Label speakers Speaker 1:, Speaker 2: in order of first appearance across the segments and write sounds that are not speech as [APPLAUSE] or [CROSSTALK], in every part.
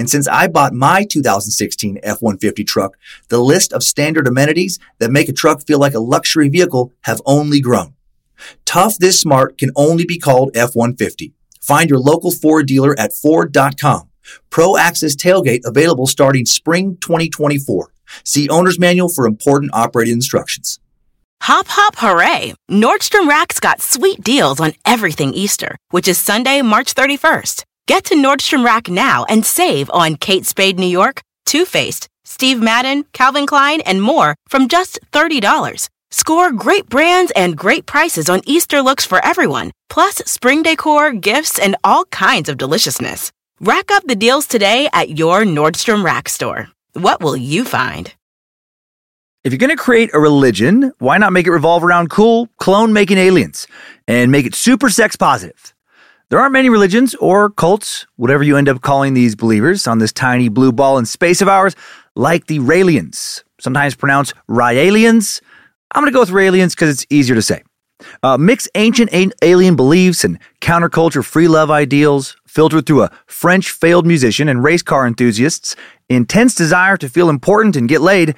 Speaker 1: And since I bought my 2016 F-150 truck, the list of standard amenities that make a truck feel like a luxury vehicle have only grown. Tough this smart can only be called F-150. Find your local Ford dealer at Ford.com. Pro Access Tailgate available starting spring 2024. See owner's manual for important operating instructions.
Speaker 2: Hop, hop, hooray! Nordstrom Rack's got sweet deals on everything Easter, which is Sunday, March 31st. Get to Nordstrom Rack now and save on Kate Spade New York, Too Faced, Steve Madden, Calvin Klein, and more from just $30. Score great brands and great prices on Easter looks for everyone, plus spring decor, gifts, and all kinds of deliciousness. Rack up the deals today at your Nordstrom Rack store. What will you find?
Speaker 3: If you're going to create a religion, why not make it revolve around cool, clone making aliens and make it super sex positive? There aren't many religions or cults, whatever you end up calling these believers on this tiny blue ball in space of ours, like the Raelians, sometimes pronounced Raelians. I'm going to go with Raelians because it's easier to say. Uh, mix ancient a- alien beliefs and counterculture free love ideals, filtered through a French failed musician and race car enthusiasts' intense desire to feel important and get laid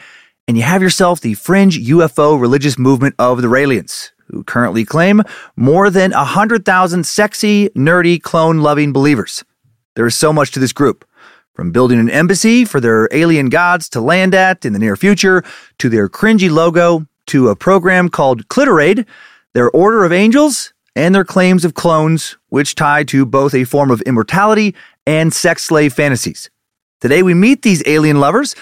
Speaker 3: and you have yourself the fringe UFO religious movement of the Raelians, who currently claim more than 100,000 sexy, nerdy, clone loving believers. There is so much to this group. From building an embassy for their alien gods to land at in the near future, to their cringy logo, to a program called Clitoraid, their order of angels, and their claims of clones, which tie to both a form of immortality and sex slave fantasies. Today we meet these alien lovers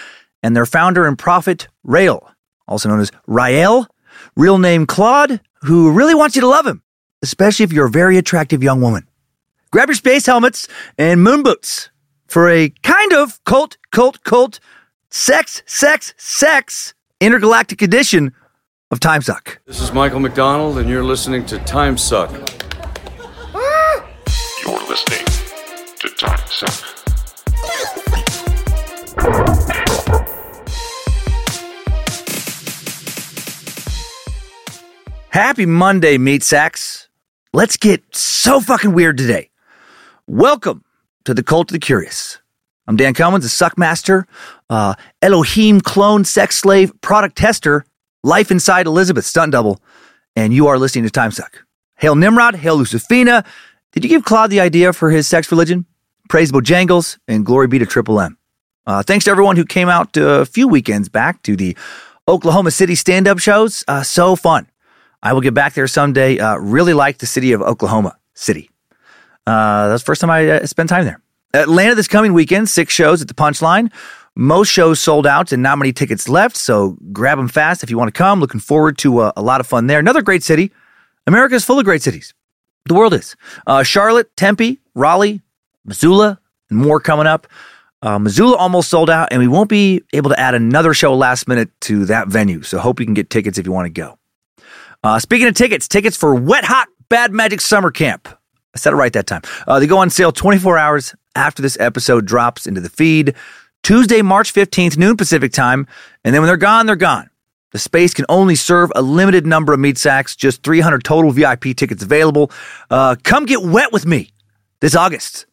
Speaker 3: and their founder and prophet, Rael, also known as Rael, real name Claude, who really wants you to love him, especially if you're a very attractive young woman. Grab your space helmets and moon boots for a kind of cult, cult, cult, sex, sex, sex intergalactic edition of Time Suck.
Speaker 4: This is Michael McDonald, and you're listening to Time Suck.
Speaker 5: You're listening to Time Suck.
Speaker 3: Happy Monday, meat sacks. Let's get so fucking weird today. Welcome to the Cult of the Curious. I'm Dan Cummins, a suckmaster, uh, Elohim clone sex slave product tester, life inside Elizabeth stunt double, and you are listening to Time Suck. Hail Nimrod, hail Lucifina. Did you give Claude the idea for his sex religion? Praise Bojangles, and glory be to Triple M. Uh, thanks to everyone who came out uh, a few weekends back to the Oklahoma City stand up shows. Uh, so fun. I will get back there someday. Uh, really like the city of Oklahoma City. Uh, that's the first time I uh, spent time there. Atlanta this coming weekend, six shows at the Punchline. Most shows sold out and not many tickets left, so grab them fast if you want to come. Looking forward to a, a lot of fun there. Another great city. America is full of great cities. The world is. Uh, Charlotte, Tempe, Raleigh, Missoula, and more coming up. Uh, Missoula almost sold out, and we won't be able to add another show last minute to that venue. So hope you can get tickets if you want to go. Uh, speaking of tickets, tickets for Wet Hot Bad Magic Summer Camp. I said it right that time. Uh, they go on sale 24 hours after this episode drops into the feed. Tuesday, March 15th, noon Pacific time. And then when they're gone, they're gone. The space can only serve a limited number of meat sacks, just 300 total VIP tickets available. Uh, come get wet with me this August.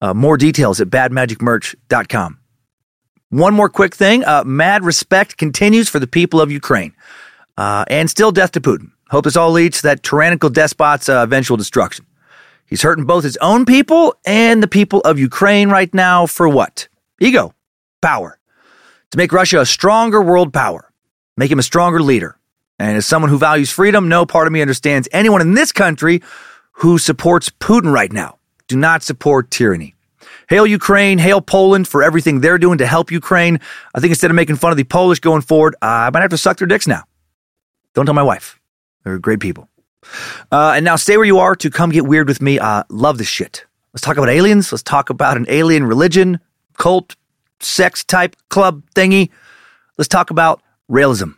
Speaker 3: Uh, more details at badmagicmerch.com. One more quick thing uh, mad respect continues for the people of Ukraine. Uh, and still death to Putin. Hope this all leads to that tyrannical despot's uh, eventual destruction. He's hurting both his own people and the people of Ukraine right now for what? Ego, power. To make Russia a stronger world power. make him a stronger leader. And as someone who values freedom, no part of me understands anyone in this country who supports Putin right now. Do not support tyranny. Hail Ukraine, hail Poland for everything they're doing to help Ukraine. I think instead of making fun of the Polish going forward, uh, I might have to suck their dicks now. Don't tell my wife. They're great people. Uh, and now stay where you are to come get weird with me. Uh, love this shit. Let's talk about aliens. Let's talk about an alien religion, cult, sex type club thingy. Let's talk about Raelism.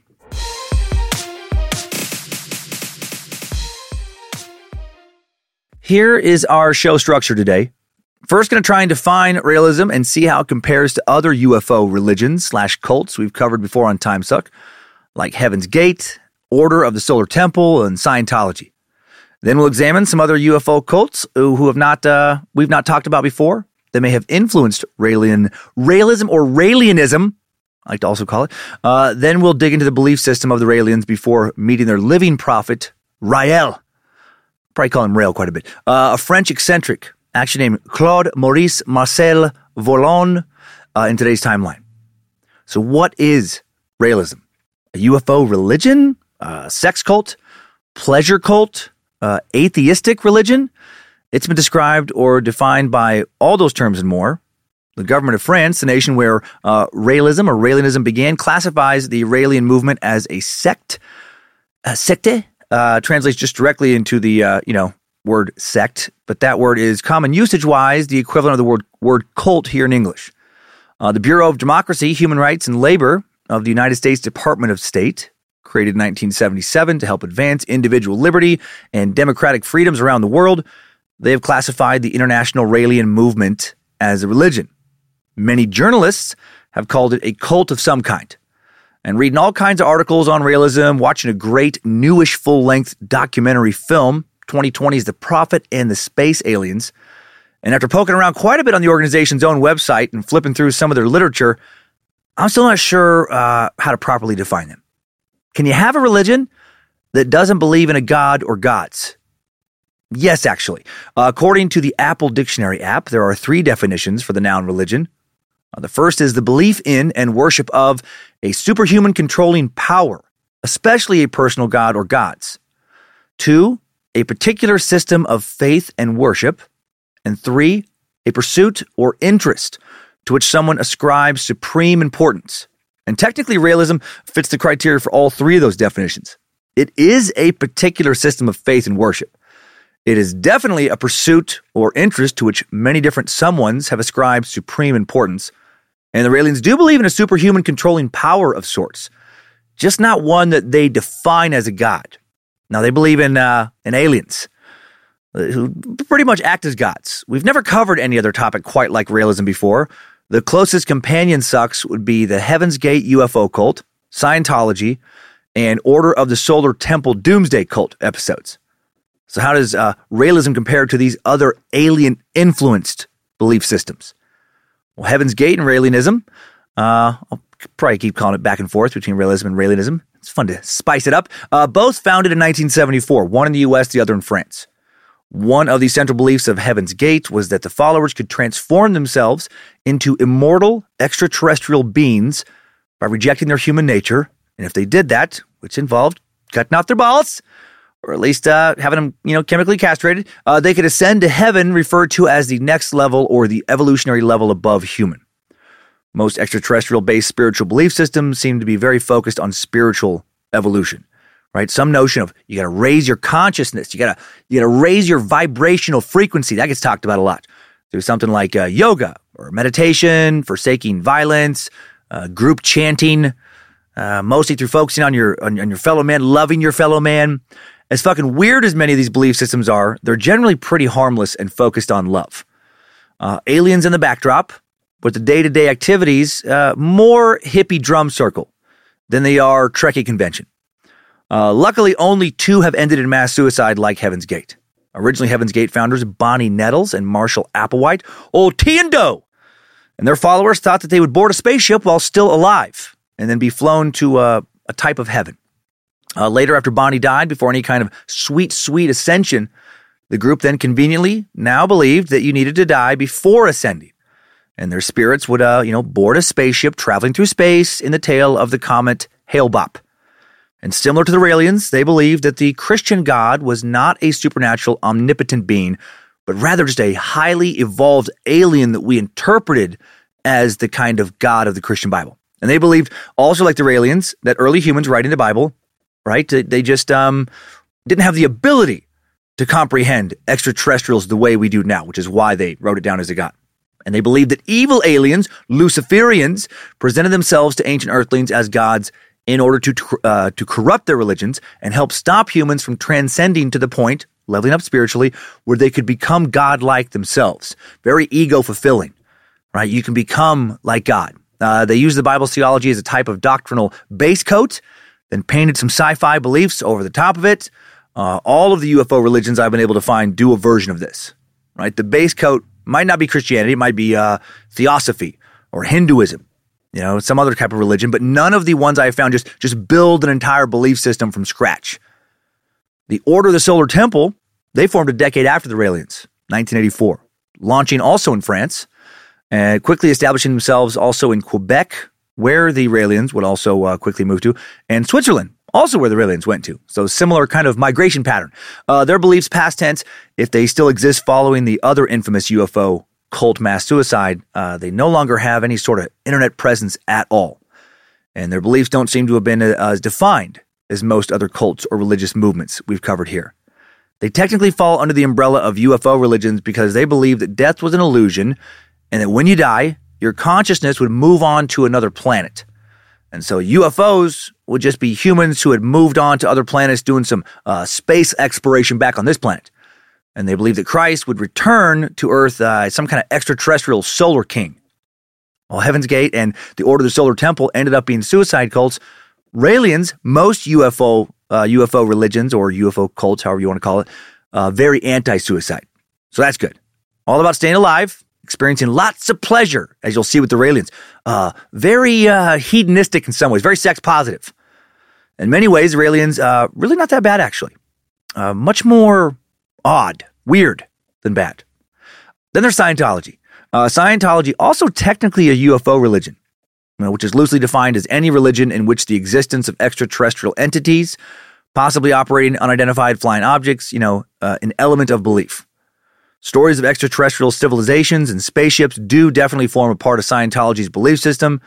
Speaker 3: Here is our show structure today. First, going to try and define Raelism and see how it compares to other UFO religions slash cults we've covered before on Time Suck, like Heaven's Gate, Order of the Solar Temple, and Scientology. Then we'll examine some other UFO cults who have not uh, we've not talked about before that may have influenced Raelian, Raelism or Raelianism. I like to also call it. Uh, then we'll dig into the belief system of the Raelians before meeting their living prophet, Rael. Probably call him Rael quite a bit. Uh, a French eccentric, actually named Claude Maurice Marcel Vorilhon uh, in today's timeline. So, what is Raelism? A UFO religion? A sex cult? Pleasure cult? Uh, atheistic religion? It's been described or defined by all those terms and more. The government of France, the nation where uh, Raelism or Raelianism began, classifies the Raelian movement as a sect. A secte uh, translates just directly into the uh, you know word sect, but that word is common usage wise the equivalent of the word word cult here in English. Uh, the Bureau of Democracy, Human Rights, and Labor of the United States Department of State, created in 1977 to help advance individual liberty and democratic freedoms around the world, they have classified the International Raelian movement as a religion. Many journalists have called it a cult of some kind. And reading all kinds of articles on Raelism, watching a great newish full length documentary film, 2020's The Prophet and the Space Aliens. And after poking around quite a bit on the organization's own website and flipping through some of their literature, I'm still not sure uh, how to properly define them. Can you have a religion that doesn't believe in a god or gods? Yes, actually. Uh, according to the Apple Dictionary app, there are three definitions for the noun religion. Uh, the first is the belief in and worship of a superhuman controlling power, especially a personal god or gods. Two, a particular system of faith and worship. And three, a pursuit or interest to which someone ascribes supreme importance. And technically, Raelism fits the criteria for all three of those definitions. It is a particular system of faith and worship. It is definitely a pursuit or interest to which many different someones have ascribed supreme importance. And the Raelians do believe in a superhuman controlling power of sorts, just not one that they define as a god. Now, they believe in, uh, in aliens uh, who pretty much act as gods. We've never covered any other topic quite like Raelism before. The closest companion sucks would be the Heaven's Gate UFO cult, Scientology, and Order of the Solar Temple Doomsday cult episodes. So, how does uh, Raelism compare to these other alien influenced belief systems? Well, Heaven's Gate and Raelianism, uh, I'll probably keep calling it back and forth between Raelism and Raelianism. It's fun to spice it up. Uh, both founded in 1974, one in the US, the other in France. One of the central beliefs of Heaven's Gate was that the followers could transform themselves into immortal extraterrestrial beings by rejecting their human nature. And if they did that, which involved cutting off their balls, or at least uh, having them, you know, chemically castrated, uh, they could ascend to heaven, referred to as the next level or the evolutionary level above human. Most extraterrestrial based spiritual belief systems seem to be very focused on spiritual evolution, right? Some notion of you got to raise your consciousness, you got to you got to raise your vibrational frequency. That gets talked about a lot through something like uh, yoga or meditation, forsaking violence, uh, group chanting, uh, mostly through focusing on your on, on your fellow man, loving your fellow man. As fucking weird as many of these belief systems are, they're generally pretty harmless and focused on love. Uh, aliens in the backdrop, with the day to day activities uh, more hippie drum circle than they are Trekkie convention. Uh, luckily, only two have ended in mass suicide like Heaven's Gate. Originally, Heaven's Gate founders Bonnie Nettles and Marshall Applewhite, old T and Doe, and their followers thought that they would board a spaceship while still alive and then be flown to a, a type of heaven. Uh, later, after Bonnie died, before any kind of sweet, sweet ascension, the group then conveniently now believed that you needed to die before ascending. And their spirits would, uh, you know, board a spaceship traveling through space in the tail of the comet Hale-Bopp. And similar to the Raelians, they believed that the Christian God was not a supernatural, omnipotent being, but rather just a highly evolved alien that we interpreted as the kind of God of the Christian Bible. And they believed, also like the Raelians, that early humans writing the Bible, right, they just um, didn't have the ability to comprehend extraterrestrials the way we do now, which is why they wrote it down as a god. And they believed that evil aliens, Luciferians, presented themselves to ancient earthlings as gods in order to, uh, to corrupt their religions and help stop humans from transcending to the point, leveling up spiritually, where they could become godlike themselves. Very ego fulfilling, right? You can become like God. Uh, they use the Bible's theology as a type of doctrinal base coat, then painted some sci fi beliefs over the top of it. Uh, all of the UFO religions I've been able to find do a version of this, right? The base coat might not be Christianity, it might be uh, theosophy or Hinduism you know, some other type of religion, but none of the ones I found just, just build an entire belief system from scratch. The Order of the Solar Temple, they formed a decade after the Raelians, 1984, launching also in France and quickly establishing themselves also in Quebec, where the Raelians would also uh, quickly move to, and Switzerland, also where the Raelians went to. So similar kind of migration pattern. Uh, their beliefs, past tense, if they still exist following the other infamous UFO cult mass suicide, uh, they no longer have any sort of internet presence at all. And their beliefs don't seem to have been uh, as defined as most other cults or religious movements we've covered here. They technically fall under the umbrella of UFO religions because they believe that death was an illusion and that when you die, your consciousness would move on to another planet. And so UFOs would just be humans who had moved on to other planets doing some uh, space exploration back on this planet and they believed that Christ would return to Earth uh, as some kind of extraterrestrial solar king. While Heaven's Gate and the Order of the Solar Temple ended up being suicide cults, Raelians, most UFO uh, UFO religions or UFO cults, however you want to call it, uh, very anti-suicide. So that's good. All about staying alive, experiencing lots of pleasure, as you'll see with the Raelians. Uh, very uh, hedonistic in some ways, very sex positive. In many ways, the Raelians uh, really not that bad actually. Much more odd, weird than bad. Then there's Scientology. Uh, Scientology, also technically a UFO religion, which is loosely defined as any religion in which the existence of extraterrestrial entities, possibly operating unidentified flying objects, you know, uh, an element of belief. Stories of extraterrestrial civilizations and spaceships do definitely form a part of Scientology's belief system,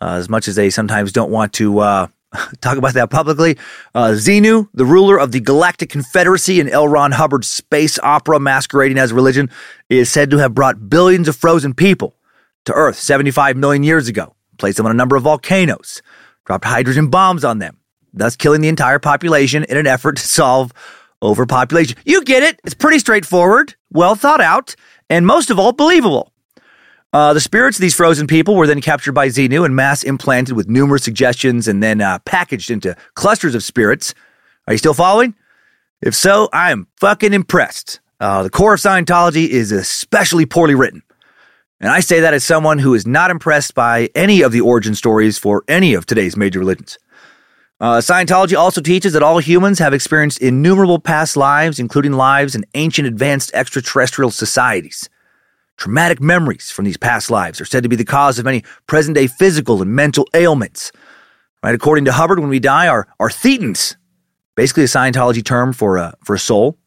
Speaker 3: uh, as much as they sometimes don't want to uh, [LAUGHS] talk about that publicly. Uh, Xenu, the ruler of the Galactic Confederacy and L. Ron Hubbard's space opera masquerading as religion, is said to have brought billions of frozen people to Earth 75 million years ago, placed them on a number of volcanoes, dropped hydrogen bombs on them, thus killing the entire population in an effort to solve overpopulation. You get it. It's pretty straightforward, well thought out, and most of all, believable. Uh, the spirits of these frozen people were then captured by Xenu and mass implanted with numerous suggestions and then uh, packaged into clusters of spirits. Are you still following? If so, I am fucking impressed. Uh, the core of Scientology is especially poorly written. And I say that as someone who is not impressed by any of the origin stories for any of today's major religions. Uh, Scientology also teaches that all humans have experienced innumerable past lives, including lives in ancient advanced extraterrestrial societies. Traumatic memories from these past lives are said to be the cause of many present day physical and mental ailments. Right? According to Hubbard, when we die, our, our thetans, basically a Scientology term for a, for a soul,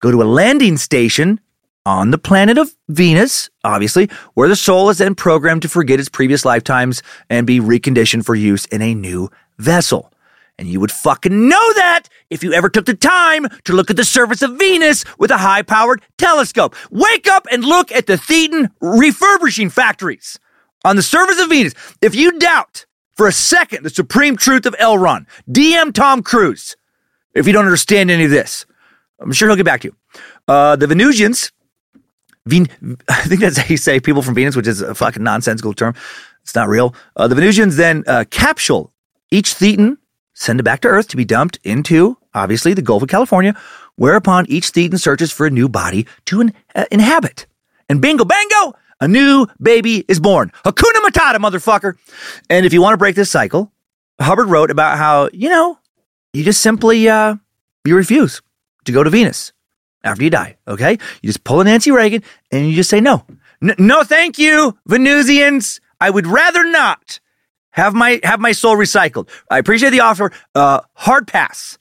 Speaker 3: go to a landing station on the planet of Venus, obviously, where the soul is then programmed to forget its previous lifetimes and be reconditioned for use in a new vessel. And you would fucking know that if you ever took the time to look at the surface of Venus with a high powered telescope. Wake up and look at the Thetan refurbishing factories on the surface of Venus. If you doubt for a second the supreme truth of L. Ron, DM Tom Cruise. If you don't understand any of this, I'm sure he'll get back to you. Uh, the Venusians, Ven- [LAUGHS] I think that's how you say people from Venus, which is a fucking nonsensical term. It's not real. Uh, the Venusians then uh, capsule each Thetan send it back to Earth to be dumped into, obviously, the Gulf of California, whereupon each Thetan searches for a new body to in, uh, inhabit. And bingo bango, a new baby is born. Hakuna Matata, motherfucker. And if you want to break this cycle, Hubbard wrote about how, you know, you just simply, uh, you refuse to go to Venus after you die, okay? You just pull a Nancy Reagan and you just say no. N- no, thank you, Venusians. I would rather not Have my have my soul recycled. I appreciate the offer. Uh, hard pass.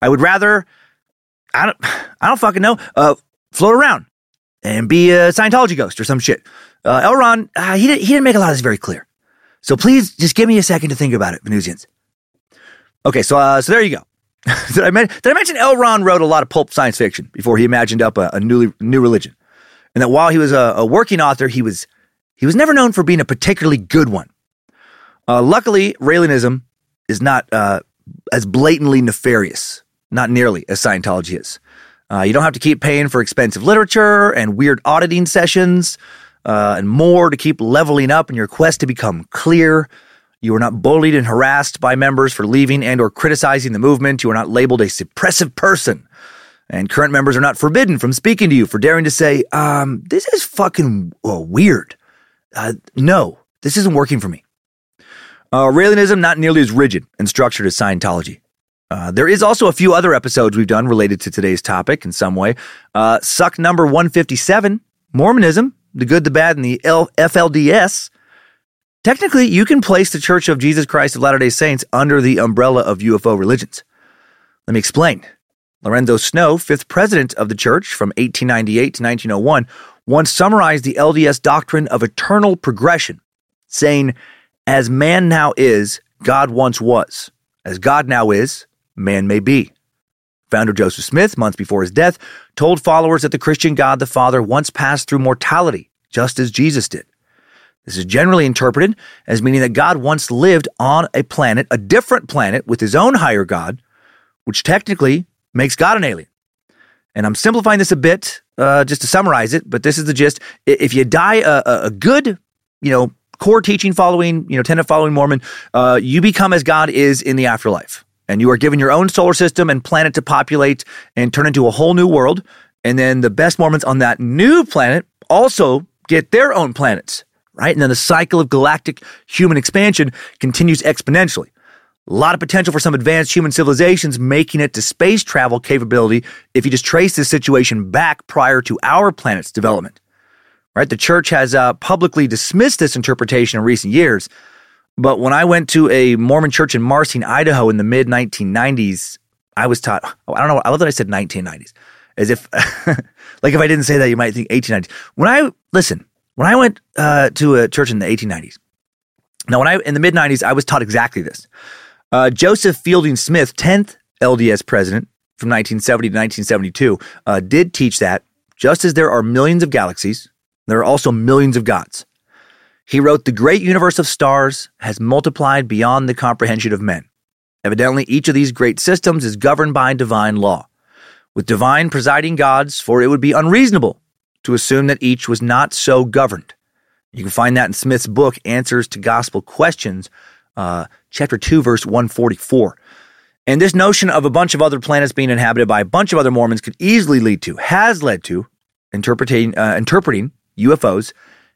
Speaker 3: I would rather. I don't. I don't fucking know. Uh, float around and be a Scientology ghost or some shit. Uh, L. Uh, he didn't. He didn't make a lot of this very clear. So please, just give me a second to think about it, Venusians. Okay, so uh, so there you go. [LAUGHS] did I men- did I mention L. Ron wrote a lot of pulp science fiction before he imagined up a, a new new religion, and that while he was a, a working author, he was he was never known for being a particularly good one. Uh, luckily, Raelianism is not uh, as blatantly nefarious, not nearly as Scientology is. Uh, you don't have to keep paying for expensive literature and weird auditing sessions uh, and more to keep leveling up in your quest to become clear. You are not bullied and harassed by members for leaving and or criticizing the movement. You are not labeled a suppressive person. And current members are not forbidden from speaking to you for daring to say, um, this is fucking uh, weird. Uh, no, this isn't working for me. Uh, Raelianism not nearly as rigid and structured as Scientology. Uh, there is also a few other episodes we've done related to today's topic in some way. Uh, suck number 157, Mormonism, the good, the bad, and the L- FLDS. Technically, you can place the Church of Jesus Christ of Latter day Saints under the umbrella of UFO religions. Let me explain. Lorenzo Snow, fifth president of the church from 1898 to 1901, once summarized the LDS doctrine of eternal progression, saying, As man now is, God once was. As God now is, man may be. Founder Joseph Smith, months before his death, told followers that the Christian God the Father once passed through mortality, just as Jesus did. This is generally interpreted as meaning that God once lived on a planet, a different planet, with his own higher God, which technically makes God an alien. And I'm simplifying this a bit uh, just to summarize it, but this is the gist. If you die a, a good, you know, core teaching following, you know, tenet following Mormon, uh, you become as God is in the afterlife. And you are given your own solar system and planet to populate and turn into a whole new world. And then the best Mormons on that new planet also get their own planets, right? And then the cycle of galactic human expansion continues exponentially. A lot of potential for some advanced human civilizations making it to space travel capability if you just trace this situation back prior to our planet's development. Right? The church has uh, publicly dismissed this interpretation in recent years, but when I went to a Mormon church in Marsing, Idaho in the mid 1990s, I was taught, oh, I don't know, I love that I said 1990s, as if, [LAUGHS] like if I didn't say that, you might think 1890s. When I, listen, when I went uh, to a church in the 1890s, now when I, in the mid 90s, I was taught exactly this. Uh, Joseph Fielding Smith, 10th LDS president from 1970 to 1972, uh, did teach that just as there are millions of galaxies, there are also millions of gods. He wrote, The great universe of stars has multiplied beyond the comprehension of men. Evidently, each of these great systems is governed by divine law, with divine presiding gods, for it would be unreasonable to assume that each was not so governed. You can find that in Smith's book, Answers to Gospel Questions, uh, chapter 2, verse 144. And this notion of a bunch of other planets being inhabited by a bunch of other Mormons could easily lead to, has led to, interpreting, uh, interpreting UFOs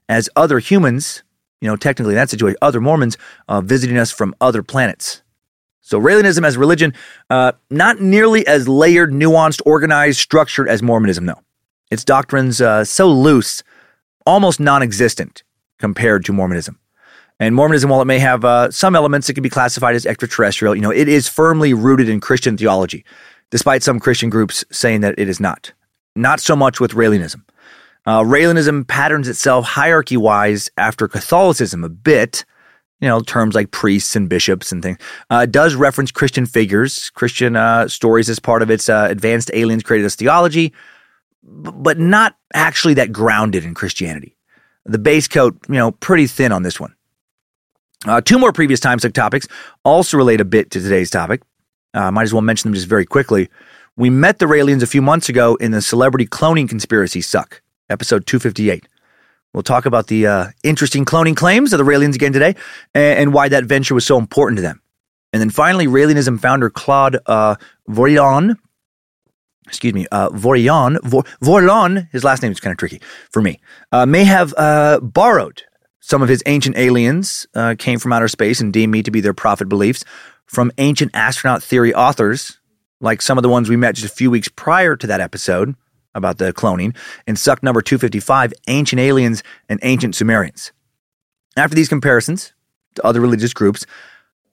Speaker 3: as other humans, you know, technically in that situation, other Mormons uh, visiting us from other planets. So Raelianism as religion, uh, not nearly as layered, nuanced, organized, structured as Mormonism, though. Its doctrines uh, so loose, almost non-existent compared to Mormonism. And Mormonism, while it may have uh, some elements that can be classified as extraterrestrial, you know, it is firmly rooted in Christian theology, despite some Christian groups saying that it is not. Not so much with Raelianism. Uh, Raelianism patterns itself hierarchy wise after Catholicism a bit. You know, terms like priests and bishops and things. Uh, does reference Christian figures, Christian uh, stories as part of its uh, advanced aliens created theology, but not actually that grounded in Christianity. The base coat, you know, pretty thin on this one. Uh, two more previous time suck topics also relate a bit to today's topic. Uh, might as well mention them just very quickly. We met the Raelians a few months ago in the celebrity cloning conspiracy suck, episode 258. We'll talk about the uh, interesting cloning claims of the Raelians again today and, and, why that venture was so important to them. And then finally, Raelianism founder Claude uh, excuse me, uh, Vorilhon, his last name is kind of tricky for me, uh, may have uh, borrowed some of his ancient aliens uh, came from outer space and deemed me to be their prophet beliefs from ancient astronaut theory authors, like some of the ones we met just a few weeks prior to that episode about the cloning, in Suck number 255 Ancient Aliens and Ancient Sumerians. After these comparisons, to other religious groups,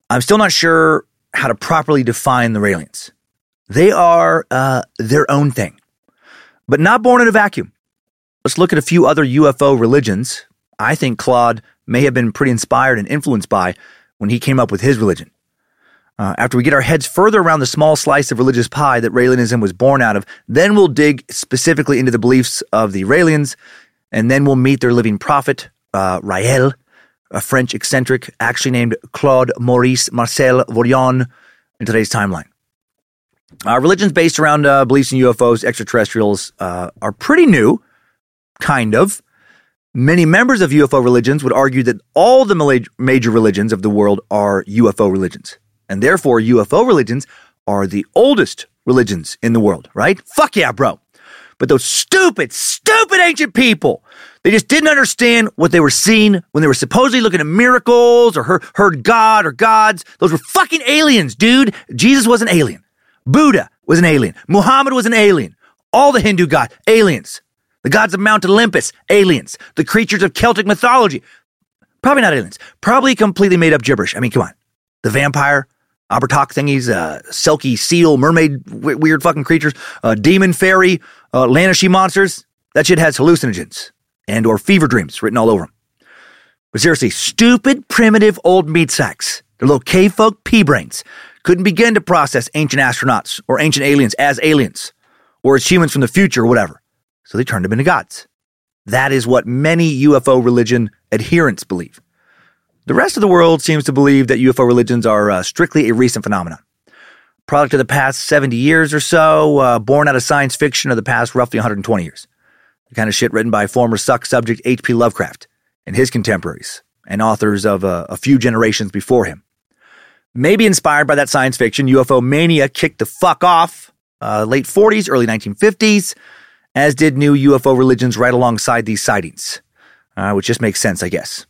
Speaker 3: I'm still not sure how to properly define the Raelians. They are uh, their own thing, but not born in a vacuum. Let's look at a few other UFO religions I think Claude may have been pretty inspired and influenced by when he came up with his religion. Uh, after we get our heads further around the small slice of religious pie that Raelianism was born out of, then we'll dig specifically into the beliefs of the Raelians, and then we'll meet their living prophet, uh, Rael, a French eccentric actually named Claude Maurice Marcel Vorilhon in today's timeline. Our religions based around uh, beliefs in UFOs, extraterrestrials, uh, are pretty new, kind of. Many members of UFO religions would argue that all the major religions of the world are UFO religions and therefore UFO religions are the oldest religions in the world, right? Fuck yeah, bro. But those stupid, stupid ancient people, they just didn't understand what they were seeing when they were supposedly looking at miracles or heard, God or gods. Those were fucking aliens, dude. Jesus was an alien. Buddha was an alien. Muhammad was an alien. All the Hindu gods, aliens. The gods of Mount Olympus, aliens. The creatures of Celtic mythology, probably not aliens. Probably completely made up gibberish. I mean, come on. The vampire, Abhartach thingies, uh, Selkie seal, mermaid, w- weird fucking creatures, uh, demon fairy, uh, monsters. That shit has hallucinogens and or fever dreams written all over them. But seriously, stupid, primitive old meat sacks, their little cave folk pea brains, couldn't begin to process ancient astronauts or ancient aliens as aliens or as humans from the future or whatever. So they turned them into gods. That is what many UFO religion adherents believe. The rest of the world seems to believe that UFO religions are uh, strictly a recent phenomenon. Product of the past 70 years or so, uh, born out of science fiction of the past roughly 120 years. The kind of shit written by former suck subject H.P. Lovecraft and his contemporaries, and authors of uh, a few generations before him. Maybe inspired by that science fiction, UFO mania kicked the fuck off uh, late 40s, early 1950s, as did new UFO religions right alongside these sightings, uh, which just makes sense, I guess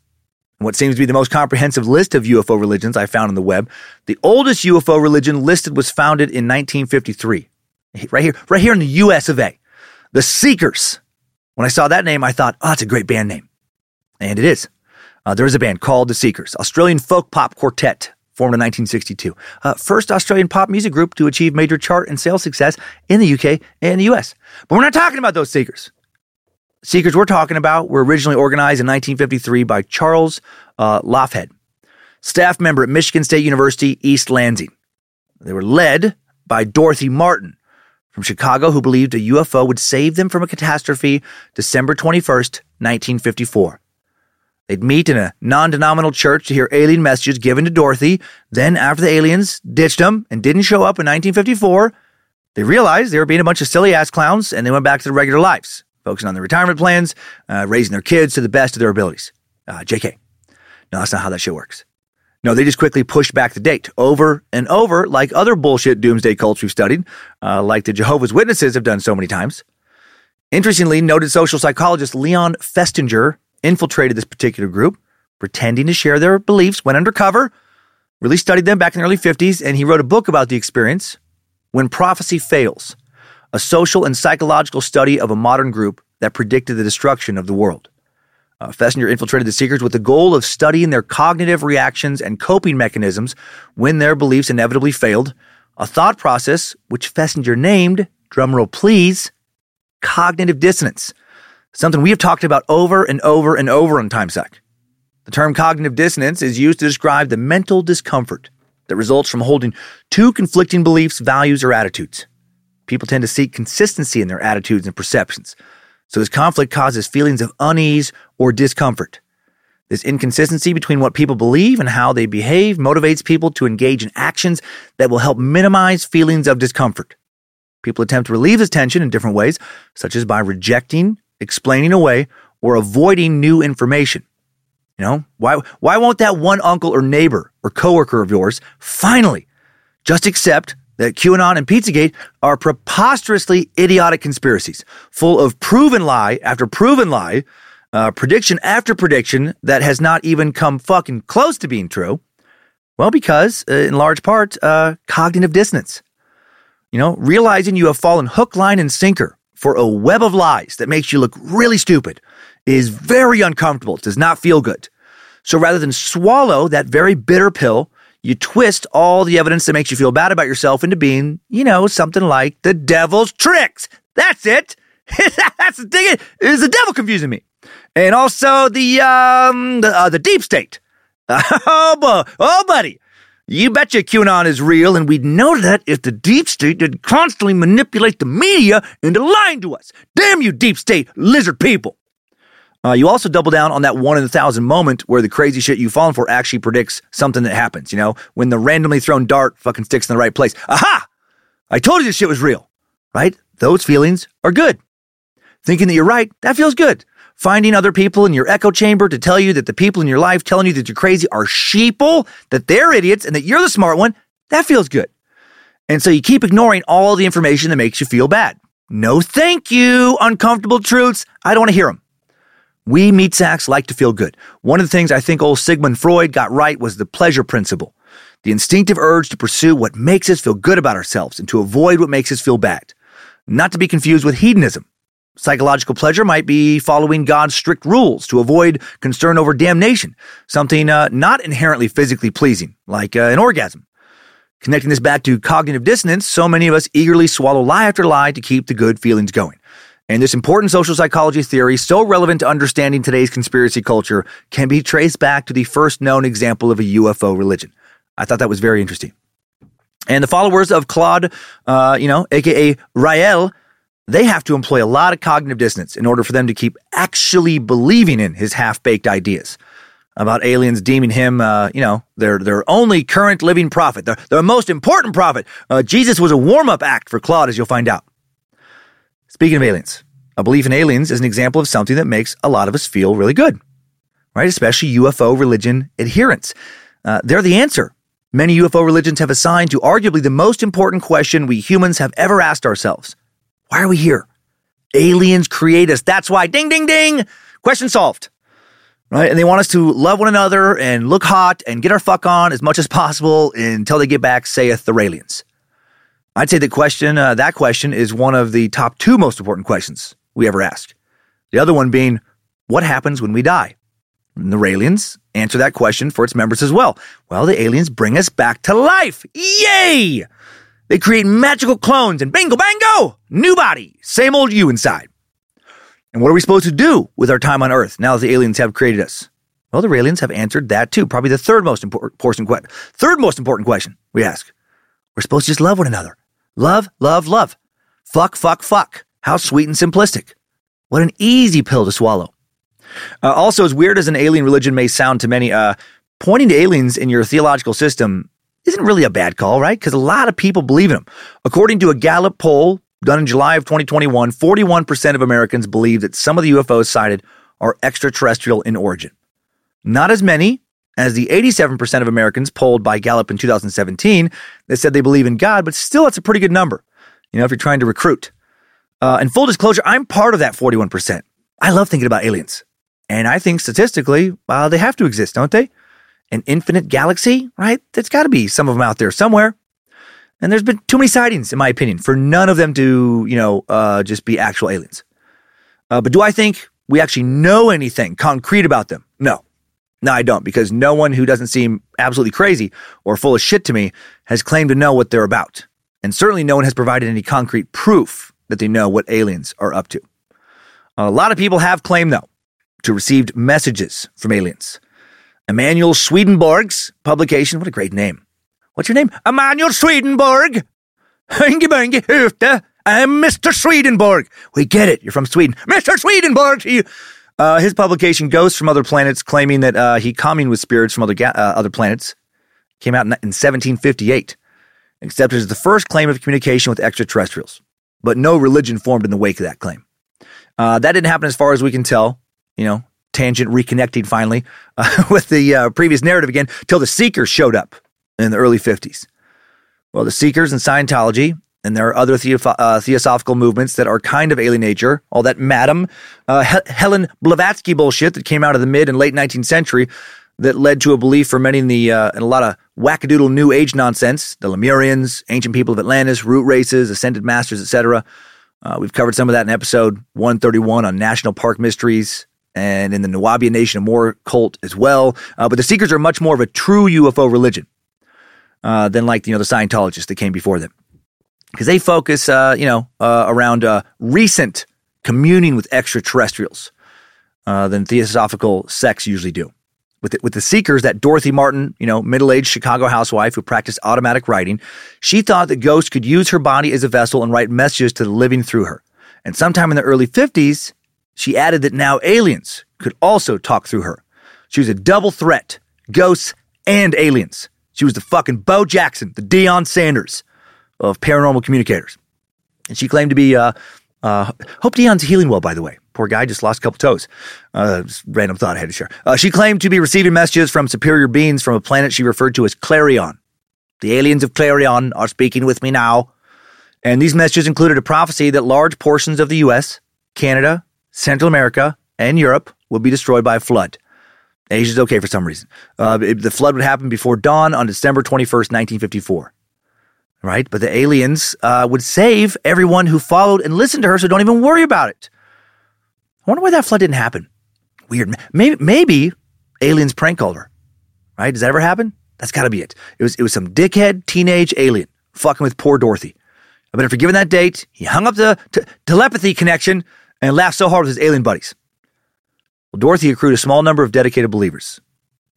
Speaker 3: what seems to be the most comprehensive list of UFO religions I found on the web, the oldest UFO religion listed was founded in 1953. Right here, right here in the US of A. The Seekers. When I saw that name, I thought, oh, that's a great band name. And it is. Uh, there is a band called The Seekers, Australian folk pop quartet, formed in 1962. Uh, first Australian pop music group to achieve major chart and sales success in the UK and the US. But we're not talking about those Seekers. Seekers we're talking about were originally organized in 1953 by Charles uh, Laughead, staff member at Michigan State University East Lansing. They were led by Dorothy Martin from Chicago, who believed a UFO would save them from a catastrophe December 21st, 1954. They'd meet in a non denominational church to hear alien messages given to Dorothy. Then, after the aliens ditched them and didn't show up in 1954, they realized they were being a bunch of silly ass clowns and they went back to their regular lives focusing on their retirement plans, uh, raising their kids to the best of their abilities. Uh, JK. No, that's not how that shit works. No, they just quickly pushed back the date over and over, like other bullshit doomsday cults we've studied, uh, like the Jehovah's Witnesses have done so many times. Interestingly, noted social psychologist Leon Festinger infiltrated this particular group, pretending to share their beliefs, went undercover, really studied them back in the early 50s, and he wrote a book about the experience, When Prophecy Fails a social and psychological study of a modern group that predicted the destruction of the world. Uh, Festinger infiltrated the Seekers with the goal of studying their cognitive reactions and coping mechanisms when their beliefs inevitably failed, a thought process which Festinger named, drumroll please, cognitive dissonance, something we have talked about over and over and over on TimeSuck. The term cognitive dissonance is used to describe the mental discomfort that results from holding two conflicting beliefs, values, or attitudes. People tend to seek consistency in their attitudes and perceptions. So this conflict causes feelings of unease or discomfort. This inconsistency between what people believe and how they behave motivates people to engage in actions that will help minimize feelings of discomfort. People attempt to relieve this tension in different ways, such as by rejecting, explaining away, or avoiding new information. You know, why, why won't that one uncle or neighbor or coworker of yours finally just accept that QAnon and Pizzagate are preposterously idiotic conspiracies, full of proven lie after proven lie, uh, prediction after prediction that has not even come fucking close to being true. Well, because, uh, in large part, uh, cognitive dissonance. You know, realizing you have fallen hook, line, and sinker for a web of lies that makes you look really stupid is very uncomfortable. It does not feel good. So rather than swallow that very bitter pill, you twist all the evidence that makes you feel bad about yourself into being, you know, something like the devil's tricks. That's it. [LAUGHS] That's the thing. Is the devil confusing me? And also the um the, uh, the deep state. [LAUGHS] oh, bu- oh, buddy. You betcha QAnon is real, and we'd know that if the deep state didn't constantly manipulate the media into lying to us. Damn you, deep state lizard people. Uh, you also double down on that one in a thousand moment where the crazy shit you've fallen for actually predicts something that happens, you know, when the randomly thrown dart fucking sticks in the right place. Aha! I told you this shit was real, right? Those feelings are good. Thinking that you're right, that feels good. Finding other people in your echo chamber to tell you that the people in your life telling you that you're crazy are sheeple, that they're idiots, and that you're the smart one, that feels good. And so you keep ignoring all the information that makes you feel bad. No thank you, uncomfortable truths. I don't want to hear them. We meat sacks like to feel good. One of the things I think old Sigmund Freud got right was the pleasure principle. The instinctive urge to pursue what makes us feel good about ourselves and to avoid what makes us feel bad. Not to be confused with hedonism. Psychological pleasure might be following God's strict rules to avoid concern over damnation, something uh, not inherently physically pleasing, like uh, an orgasm. Connecting this back to cognitive dissonance, so many of us eagerly swallow lie after lie to keep the good feelings going. And this important social psychology theory, so relevant to understanding today's conspiracy culture, can be traced back to the first known example of a UFO religion. I thought that was very interesting. And the followers of Claude, uh, you know, aka Rael, they have to employ a lot of cognitive dissonance in order for them to keep actually believing in his half-baked ideas about aliens deeming him, uh, you know, their their only current living prophet, their, their most important prophet. Uh, Jesus was a warm-up act for Claude, as you'll find out. Speaking of aliens, a belief in aliens is an example of something that makes a lot of us feel really good, right? Especially UFO religion adherents. Uh, they're the answer. Many UFO religions have assigned to arguably the most important question we humans have ever asked ourselves Why are we here? Aliens create us. That's why. Ding, ding, ding. Question solved. Right? And they want us to love one another and look hot and get our fuck on as much as possible until they get back, saith the aliens. I'd say the question, uh, that question is one of the top two most important questions we ever ask. The other one being, what happens when we die? And the aliens answer that question for its members as well. Well, the aliens bring us back to life. Yay! They create magical clones and bingo bango! New body, same old you inside. And what are we supposed to do with our time on Earth now that the aliens have created us? Well, the aliens have answered that too. Probably the third most important third most important question we ask. We're supposed to just love one another. Love, love, love. Fuck, fuck, fuck. How sweet and simplistic. What an easy pill to swallow. Uh, also, as weird as an alien religion may sound to many, uh, pointing to aliens in your theological system isn't really a bad call, right? Because a lot of people believe in them. According to a Gallup poll done in July of 2021, 41% of Americans believe that some of the UFOs cited are extraterrestrial in origin. Not as many as the 87% of Americans polled by Gallup in 2017 that said they believe in God, but still that's a pretty good number, you know, if you're trying to recruit. Uh, and full disclosure, I'm part of that 41%. I love thinking about aliens. And I think statistically, uh, they have to exist, don't they? An infinite galaxy, right? There's got to be some of them out there somewhere. And there's been too many sightings, in my opinion, for none of them to, you know, uh, just be actual aliens. Uh, but do I think we actually know anything concrete about them? No. No, I don't, because no one who doesn't seem absolutely crazy or full of shit to me has claimed to know what they're about. And certainly no one has provided any concrete proof that they know what aliens are up to. A lot of people have claimed, though, to received messages from aliens. Emanuel Swedenborg's publication, what a great name. What's your name? Emanuel Swedenborg. I'm Mr. Swedenborg. We get it. You're from Sweden. Mr. Swedenborg to you. Uh, his publication, Ghosts from Other Planets, claiming that uh, he communed with spirits from other, ga- uh, other planets, came out in, in 1758, accepted as the first claim of communication with extraterrestrials. But no religion formed in the wake of that claim. Uh, that didn't happen as far as we can tell. You know, tangent reconnecting finally [LAUGHS] uh, with the uh, previous narrative again, till the Seekers showed up in the early 50s. Well, the Seekers and Scientology and there are other uh, theosophical movements that are kind of alien nature. All that Madam uh, He- Helen Blavatsky bullshit that came out of the mid and late 19th century that led to a belief for many in the uh, in a lot of wackadoodle New Age nonsense. The Lemurians, ancient people of Atlantis, root races, ascended masters, etc. Uh, we've covered some of that in episode 131 on National Park Mysteries. and in the Nuwaubian Nation of More cult as well. Uh, but the Seekers are much more of a true UFO religion uh, than like you know the Scientologists that came before them, because they focus uh, you know uh, around uh, recent communing with extraterrestrials uh, than theosophical sects usually do. With the, with the Seekers, that Dorothy Martin, you know, middle aged Chicago housewife who practiced automatic writing, she thought that ghosts could use her body as a vessel and write messages to the living through her. And sometime in the early 50s, she added that now aliens could also talk through her. She was a double threat ghosts and aliens. She was the fucking Bo Jackson, the Deion Sanders of paranormal communicators. And she claimed to be, uh, uh, hope Deion's healing well, by the way. Poor guy just lost a couple toes. Uh, random thought I had to share. Uh, she claimed to be receiving messages from superior beings from a planet she referred to as Clarion. The aliens of Clarion are speaking with me now. And these messages included a prophecy that large portions of the U.S., Canada, Central America, and Europe would be destroyed by a flood. Asia's okay for some reason. Uh, it- the flood would happen before dawn on December 21st, 1954. Right? But the aliens uh, would save everyone who followed and listened to her, so don't even worry about it. I wonder why that flood didn't happen. Weird. Maybe, maybe aliens prank called her. Right? Does that ever happen? That's got to be it. It was, it was some dickhead teenage alien fucking with poor Dorothy. Bet if given that date, he hung up the t- telepathy connection and laughed so hard with his alien buddies. Well, Dorothy accrued a small number of dedicated believers.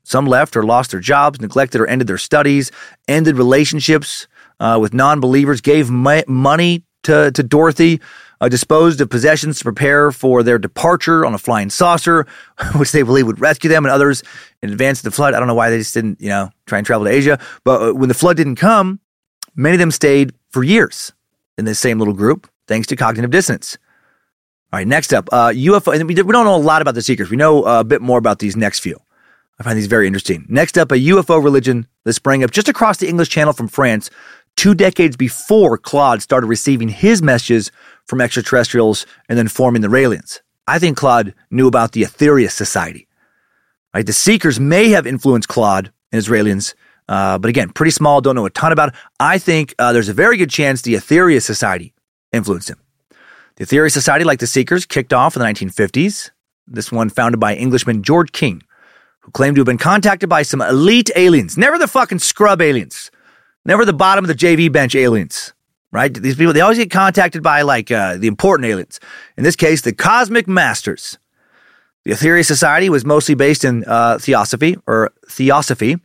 Speaker 3: Some left or lost their jobs, neglected or ended their studies, ended relationships uh, with non believers, gave mo- money to, to Dorothy, uh, disposed of possessions to prepare for their departure on a flying saucer, [LAUGHS] which they believe would rescue them and others in advance of the flood. I don't know why they just didn't, you know, try and travel to Asia. But uh, when the flood didn't come, many of them stayed for years in this same little group, thanks to cognitive dissonance. All right, next up, uh, UFO. We don't know a lot about the Seekers. We know uh, a bit more about these next few. I find these very interesting. Next up, a UFO religion that sprang up just across the English Channel from France two decades before Claude started receiving his messages from extraterrestrials and then forming the Raelians. I think Claude knew about the Aetherius Society. Right, the Seekers may have influenced Claude and his Raelians, uh, but again, pretty small, don't know a ton about it. I think uh, there's a very good chance the Aetherius Society influenced him. The Aetherius Society, like the Seekers, kicked off in the 1950s. This one founded by Englishman George King, who claimed to have been contacted by some elite aliens, never the fucking scrub aliens, never the bottom of the JV bench aliens. Right? These people, they always get contacted by like uh, the important aliens. In this case, the cosmic masters. The Aetherius Society was mostly based in uh, theosophy or theosophy,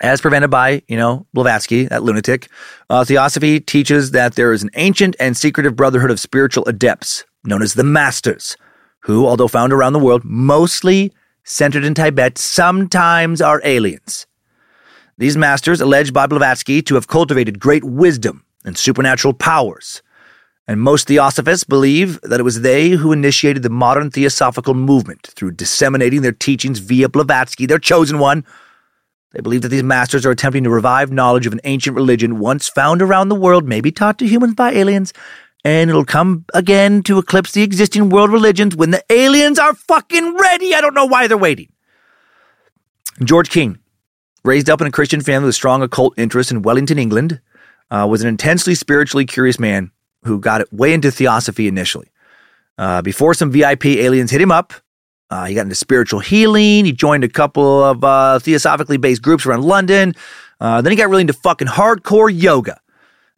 Speaker 3: as prevented by, you know, Blavatsky, that lunatic. Uh, theosophy teaches that there is an ancient and secretive brotherhood of spiritual adepts known as the Masters, who, although found around the world, mostly centered in Tibet, sometimes are aliens. These masters, alleged by Blavatsky to have cultivated great wisdom and supernatural powers, and most theosophists believe that it was they who initiated the modern theosophical movement through disseminating their teachings via Blavatsky, their chosen one. They believe that these masters are attempting to revive knowledge of an ancient religion once found around the world, maybe taught to humans by aliens, and it'll come again to eclipse the existing world religions when the aliens are fucking ready. I don't know why they're waiting. George King, raised up in a Christian family with strong occult interests in Wellington, England, uh, was an intensely spiritually curious man who got way into theosophy initially. Uh, before some VIP aliens hit him up, uh, he got into spiritual healing. He joined a couple of uh, theosophically based groups around London. Uh, then he got really into fucking hardcore yoga.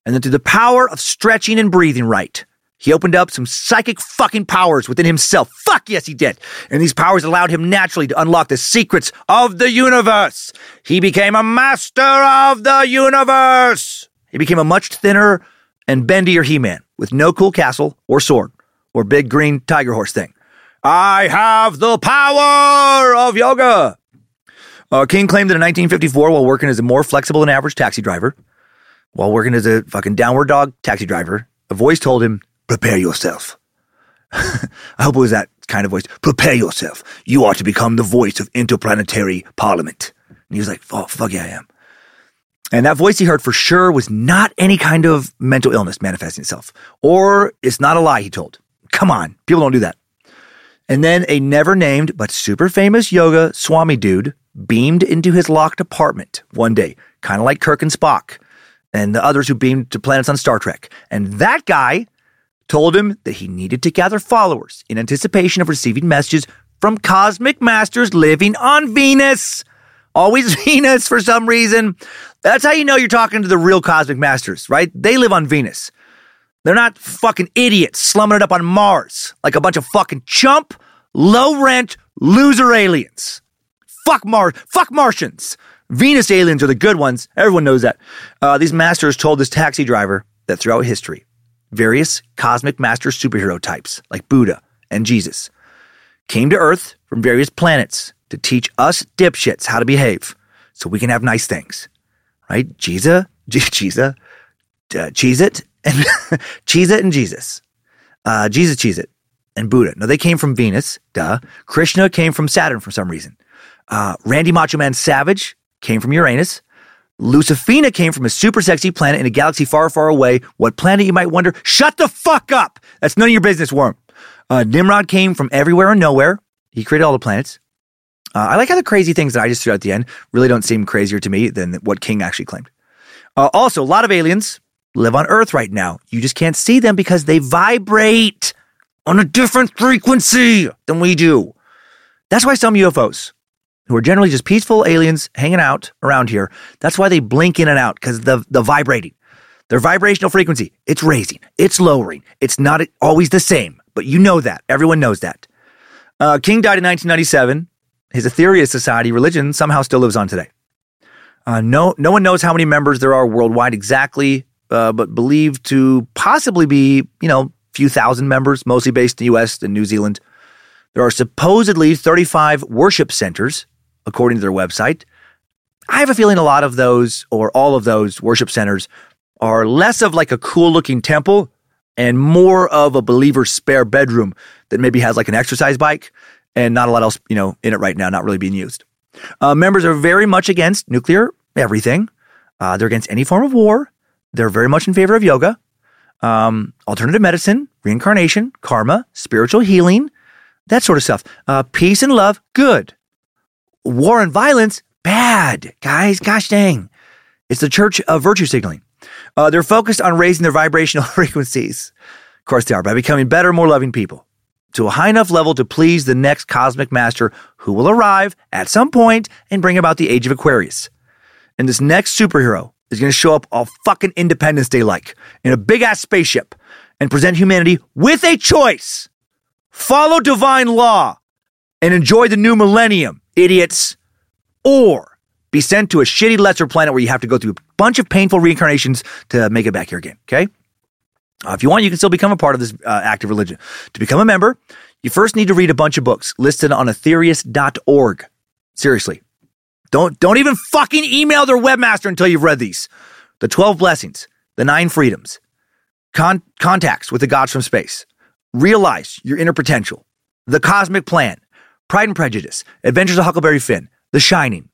Speaker 3: And then through the power of stretching and breathing right, he opened up some psychic fucking powers within himself. Fuck yes, he did. And these powers allowed him naturally to unlock the secrets of the universe. He became a master of the universe. He became a much thinner and bendier He Man with no cool castle or sword or big green tiger horse thing. I have the power of yoga. Uh, King claimed that in 1954, while working as a more flexible than average taxi driver, while working as a fucking downward dog taxi driver, a voice told him, Prepare yourself. [LAUGHS] I hope it was that kind of voice. Prepare yourself. You are to become the voice of interplanetary parliament. And he was like, Oh, fuck yeah, I am. And that voice he heard for sure was not any kind of mental illness manifesting itself. Or it's not a lie, he told. Come on, people don't do that. And then a never named but super famous yoga Swami dude beamed into his locked apartment one day, kind of like Kirk and Spock and the others who beamed to planets on Star Trek. And that guy told him that he needed to gather followers in anticipation of receiving messages from cosmic masters living on Venus. Always [LAUGHS] Venus for some reason. That's how you know you're talking to the real cosmic masters, right? They live on Venus. They're not fucking idiots slumming it up on Mars like a bunch of fucking chump, low rent, loser aliens. Fuck Mars. Fuck Martians. Venus aliens are the good ones. Everyone knows that. Uh, these masters told this taxi driver that throughout history, various cosmic master superhero types, like Buddha and Jesus, came to Earth from various planets to teach us dipshits how to behave so we can have nice things. Right? Jesus, [LAUGHS] Jesus, uh, Cheez It, and [LAUGHS] Cheez It and Jesus. Uh, Jesus, Cheez It, and Buddha. No, they came from Venus, duh. Krishna came from Saturn for some reason. Uh, Randy Macho Man Savage came from Uranus. Lucifina came from a super sexy planet in a galaxy far, far away. What planet, you might wonder? Shut the fuck up! That's none of your business, Worm. Uh, Nimrod came from everywhere and nowhere. He created all the planets. Uh, I like how the crazy things that I just threw at the end really don't seem crazier to me than what King actually claimed. Uh, also, a lot of aliens live on Earth right now. You just can't see them because they vibrate on a different frequency than we do. That's why some UFOs, who are generally just peaceful aliens hanging out around here, that's why they blink in and out because the the vibrating. Their vibrational frequency, it's raising, it's lowering. It's not always the same, but you know that. Everyone knows that. Uh, King died in 1997. His Aetherius Society religion somehow still lives on today. Uh, no, no one knows how many members there are worldwide exactly, uh, but believed to possibly be, you know, few thousand members, mostly based in the U.S. and New Zealand. There are supposedly 35 worship centers, according to their website. I have a feeling a lot of those, or all of those worship centers, are less of like a cool looking temple and more of a believer's spare bedroom that maybe has like an exercise bike and not a lot else, you know, in it right now, not really being used. Uh, members are very much against nuclear everything. Uh, they're against any form of war. They're very much in favor of yoga, um, alternative medicine, reincarnation, karma, spiritual healing, that sort of stuff. Uh, peace and love, good. War and violence, bad. Guys, gosh dang. It's the church of virtue signaling. Uh, they're focused on raising their vibrational [LAUGHS] frequencies. Of course, they are by becoming better, more loving people to a high enough level to please the next cosmic master who will arrive at some point and bring about the age of Aquarius. And this next superhero is going to show up all fucking Independence Day like in a big ass spaceship and present humanity with a choice. Follow divine law and enjoy the new millennium, idiots. Or be sent to a shitty lesser planet where you have to go through a bunch of painful reincarnations to make it back here again, okay? Uh, if you want, you can still become a part of this uh, active religion. To become a member, you first need to read a bunch of books listed on aetherius.org. Seriously. Don't, don't even fucking email their webmaster until you've read these. The 12 Blessings, The Nine Freedoms, Con- Contacts with the Gods from Space, Realize Your Inner Potential, The Cosmic Plan, Pride and Prejudice, Adventures of Huckleberry Finn, The Shining.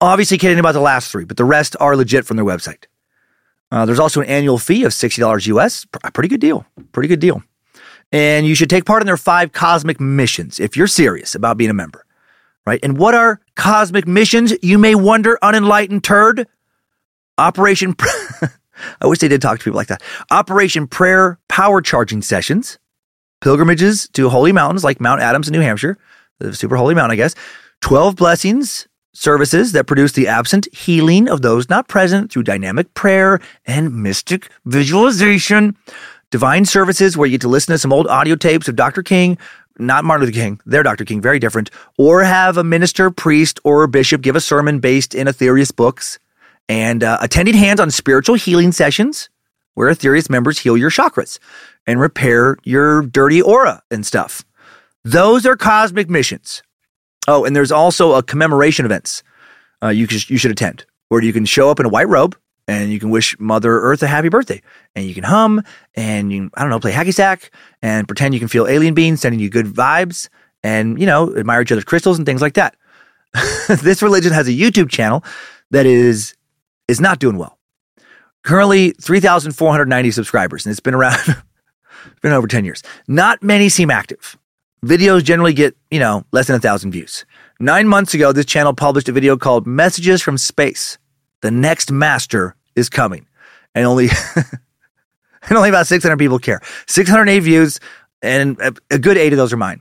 Speaker 3: Obviously kidding about the last three, but the rest are legit from their website. Uh, there's also an annual fee of $60 US. A pretty good deal. Pretty good deal. And you should take part in their five cosmic missions if you're serious about being a member. Right? And what are cosmic missions, you may wonder, unenlightened turd? Operation. [LAUGHS] I wish they did talk to people like that. Operation Prayer Power Charging Sessions, pilgrimages to holy mountains like Mount Adams in New Hampshire, the super holy mountain, I guess. 12 blessings services that produce the absent healing of those not present through dynamic prayer and mystic visualization. Divine services where you get to listen to some old audio tapes of Dr. King, not Martin Luther King, they're Dr. King, very different, or have a minister, priest, or bishop give a sermon based in Aetherius books, and uh, attending hands on spiritual healing sessions where Aetherius members heal your chakras and repair your dirty aura and stuff. Those are cosmic missions. Oh, and there's also a commemoration events uh, you, can, you should attend where you can show up in a white robe and you can wish Mother Earth a happy birthday. And you can hum and you, I don't know, play hacky sack and pretend you can feel alien beings sending you good vibes and, you know, admire each other's crystals and things like that. [LAUGHS] this religion has a YouTube channel that is is not doing well. Currently 3,490 subscribers and it's been around [LAUGHS] been over 10 years. Not many seem active. Videos generally get, you know, less than a thousand views. Nine months ago, this channel published a video called Messages from Space. The next master is coming. And only [LAUGHS] and only about 600 people care. 608 views, and a, good eight of those are mine.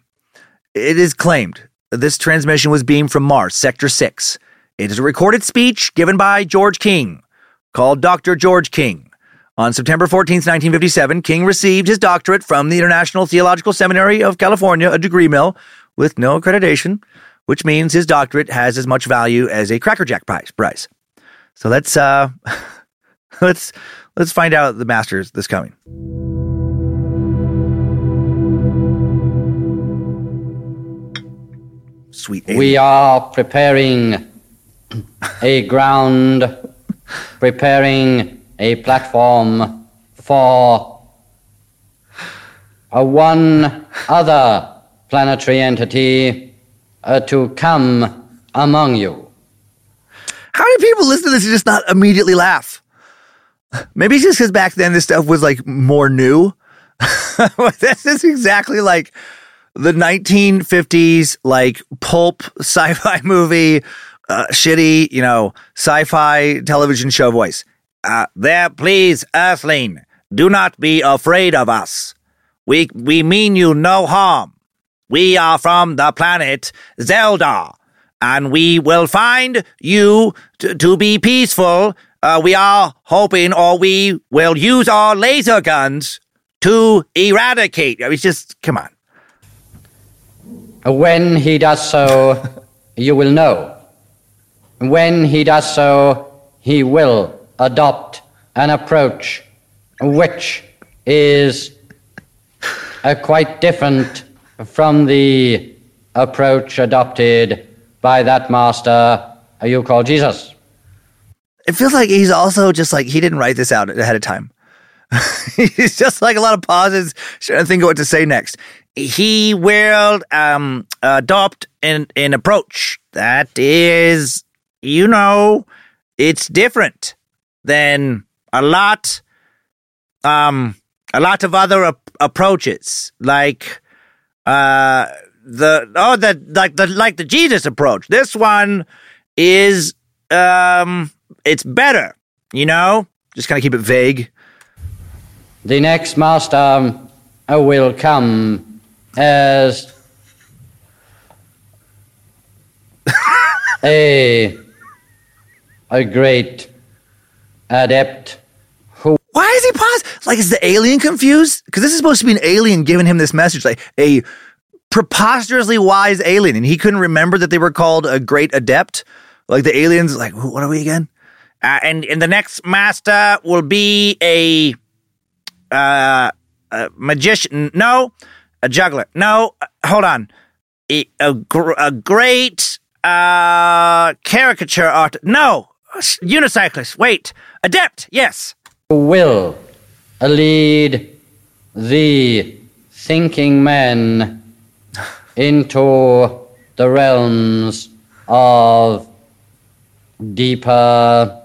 Speaker 3: it is claimed that this transmission was beamed from Mars, Sector 6. It is a recorded speech given by George King, called Dr. George King. On September 14, 1957, King received his doctorate from the International Theological Seminary of California, a degree mill, with no accreditation, which means his doctorate has as much value as a Cracker Jack prize. prize. So let's uh, [LAUGHS] let's let's find out the masters this coming. Sweet.
Speaker 6: We are preparing a ground, preparing a platform for a one other planetary entity uh, to come among you.
Speaker 3: How many people listen to this and just not immediately laugh? [LAUGHS] Maybe it's just because back then this stuff was like more new. [LAUGHS] this is exactly like the 1950s, like pulp [LAUGHS] sci fi movie, uh, shitty, you know, sci fi television show voice. Uh, there, please, Earthling, do not be afraid of us. We, we mean you no harm. We are from the planet Zelda, and we will find you t- to be peaceful. Uh, we are hoping, or we will use our laser guns to eradicate. I mean, it's just, come on.
Speaker 6: When he does so, [LAUGHS] you will know. When he does so, he will adopt an approach which is quite different from the approach adopted by that master you call Jesus.
Speaker 3: It feels like he's also just like he didn't write this out ahead of time. [LAUGHS] he's just like a lot of pauses, trying to think of what to say next. He will um, adopt an, an approach that is, you know, it's different than a lot, um, a lot of other ap- approaches, like uh, the oh, the like the like the Jesus approach. This one is um, it's better, you know. Just kind of keep it vague.
Speaker 6: The next master uh, will come as [LAUGHS] a a great adept who
Speaker 3: Why is he paused? Like, is the alien confused? Because this is supposed to be an alien giving him this message, like a preposterously wise alien, and he couldn't remember that they were called a great adept. Like the aliens, like what are we again? Uh, and and the next master will be a uh, a magician. No, a juggler. No, uh, hold on. A, a, gr- a great uh, caricature art. No, unicyclist. Wait, adept. Yes.
Speaker 6: will lead the thinking men into the realms of deeper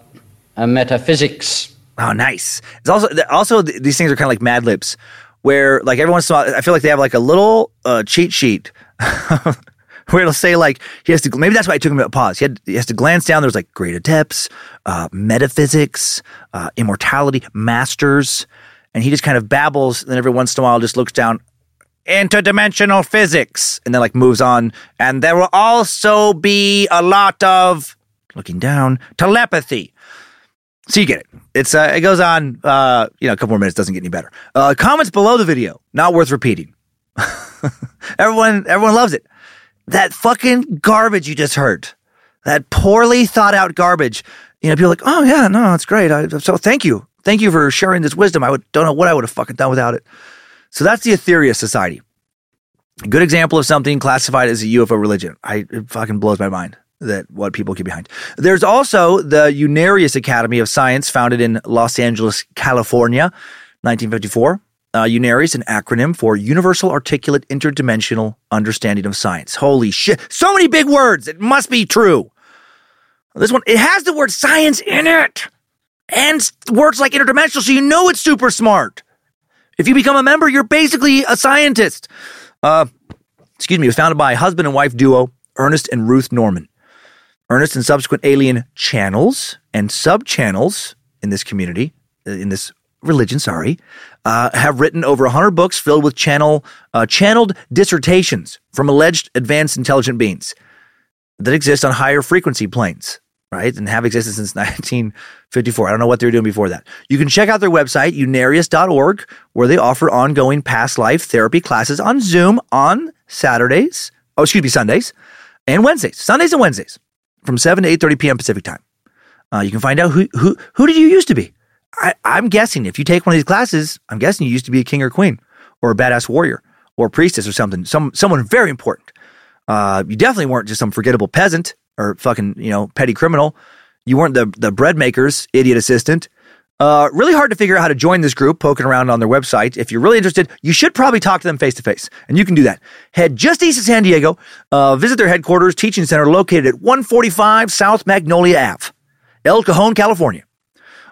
Speaker 6: uh, metaphysics.
Speaker 3: Oh, nice. It's also also these things are kind of like Mad Libs, where like every once in a while, I feel like they have like a little uh, cheat sheet [LAUGHS] where it'll say like he has to. Maybe that's why I took him to pause. He, had, he has to glance down. There's like great adepts, uh, metaphysics, uh, immortality, masters, and he just kind of babbles. And then every once in a while, just looks down. Interdimensional physics, and then like moves on. And there will also be a lot of looking down telepathy. So you get it. It's uh, it goes on. Uh, you know, a couple more minutes doesn't get any better. Uh, comments below the video not worth repeating. [LAUGHS] everyone, everyone loves it. That fucking garbage you just heard. That poorly thought out garbage. You know, people like, oh yeah, no, it's great. I, so thank you, thank you for sharing this wisdom. I would don't know what I would have fucking done without it. So that's the Aetherius Society. A good example of something classified as a UFO religion. I it fucking blows my mind that what people get behind. There's also the Unarius Academy of Science, founded in Los Angeles, California, 1954. Uh, Unarius, an acronym for Universal Articulate Interdimensional Understanding of Science. Holy shit! So many big words. It must be true. This one, it has the word science in it, and words like interdimensional, so you know it's super smart. If you become a member, you're basically a scientist. Uh, excuse me, it was founded by husband and wife duo Ernest and Ruth Norman. Ernest and subsequent alien channels and sub channels in this community, uh, in this religion, sorry, uh, have written over 100 books filled with channel, uh, channeled dissertations from alleged advanced intelligent beings that exist on higher frequency planes, right? And have existed since [LAUGHS] 1954. I don't know what they were doing before that. You can check out their website, unarius.org, where they offer ongoing past life therapy classes on Zoom on Saturdays, oh, excuse me, Sundays and Wednesdays, Sundays and Wednesdays from 7 to 8.30 p.m. Pacific time. Uh, you can find out who, who, who did you used to be? I, I'm guessing if you take one of these classes, I'm guessing you used to be a king or queen or a badass warrior or a priestess or something, some, someone very important. Uh, you definitely weren't just some forgettable peasant or fucking, you know, petty criminal. You weren't the, the bread maker's idiot assistant. Uh, really hard to figure out how to join this group, poking around on their website. If you're really interested, you should probably talk to them face to face, and you can do that. Head just east of San Diego, uh, visit their headquarters, teaching center located at 145 South Magnolia Ave, El Cajon, California.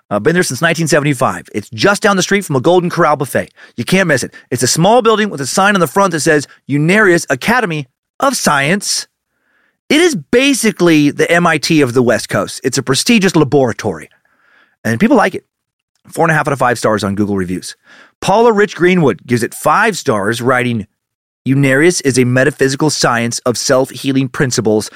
Speaker 3: I've been there since 1975. It's just down the street from a Golden Corral buffet. You can't miss it. It's a small building with a sign on the front that says Unarius Academy of Science. It is basically the MIT of the West Coast. It's a prestigious laboratory, and people like it. Four and a half out of five stars on Google reviews. Paula Rich Greenwood gives it five stars, writing, Unarius is a metaphysical science of self healing principles,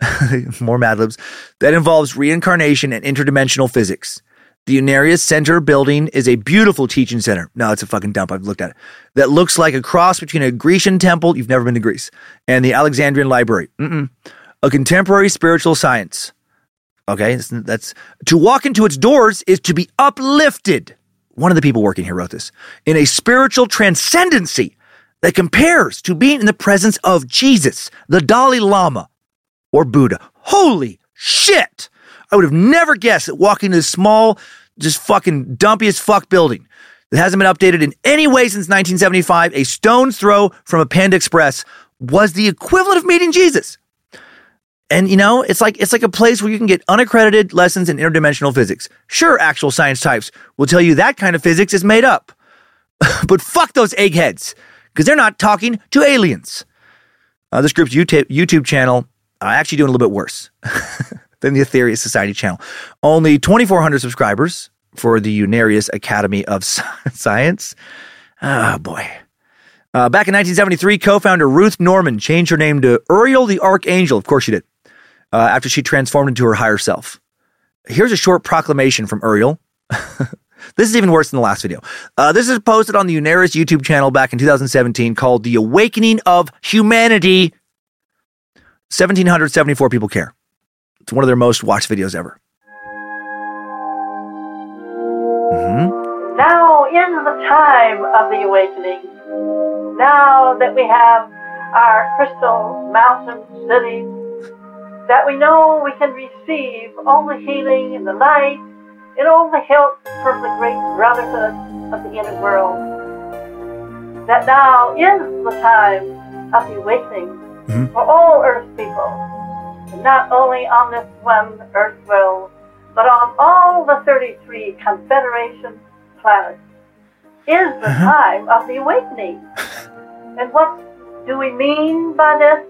Speaker 3: [LAUGHS] more Mad Libs, that involves reincarnation and interdimensional physics. The Unarius Center building is a beautiful teaching center. No, it's a fucking dump. I've looked at it. That looks like a cross between a Grecian temple, you've never been to Greece, and the Alexandrian Library. Mm-mm. A contemporary spiritual science. Okay, that's, that's to walk into its doors is to be uplifted. One of the people working here wrote this in a spiritual transcendency that compares to being in the presence of Jesus, the Dalai Lama, or Buddha. Holy shit! I would have never guessed that walking into this small, just fucking dumpy as fuck building that hasn't been updated in any way since 1975, a stone's throw from a Panda Express, was the equivalent of meeting Jesus. And you know, it's like it's like a place where you can get unaccredited lessons in interdimensional physics. Sure, actual science types will tell you that kind of physics is made up. [LAUGHS] but fuck those eggheads, because they're not talking to aliens. Uh, this group's YouTube, YouTube channel uh, actually doing a little bit worse [LAUGHS] than the Aetherius Society channel. Only 2,400 subscribers for the Unarius Academy of [LAUGHS] Science. Oh boy. Uh, back in 1973, co-founder Ruth Norman changed her name to Uriel the Archangel. Of course she did uh, after she transformed into her higher self. Here's a short proclamation from Uriel. [LAUGHS] this is even worse than the last video. Uh, this is posted on the Unarius YouTube channel back in 2017 called The Awakening of Humanity. 1,774 people care. It's one of their most watched videos ever. Mm-hmm.
Speaker 7: Now is the time of the awakening. Now that we have our crystal mountain cities that we know we can receive all the healing and the light and all the help from the great brotherhood of the inner world. That now is the time of the awakening mm-hmm. for all earth people, not only on this one earth world, but on all the 33 confederation planets. Is the uh-huh. time of the awakening. and what do we mean by this?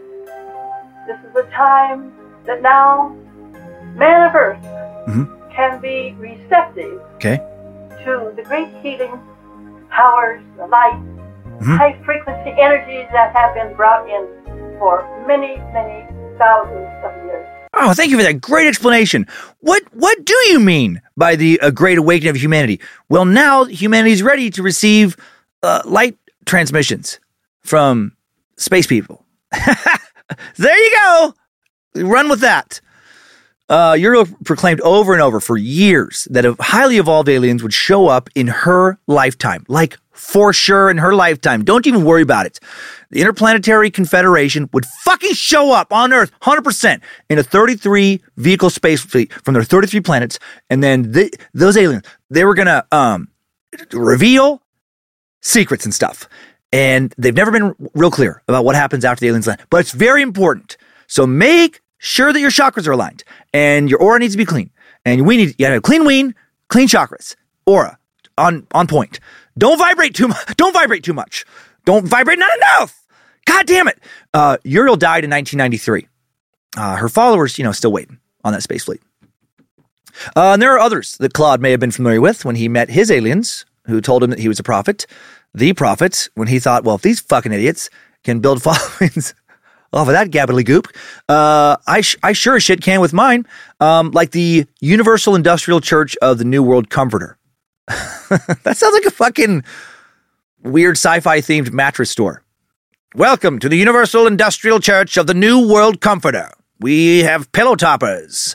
Speaker 7: This is the time that now man of earth mm-hmm. can be receptive
Speaker 3: okay.
Speaker 7: to the great healing powers, the light, mm-hmm. high frequency energies that have been brought in for many, many thousands of years.
Speaker 3: Oh, thank you for that great explanation. What what do you mean by the uh, great awakening of humanity? Well, now humanity is ready to receive uh, light transmissions from space people. [LAUGHS] there you go. Run with that. Uh, Uriel proclaimed over and over for years that a highly evolved aliens would show up in her lifetime, like for sure in her lifetime. Don't even worry about it. The Interplanetary Confederation would fucking show up on Earth 100% in a 33 vehicle space fleet from their 33 planets. And then the, those aliens, they were going to um, reveal secrets and stuff. And they've never been real clear about what happens after the aliens land. But it's very important so make sure that your chakras are aligned and your aura needs to be clean. And we need you have clean ween, clean chakras, aura on on point. Don't vibrate too much. Don't vibrate too much. Don't vibrate not enough. God damn it. Uh, Uriel died in 1993. Uh, her followers, you know, still waiting on that space fleet. Uh, and there are others that Claude may have been familiar with when he met his aliens, who told him that he was a prophet, the prophet, when he thought, well, if these fucking idiots can build [LAUGHS] followings off of that gabbly goop, uh, I, sh- I sure as shit can with mine, um, like the Universal Industrial Church of the New World Comforter. [LAUGHS] that sounds like a fucking weird sci-fi themed mattress store. Welcome to the Universal Industrial Church of the New World Comforter. We have pillow toppers.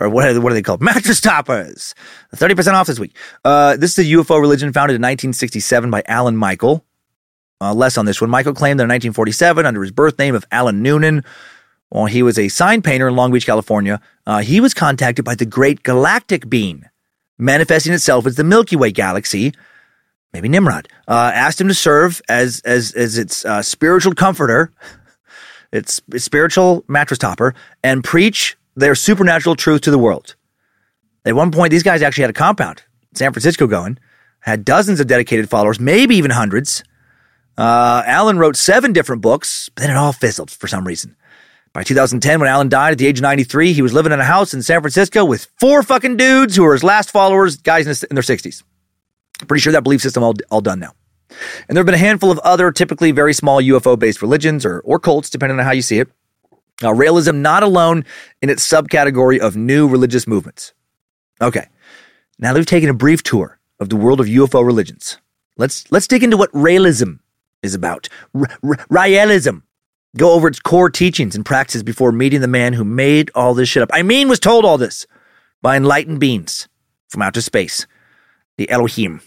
Speaker 3: Or what are, what are they called? [LAUGHS] Mattress toppers. 30% off this week. Uh, this is a UFO religion founded in 1967 by Allen Michael. Uh, less on this one. Michael claimed that in 1947, under his birth name of Allen Noonan, while he was a sign painter in Long Beach, California, uh, he was contacted by the Great Galactic Being, manifesting itself as the Milky Way galaxy. Maybe Nimrod uh, asked him to serve as as as its uh, spiritual comforter, its, its spiritual mattress topper, and preach their supernatural truth to the world. At one point, these guys actually had a compound, in San Francisco, going, had dozens of dedicated followers, maybe even hundreds. Uh, Allen wrote seven different books, but then it all fizzled for some reason. By 2010, when Allen died at the age of 93, he was living in a house in San Francisco with four fucking dudes who were his last followers, guys in their 60s. Pretty sure that belief system all, all done now. And there have been a handful of other, typically very small UFO based religions or, or cults, depending on how you see it. Now, Raëlism not alone in its subcategory of new religious movements. Okay, now that we've taken a brief tour of the world of UFO religions, let's let's dig into what Raëlism is about. R- R- Raëlism. Go over its core teachings and practices before meeting the man who made all this shit up. I mean, was told all this by enlightened beings from outer space, the Elohim.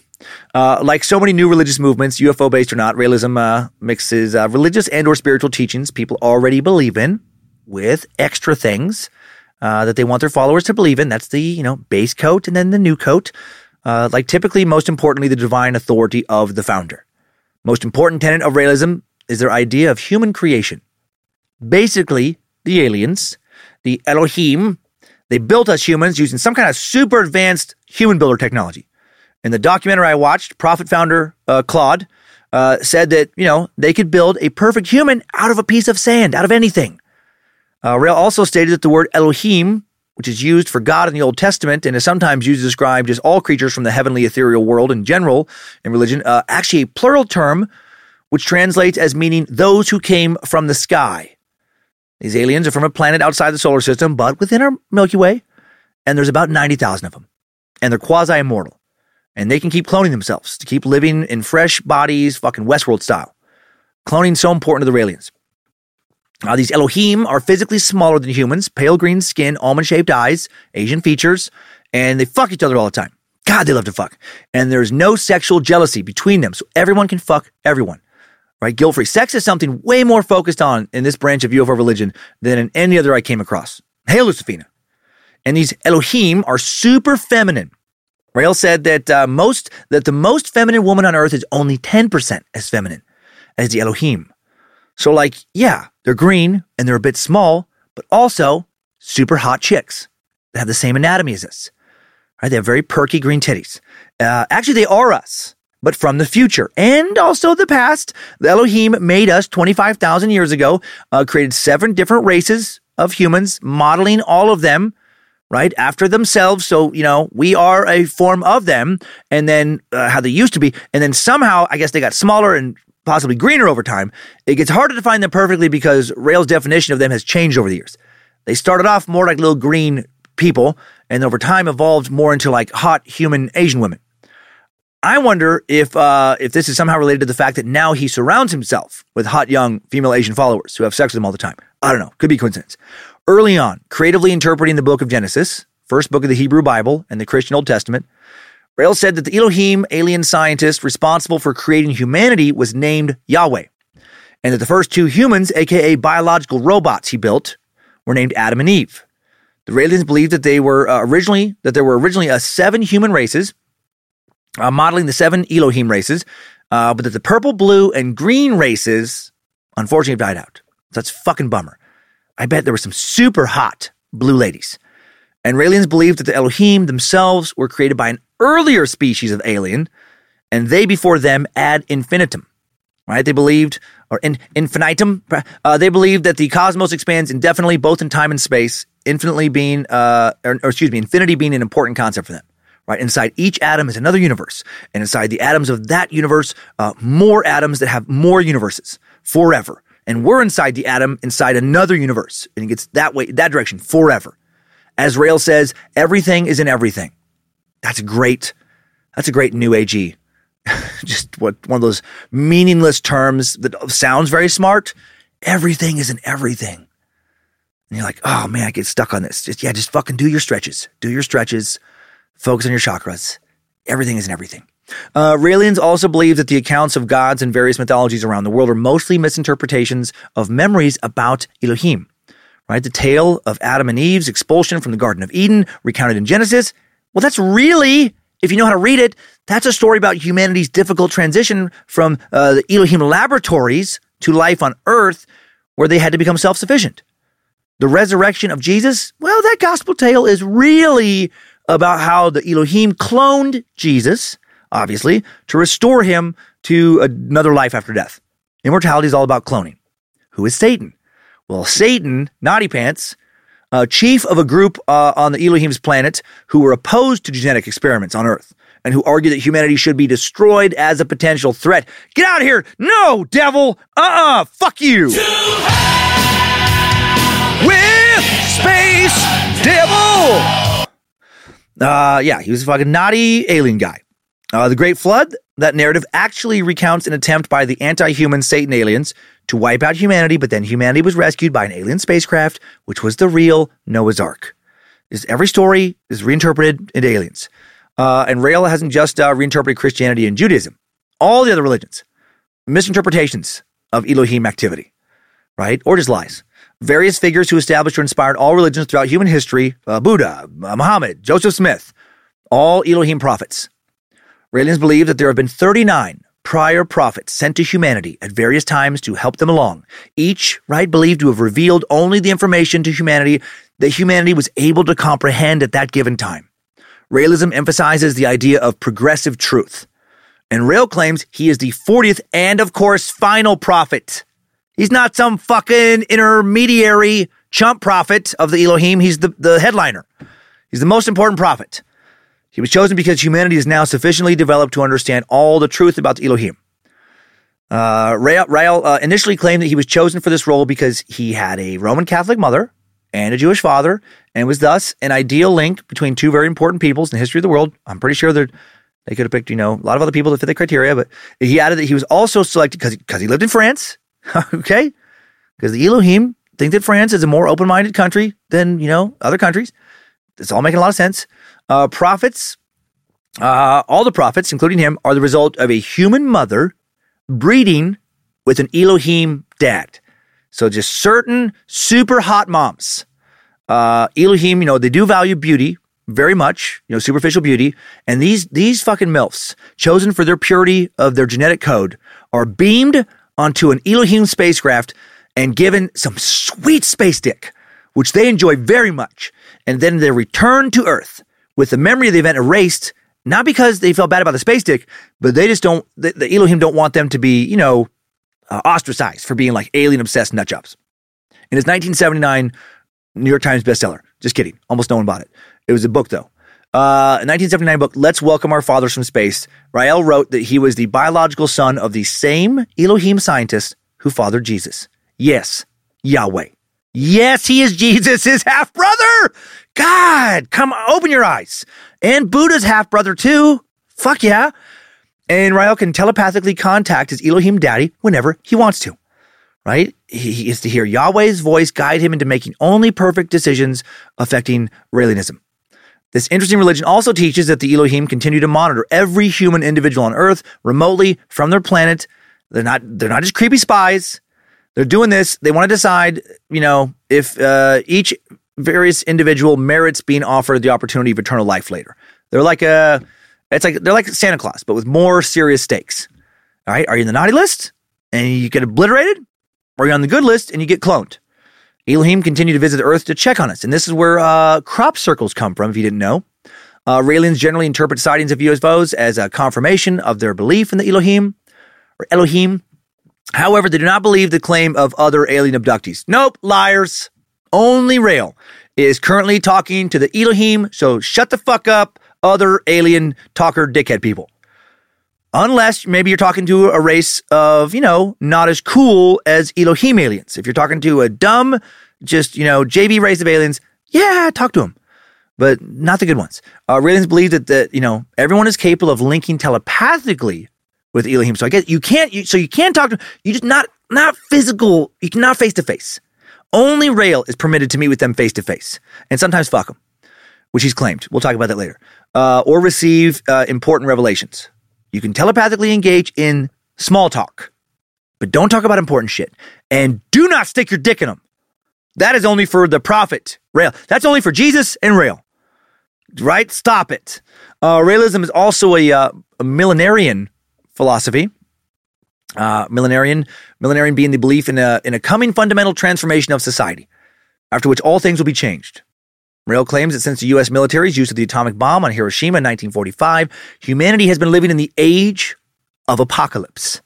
Speaker 3: Uh, like so many new religious movements, UFO based or not, Raelism uh, mixes uh, religious and or spiritual teachings people already believe in with extra things uh, that they want their followers to believe in. That's the you know base coat and then the new coat. Uh, like typically, most importantly, the divine authority of the founder. Most important tenet of Raelism is their idea of human creation. Basically, the aliens, the Elohim, they built us humans using some kind of super advanced human builder technology. In the documentary I watched, Prophet founder uh, Claude uh, said that you know they could build a perfect human out of a piece of sand, out of anything. Uh, Rael also stated that the word Elohim, which is used for God in the Old Testament and is sometimes used to describe just all creatures from the heavenly ethereal world in general in religion, uh, actually a plural term which translates as meaning those who came from the sky. These aliens are from a planet outside the solar system, but within our Milky Way, and there's about 90,000 of them. And they're quasi immortal. And they can keep cloning themselves to keep living in fresh bodies, fucking Westworld style. Cloning so important to the. Uh, these Elohim are physically smaller than humans, pale green skin, almond shaped eyes, Asian features, and they fuck each other all the time. God, they love to fuck. And there's no sexual jealousy between them, so everyone can fuck everyone. Right? Guilt free. Sex is something way more focused on in this branch of UFO religion than in any other I came across. Hail Lucifina. And these Elohim are super feminine. Rael said that uh, most that the most feminine woman on earth is only 10% as feminine as the Elohim. So, like, yeah, they're green and they're a bit small, but also super hot chicks that have the same anatomy as us. Right? They have very perky green titties. Uh, actually, they are us, but from the future and also the past. The Elohim made us 25,000 years ago, uh, created seven different races of humans, modeling all of them right after themselves so you know we are a form of them and then uh, how they used to be and then somehow i guess they got smaller and possibly greener over time, it gets harder to find them perfectly because Rael's definition of them has changed over the years. They started off more like little green people and over time evolved more into like hot human Asian women. I wonder if uh, if this is somehow related to the fact that now he surrounds himself with hot young female Asian followers who have sex with him all the time. I don't know. Could be coincidence. Early on, creatively interpreting the book of Genesis, first book of the Hebrew Bible and the Christian Old Testament, Rael said that the Elohim alien scientist responsible for creating humanity was named Yahweh, and that the first two humans, aka biological robots he built, were named Adam and Eve. The Raelians believed that they were uh, originally that there were originally uh, seven human races, uh, modeling the seven Elohim races, uh, but that the purple, blue, and green races unfortunately died out. So that's fucking bummer. I bet there were some super hot blue ladies. And Raelians believed that the Elohim themselves were created by an earlier species of alien, and they before them ad infinitum. right? They believed, or in, infinitum, uh, they believed that the cosmos expands indefinitely, both in time and space, infinitely being, uh, or, or excuse me, infinity being an important concept for them. Right inside each atom is another universe, and inside the atoms of that universe, uh, more atoms that have more universes forever. And we're inside the atom, inside another universe, and it gets that way, that direction forever. As Rael says, everything is in everything. That's a great, that's a great new agey [LAUGHS] just what one of those meaningless terms that sounds very smart. Everything is in everything. And you're like, oh man, I get stuck on this. Just yeah, just fucking do your stretches. Do your stretches. Focus on your chakras. Everything is in everything. Uh, Raelians also believe that the accounts of gods in various mythologies around the world are mostly misinterpretations of memories about Elohim. Right? The tale of Adam and Eve's expulsion from the Garden of Eden, recounted in Genesis. Well, that's really if you know how to read it, that's a story about humanity's difficult transition from uh, the Elohim laboratories to life on earth where they had to become self sufficient. The resurrection of Jesus, well, that gospel tale is really about how the Elohim cloned Jesus, obviously, to restore him to another life after death. Immortality is all about cloning. Who is Satan? Well, Satan, Naughty Pants, uh, chief of a group uh, on the Elohim's planet who were opposed to genetic experiments on Earth and who argued that humanity should be destroyed as a potential threat. Get out of here! No, devil! Uh uh Fuck you! With Space Devil! Uh, yeah, he was a fucking naughty alien guy. Uh, the Great Flood, that narrative actually recounts an attempt by the anti human Satan aliens to wipe out humanity, but then humanity was rescued by an alien spacecraft, which was the real Noah's Ark. Is every story is reinterpreted into aliens. Uh, and Rael hasn't just uh, reinterpreted Christianity and Judaism, all the other religions, misinterpretations of Elohim activity, right? Or just lies. Various figures who established or inspired all religions throughout human history uh, Buddha, uh, Muhammad, Joseph Smith, all Elohim prophets. Raelians believe that there have been 39 prior prophets sent to humanity at various times to help them along, each, right, believed to have revealed only the information to humanity that humanity was able to comprehend at that given time. Raelism emphasizes the idea of progressive truth. And Rael claims he is the 40th and, of course, final prophet. He's not some fucking intermediary chump prophet of the Elohim. He's the, the headliner. He's the most important prophet. He was chosen because humanity is now sufficiently developed to understand all the truth about the Elohim. Uh, Rael, uh, initially claimed that he was chosen for this role because he had a Roman Catholic mother and a Jewish father, and was thus an ideal link between two very important peoples in the history of the world. I'm pretty sure they could have picked, you know, a lot of other people that fit the criteria, but he added that he was also selected because because he lived in France. [LAUGHS] okay, because the Elohim think that France is a more open-minded country than you know other countries. It's all making a lot of sense. Uh, prophets, uh, all the prophets, including him, are the result of a human mother breeding with an Elohim dad. So just certain super hot moms. Uh, Elohim, you know, they do value beauty very much, you know, superficial beauty. And these these fucking milfs, chosen for their purity of their genetic code, are beamed onto an Elohim spacecraft and given some sweet space dick, which they enjoy very much. And then they return to Earth with the memory of the event erased, not because they felt bad about the space dick, but they just don't, the, the Elohim don't want them to be, you know, uh, ostracized for being like alien obsessed nutjobs. In his 1979 New York Times bestseller, just kidding, almost no one bought it. It was a book though. Uh, 1979 book, Let's Welcome Our Fathers from Space. Rael wrote that he was the biological son of the same Elohim scientist who fathered Jesus. Yes, Yahweh. Yes, he is Jesus' half brother. God, come open your eyes. And Buddha's half brother too. Fuck yeah. And Rael can telepathically contact his Elohim daddy whenever he wants to. Right? He, he is to hear Yahweh's voice guide him into making only perfect decisions affecting Raelianism. This interesting religion also teaches that the Elohim continue to monitor every human individual on Earth remotely from their planet. They're not they're not just creepy spies. They're doing this. They want to decide, you know, if uh, each various individual merits being offered the opportunity of eternal life later. They're like a, it's like they're like Santa Claus, but with more serious stakes. All right, are you in the naughty list and you get obliterated, or are you on the good list and you get cloned? Elohim continue to visit Earth to check on us, and this is where uh, crop circles come from. If you didn't know, uh, Raelians generally interpret sightings of UFOs as a confirmation of their belief in the Elohim or Elohim However, they do not believe the claim of other alien abductees. Nope, liars. Only Rael is currently talking to the Elohim, so shut the fuck up, other alien talker dickhead people. Unless maybe you're talking to a race of, you know, not as cool as Elohim aliens. If you're talking to a dumb, just, you know, JV race of aliens, yeah, talk to them. But not the good ones. Uh, Raelians believe that, that, you know, everyone is capable of linking telepathically with Elohim. So I guess you can't, you, so you can't talk to, you just not, not physical, you cannot face to face. Only Rael is permitted to meet with them face to face and sometimes fuck them, which he's claimed. We'll talk about that later. Uh, or receive uh, important revelations. You can telepathically engage in small talk, but don't talk about important shit. And do not stick your dick in them. That is only for the prophet, Rael. That's only for Jesus and Rael. Right? Stop it. Uh, Raelism is also a, uh, a millenarian philosophy. Uh, millenarian, millenarian being the belief in a, in a coming fundamental transformation of society, after which all things will be changed. Rael claims that since the U.S. military's use of the atomic bomb on Hiroshima in 1945, humanity has been living in the age of apocalypse.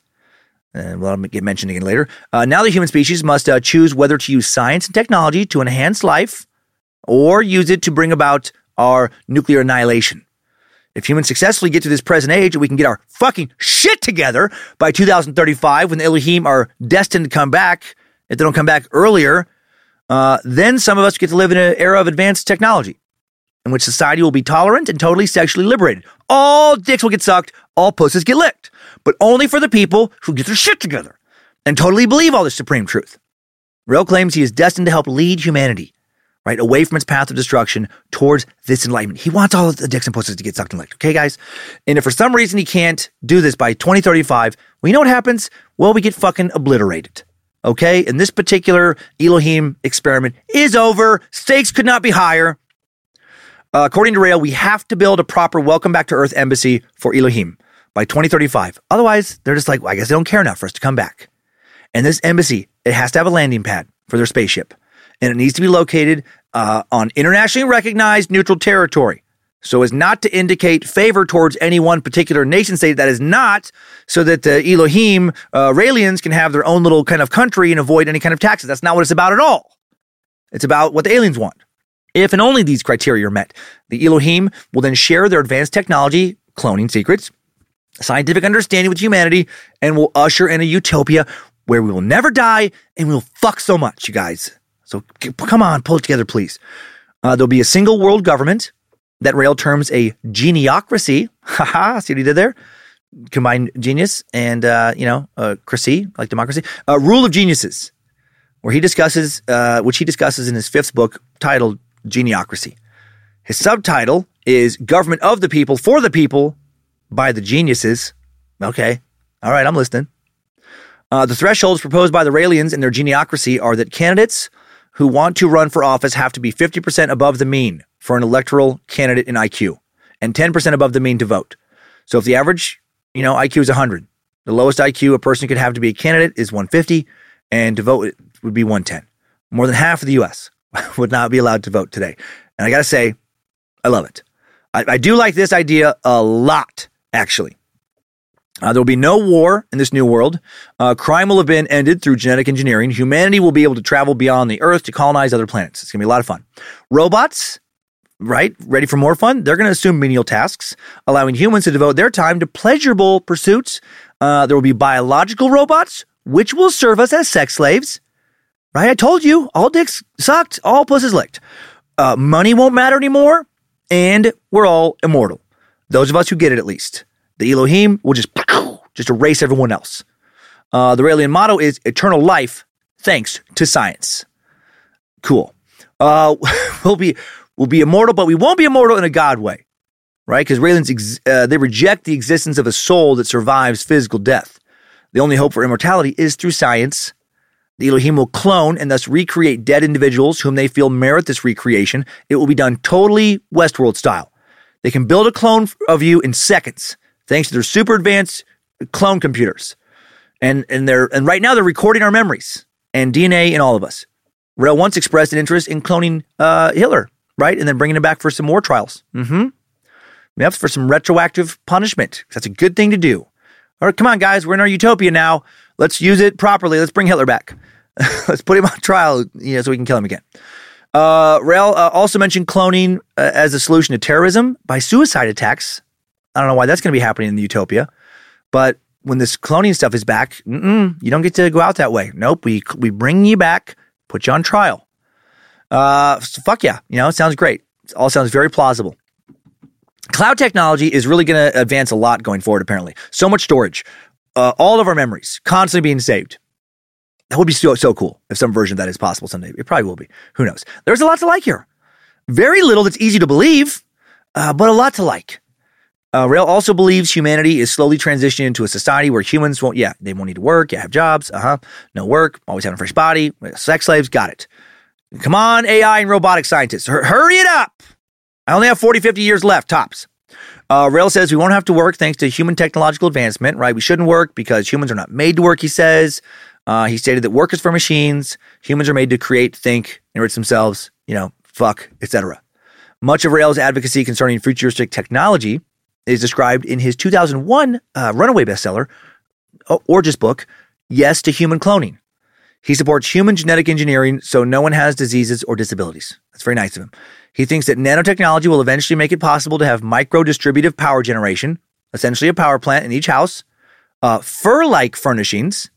Speaker 3: And we'll get mentioned again later. Uh, now the human species must uh, choose whether to use science and technology to enhance life or use it to bring about our nuclear annihilation. If humans successfully get to this present age and we can get our fucking shit together by 2035 when the Elohim are destined to come back, if they don't come back earlier, uh, then some of us get to live in an era of advanced technology in which society will be tolerant and totally sexually liberated. All dicks will get sucked, all pussies get licked, but only for the people who get their shit together and totally believe all this supreme truth. Rael claims he is destined to help lead humanity right, away from its path of destruction towards this enlightenment. He wants all the and pussies to get sucked in licked. Okay, guys? And if for some reason he can't do this by 2035, well, you know what happens? Well, we get fucking obliterated. Okay? And this particular Elohim experiment is over. Stakes could not be higher. Uh, according to Rael, we have to build a proper welcome back to Earth embassy for Elohim by 2035. Otherwise, they're just like, well, I guess they don't care enough for us to come back. And this embassy, it has to have a landing pad for their spaceship and it needs to be located uh, on internationally recognized neutral territory so as not to indicate favor towards any one particular nation state that is not so that the Elohim uh, Raelians can have their own little kind of country and avoid any kind of taxes. That's not what it's about at all. It's about what the aliens want. If and only these criteria are met, the Elohim will then share their advanced technology, cloning secrets, scientific understanding with humanity, and will usher in a utopia where we will never die and we'll fuck so much, you guys. So come on, pull it together, please. Uh, there'll be a single world government that Rael terms a geniocracy. [LAUGHS] Haha, see what he did there? Combined genius and, uh, you know, uh, cracy, like democracy. A rule of geniuses, where he discusses, uh, which he discusses in his fifth book titled Geniocracy. His subtitle is Government of the People, for the People, by the Geniuses. Okay. All right, I'm listening. Uh, the thresholds proposed by the Raelians in their geniocracy are that candidates who want to run for office have to be 50% above the mean for an electoral candidate in IQ and 10% above the mean to vote. So if the average, you know, IQ is 100, the lowest IQ a person could have to be a candidate is 150 and to vote would be 110. More than half of the US [LAUGHS] would not be allowed to vote today. And I got to say, I love it. I, I do like this idea a lot, actually. Uh, there will be no war in this new world. Uh, crime will have been ended through genetic engineering. Humanity will be able to travel beyond the Earth to colonize other planets. It's going to be a lot of fun. Robots, right, ready for more fun? They're going to assume menial tasks, allowing humans to devote their time to pleasurable pursuits. Uh, there will be biological robots, which will serve us as sex slaves. Right? I told you, all dicks sucked, all pussies licked. Uh, money won't matter anymore, and we're all immortal. Those of us who get it, at least. The Elohim will just [LAUGHS] just erase everyone else. Uh, the Raelian motto is eternal life thanks to science. Cool. Uh, [LAUGHS] we'll be we'll be immortal, but we won't be immortal in a God way, right? Because Raelians ex- uh, they reject the existence of a soul that survives physical death. The only hope for immortality is through science. The Elohim will clone and thus recreate dead individuals whom they feel merit this recreation. It will be done totally Westworld style. They can build a clone of you in seconds thanks to their super advanced clone computers. And and they're and right now they're recording our memories and DNA in all of us. Rael once expressed an interest in cloning uh, Hitler, right, and then bringing him back for some more trials. Mm-hmm. Yep, for some retroactive punishment. That's a good thing to do. All right, come on, guys, we're in our utopia now. Let's use it properly. Let's bring Hitler back. [LAUGHS] Let's put him on trial, you know, so we can kill him again. Uh, Rael uh, also mentioned cloning uh, as a solution to terrorism by suicide attacks. I don't know why that's going to be happening in the utopia, but when this cloning stuff is back, you don't get to go out that way. Nope, we we bring you back, put you on trial. Uh, so fuck yeah, you know, it sounds great. It all sounds very plausible. Cloud technology is really going to advance a lot going forward. Apparently, so much storage, uh, all of our memories constantly being saved. That would be so so cool if some version of that is possible someday. It probably will be. Who knows? There's a lot to like here. Very little that's easy to believe, uh, but a lot to like. Uh, Rael also believes humanity is slowly transitioning into a society where humans won't, yeah, they won't need to work, yeah, have jobs, uh huh, no work, always having a fresh body, sex slaves, got it. Come on, AI and robotic scientists, Hur- hurry it up. I only have 40, 50 years left, tops. Uh, Rael says we won't have to work thanks to human technological advancement, right? We shouldn't work because humans are not made to work, he says. Uh, he stated that work is for machines. Humans are made to create, think, enrich themselves, you know, fuck, etc. Much of Rael's advocacy concerning futuristic technology is described in his 2001 uh, runaway bestseller, or just book, Yes to Human Cloning. He supports human genetic engineering so no one has diseases or disabilities. That's very nice of him. He thinks that nanotechnology will eventually make it possible to have micro distributive power generation, essentially a power plant in each house, uh, fur like furnishings,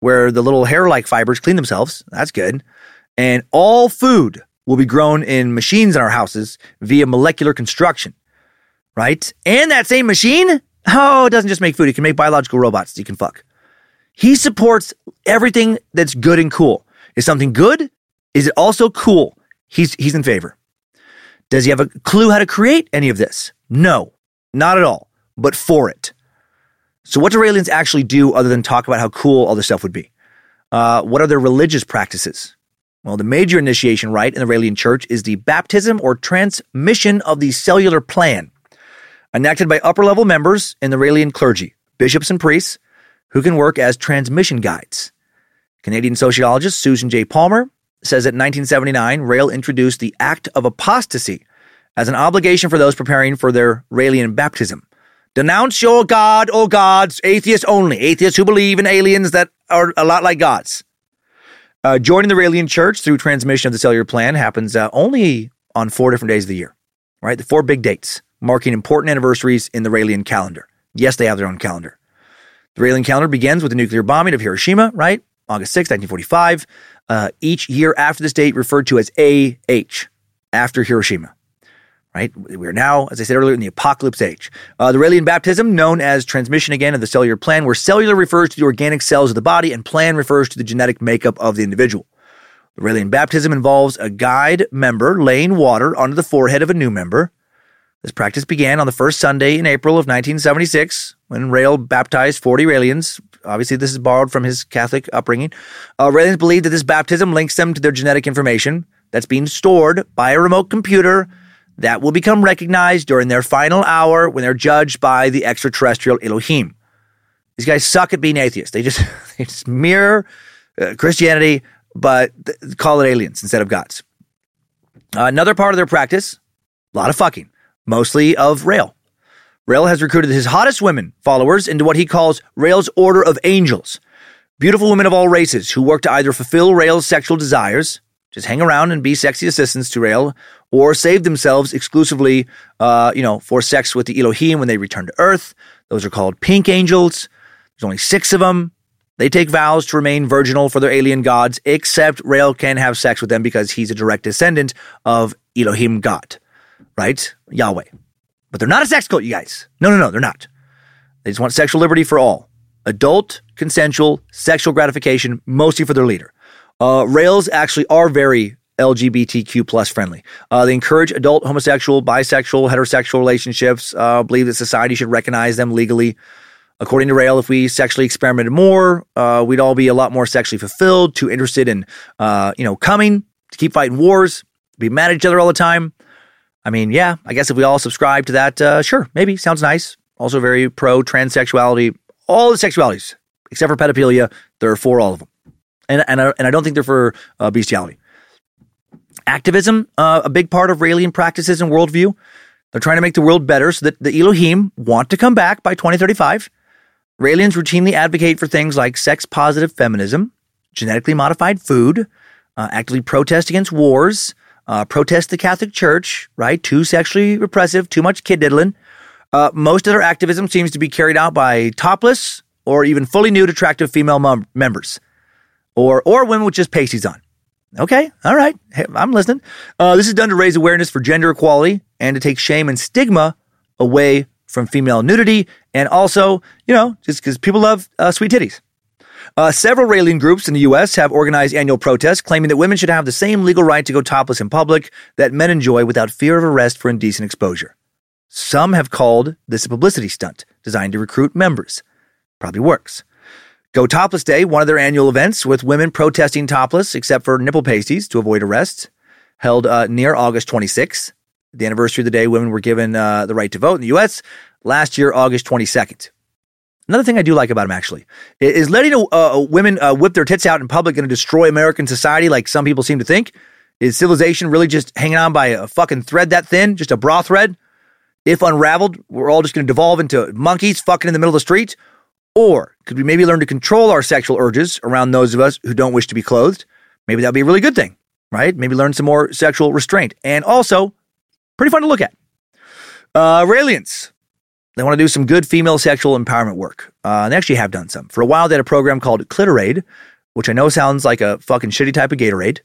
Speaker 3: where the little hair like fibers clean themselves. That's good. And all food will be grown in machines in our houses via molecular construction, right? And that same machine, oh, it doesn't just make food, it can make biological robots you can fuck. He supports everything that's good and cool. Is something good? Is it also cool? He's, he's in favor. Does he have a clue how to create any of this? No, not at all, but for it. So, what do aliens actually do other than talk about how cool all this stuff would be? Uh, what are their religious practices? Well, the major initiation rite in the Raelian Church is the baptism or transmission of the cellular plan, enacted by upper level members in the Raelian clergy, bishops and priests, who can work as transmission guides. Canadian sociologist Susan J. Palmer says that in 1979, Rael introduced the act of apostasy as an obligation for those preparing for their Raelian baptism. Denounce your God, or gods, atheists only, atheists who believe in aliens that are a lot like gods. Uh, joining the Raelian Church through transmission of the cellular plan happens uh, only on four different days of the year, right? The four big dates marking important anniversaries in the Raelian calendar. Yes, they have their own calendar. The Raelian calendar begins with the nuclear bombing of Hiroshima, right? August 6, 1945. Uh, each year after this date referred to as AH, after Hiroshima right? We are now, as I said earlier, in the apocalypse age. Uh, the Raelian baptism, known as transmission again of the cellular plan, where cellular refers to the organic cells of the body and plan refers to the genetic makeup of the individual. The Raelian baptism involves a guide member laying water onto the forehead of a new member. This practice began on the first Sunday in April of 1976 when Rael baptized 40 Raelians. Obviously, this is borrowed from his Catholic upbringing. Uh, Raelians believe that this baptism links them to their genetic information that's being stored by a remote computer that will become recognized during their final hour when they're judged by the extraterrestrial Elohim. These guys suck at being atheists. They just, [LAUGHS] they just mirror uh, Christianity, but th- call it aliens instead of gods. Uh, another part of their practice, a lot of fucking, mostly of Rael. Rael has recruited his hottest women followers into what he calls Rael's Order of Angels. Beautiful women of all races who work to either fulfill Rael's sexual desires, just hang around and be sexy assistants to Rael, or save themselves exclusively, uh, you know, for sex with the Elohim when they return to Earth. Those are called pink angels. There's only six of them. They take vows to remain virginal for their alien gods, except Rael can have sex with them because he's a direct descendant of Elohim God, right? Yahweh. But they're not a sex cult, you guys. No, no, no, they're not. They just want sexual liberty for all. Adult, consensual, sexual gratification, mostly for their leader. Uh, Raels actually are very LGBTQ plus friendly. Uh, they encourage adult homosexual, bisexual, heterosexual relationships. Uh, believe that society should recognize them legally. According to Rael, if we sexually experimented more, uh, we'd all be a lot more sexually fulfilled, too interested in, uh, you know, coming to keep fighting wars, be mad at each other all the time. I mean, yeah, I guess if we all subscribe to that, uh, sure, maybe sounds nice. Also, very pro transsexuality, all the sexualities except for pedophilia. They're for all of them, and and I, and I don't think they're for uh, bestiality activism, uh, a big part of Raelian practices and worldview. They're trying to make the world better so that the Elohim want to come back by 2035. Raelians routinely advocate for things like sex positive feminism, genetically modified food, uh, actively protest against wars, uh, protest the Catholic Church, right? Too sexually repressive, too much kid diddling. Uh, most of their activism seems to be carried out by topless or even fully nude, attractive female mem- members, or or women with just pasties on. Okay, all right, hey, I'm listening. Uh, this is done to raise awareness for gender equality and to take shame and stigma away from female nudity, and also, you know, just because people love uh, sweet titties. Uh, several Raelian groups in the U.S. have organized annual protests claiming that women should have the same legal right to go topless in public that men enjoy without fear of arrest for indecent exposure. Some have called this a publicity stunt designed to recruit members. Probably works. Go Topless Day, one of their annual events with women protesting topless except for nipple pasties to avoid arrest, held uh, near August 26th, the anniversary of the day women were given uh, the right to vote in the U.S. last year, August 22nd. Another thing I do like about him actually is letting women uh, whip their tits out in public to destroy American society like some people seem to think. Is civilization really just hanging on by a fucking thread that thin, just a bra thread? If unraveled, we're all just going to devolve into monkeys fucking in the middle of the street? Or could we maybe learn to control our sexual urges around those of us who don't wish to be clothed? Maybe that'd be a really good thing, right? Maybe learn some more sexual restraint. And also, pretty fun to look at. Uh, Raelians, they want to do some good female sexual empowerment work. Uh, they actually have done some. For a while, they had a program called Clitoraid, which I know sounds like a fucking shitty type of Gatorade.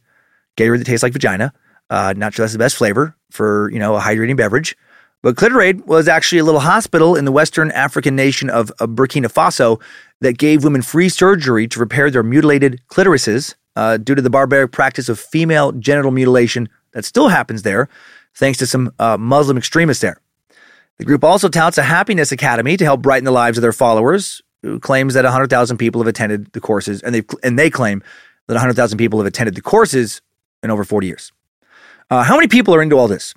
Speaker 3: Gatorade that tastes like vagina. Uh, not sure that's the best flavor for, you know, a hydrating beverage. But Clitoraid was actually a little hospital in the Western African nation of, of Burkina Faso that gave women free surgery to repair their mutilated clitorises uh, due to the barbaric practice of female genital mutilation that still happens there, thanks to some uh, Muslim extremists there. The group also touts a happiness academy to help brighten the lives of their followers, who claims that 100,000 people have attended the courses, and they and they claim that 100,000 people have attended the courses in over 40 years. Uh, how many people are into all this?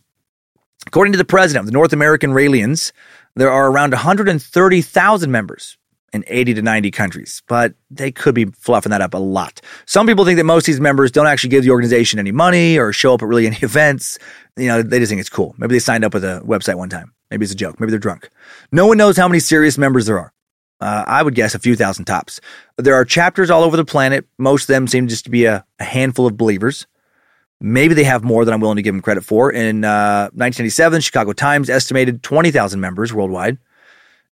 Speaker 3: According to the president of the North American Raelians, there are around 130,000 members in 80 to 90 countries, but they could be fluffing that up a lot. Some people think that most of these members don't actually give the organization any money or show up at really any [LAUGHS] events. You know, they just think it's cool. Maybe they signed up with a website one time. Maybe it's a joke. Maybe they're drunk. No one knows how many serious members there are. Uh, I would guess a few thousand tops. There are chapters all over the planet. Most of them seem just to be a, a handful of believers. Maybe they have more than I'm willing to give them credit for. In uh, 1997, Chicago Times estimated 20,000 members worldwide.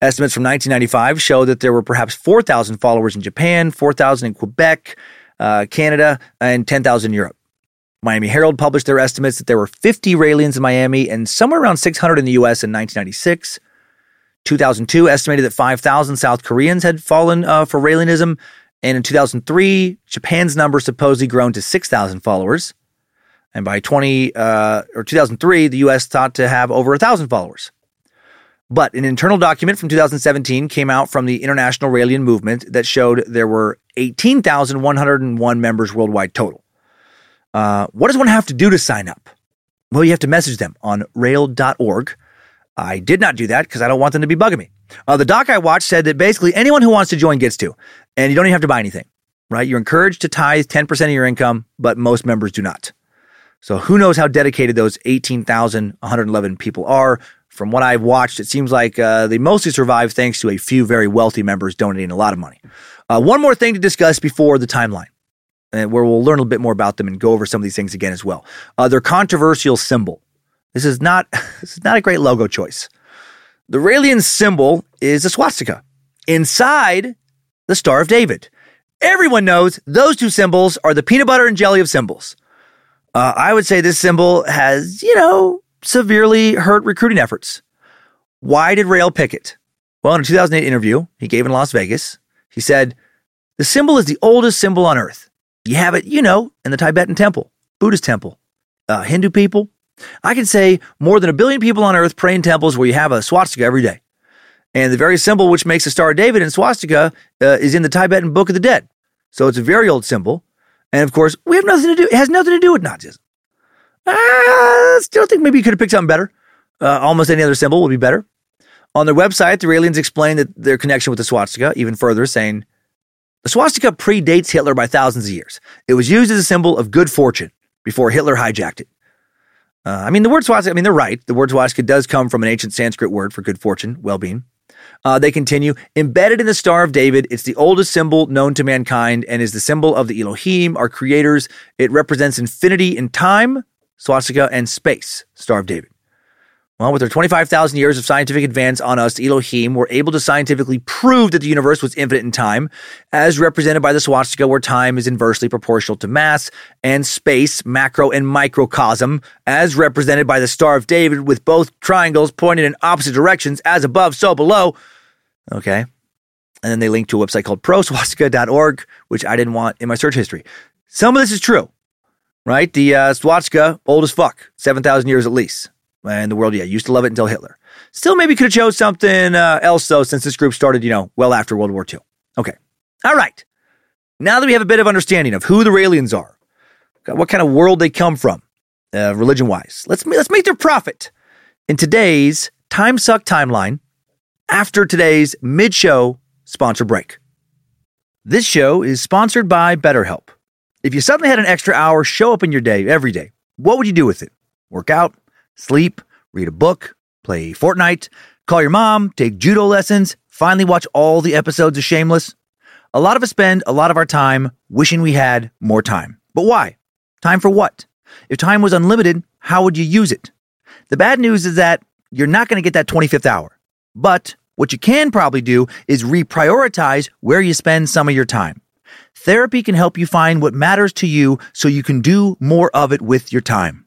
Speaker 3: Estimates from 1995 show that there were perhaps 4,000 followers in Japan, 4,000 in Quebec, uh, Canada, and 10,000 in Europe. Miami Herald published their estimates that there were 50 Raelians in Miami and somewhere around 600 in the US in 1996. 2002 estimated that 5,000 South Koreans had fallen uh, for Raelianism. And in 2003, Japan's number supposedly grown to 6,000 followers. And by 20 uh, or 2003, the U.S. thought to have over 1,000 followers. But an internal document from 2017 came out from the International Raelian Movement that showed there were 18,101 members worldwide total. Uh, what does one have to do to sign up? Well, you have to message them on rael.org. I did not do that because I don't want them to be bugging me. Uh, the doc I watched said that basically anyone who wants to join gets to, and you don't even have to buy anything, right? You're encouraged to tithe 10% of your income, but most members do not. So who knows how dedicated those 18,111 people are. From what I've watched, it seems like uh, they mostly survive thanks to a few very wealthy members donating a lot of money. Uh, one more thing to discuss before the timeline and where we'll learn a little bit more about them and go over some of these things again as well. Uh, their controversial symbol. This is not [LAUGHS] this is not a great logo choice. The Raelian symbol is a swastika inside the Star of David. Everyone knows those two symbols are the peanut butter and jelly of symbols. Uh, I would say this symbol has, you know, severely hurt recruiting efforts. Why did Rael pick it? Well, in a 2008 interview he gave in Las Vegas, he said, The symbol is the oldest symbol on earth. You have it, you know, in the Tibetan temple, Buddhist temple, uh, Hindu people. I can say more than a billion people on earth pray in temples where you have a swastika every day. And the very symbol which makes the Star of David and swastika uh, is in the Tibetan Book of the Dead. So it's a very old symbol. And of course, we have nothing to do, it has nothing to do with Nazism. I uh, still think maybe you could have picked something better. Uh, almost any other symbol would be better. On their website, the Raelians explain that their connection with the swastika even further, saying, the swastika predates Hitler by thousands of years. It was used as a symbol of good fortune before Hitler hijacked it. Uh, I mean, the word swastika, I mean, they're right. The word swastika does come from an ancient Sanskrit word for good fortune, well being. Uh, they continue embedded in the Star of David. It's the oldest symbol known to mankind and is the symbol of the Elohim, our creators. It represents infinity in time, swastika, and space. Star of David. Well, with their 25,000 years of scientific advance on us, Elohim were able to scientifically prove that the universe was infinite in time, as represented by the swastika, where time is inversely proportional to mass, and space, macro and microcosm, as represented by the Star of David, with both triangles pointed in opposite directions, as above, so below. Okay. And then they link to a website called proswastika.org, which I didn't want in my search history. Some of this is true, right? The uh, swastika, old as fuck, 7,000 years at least and the world, yeah, used to love it until Hitler. Still, maybe could have chose something uh, else though, since this group started, you know, well after World War II. Okay, all right. Now that we have a bit of understanding of who the Raelians are, what kind of world they come from, uh, religion wise, let's let's make their profit in today's time suck timeline. After today's mid show sponsor break. This show is sponsored by BetterHelp. If you suddenly had an extra hour show up in your day every day, what would you do with it? Work out? Sleep, read a book, play Fortnite, call your mom, take judo lessons, finally watch all the episodes of Shameless. A lot of us spend a lot of our time wishing we had more time. But why? Time for what? If time was unlimited, how would you use it? The bad news is that you're not going to get that 25th hour. But what you can probably do is reprioritize where you spend some of your time. Therapy can help you find what matters to you so you can do more of it with your time.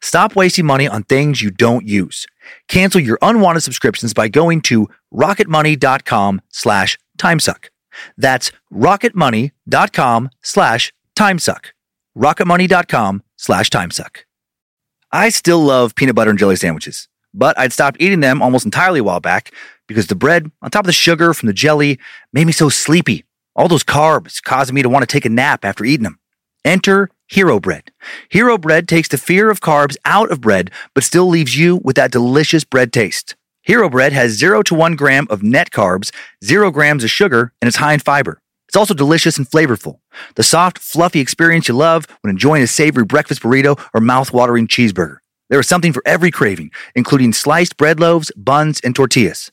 Speaker 3: Stop wasting money on things you don't use. Cancel your unwanted subscriptions by going to rocketmoney.com slash timesuck. That's rocketmoney.com slash timesuck. rocketmoney.com slash timesuck. I still love peanut butter and jelly sandwiches, but I'd stopped eating them almost entirely a while back because the bread, on top of the sugar from the jelly, made me so sleepy. All those carbs causing me to want to take a nap after eating them. Enter Hero Bread. Hero Bread takes the fear of carbs out of bread, but still leaves you with that delicious bread taste. Hero Bread has 0 to 1 gram of net carbs, 0 grams of sugar, and it's high in fiber. It's also delicious and flavorful. The soft, fluffy experience you love when enjoying a savory breakfast burrito or mouth-watering cheeseburger. There is something for every craving, including sliced bread loaves, buns, and tortillas.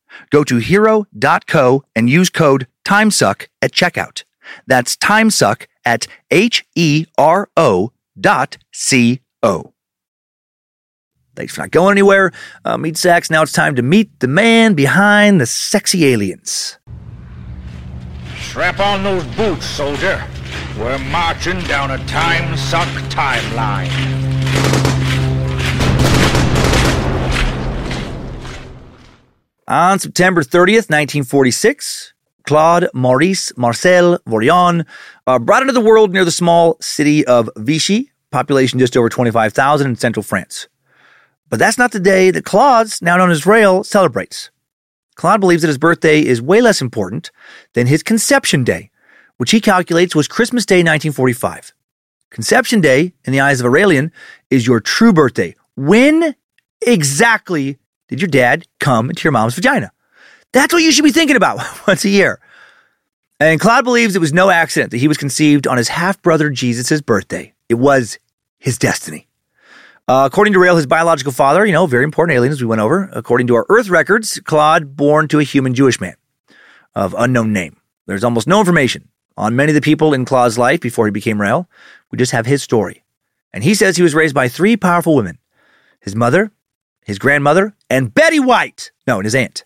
Speaker 3: Go to hero.co and use code TIMESUCK at checkout. That's TIMESUCK at H E R O dot C O. Thanks for not going anywhere. Uh, meet Sax. Now it's time to meet the man behind the sexy aliens.
Speaker 8: Strap on those boots, soldier. We're marching down a time suck timeline.
Speaker 3: On September 30th, 1946, Claude Maurice Marcel Vorilhon uh, brought into the world near the small city of Vichy, population just over 25,000 in central France. But that's not the day that Claude, now known as Rael, celebrates. Claude believes that his birthday is way less important than his conception day, which he calculates was Christmas Day 1945. Conception Day, in the eyes of a Raelian, is your true birthday. When exactly did your dad come into your mom's vagina? That's what you should be thinking about [LAUGHS] once a year. And Claude believes it was no accident that he was conceived on his half brother Jesus' birthday. It was his destiny. Uh, according to Rael, his biological father, you know, very important alien as we went over. According to our Earth records, Claude born to a human Jewish man of unknown name. There's almost no information on many of the people in Claude's life before he became Rael. We just have his story. And he says he was raised by three powerful women his mother, his grandmother, and Betty White. No, and his aunt.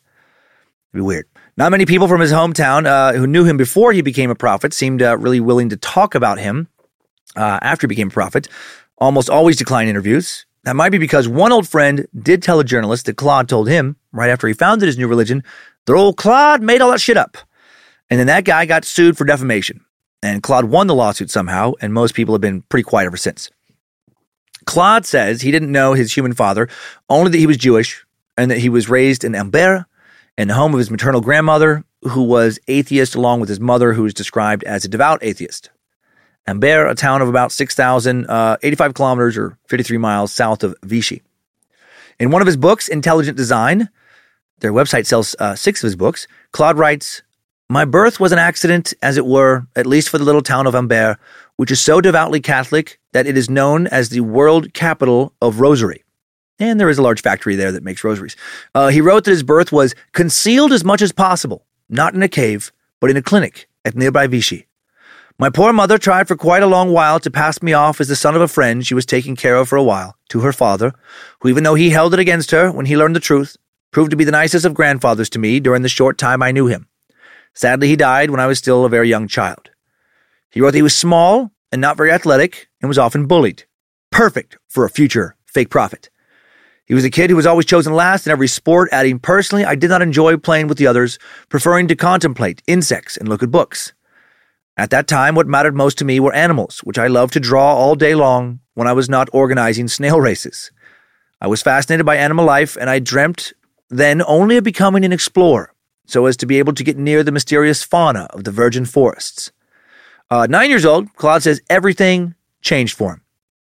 Speaker 3: It'd be weird. Not many people from his hometown uh, who knew him before he became a prophet seemed uh, really willing to talk about him uh, after he became a prophet. Almost always decline interviews. That might be because one old friend did tell a journalist that Claude told him, right after he founded his new religion, that old Claude made all that shit up. And then that guy got sued for defamation. And Claude won the lawsuit somehow, and most people have been pretty quiet ever since. Claude says he didn't know his human father, only that he was Jewish and that he was raised in Ambert in the home of his maternal grandmother, who was atheist, along with his mother, who was described as a devout atheist. Ambert, a town of about 6,085 uh, kilometers or 53 miles south of Vichy. In one of his books, Intelligent Design, their website sells uh, six of his books, Claude writes, My birth was an accident, as it were, at least for the little town of Ambert, which is so devoutly Catholic that it is known as the world capital of rosary. And there is a large factory there that makes rosaries. Uh, he wrote that his birth was concealed as much as possible, not in a cave, but in a clinic at nearby Vichy. My poor mother tried for quite a long while to pass me off as the son of a friend she was taking care of for a while to her father, who, even though he held it against her when he learned the truth, proved to be the nicest of grandfathers to me during the short time I knew him. Sadly, he died when I was still a very young child. He wrote that he was small and not very athletic and was often bullied. Perfect for a future fake prophet. He was a kid who was always chosen last in every sport, adding, Personally, I did not enjoy playing with the others, preferring to contemplate insects and look at books. At that time, what mattered most to me were animals, which I loved to draw all day long when I was not organizing snail races. I was fascinated by animal life, and I dreamt then only of becoming an explorer, so as to be able to get near the mysterious fauna of the virgin forests. Uh, nine years old, Claude says everything changed for him.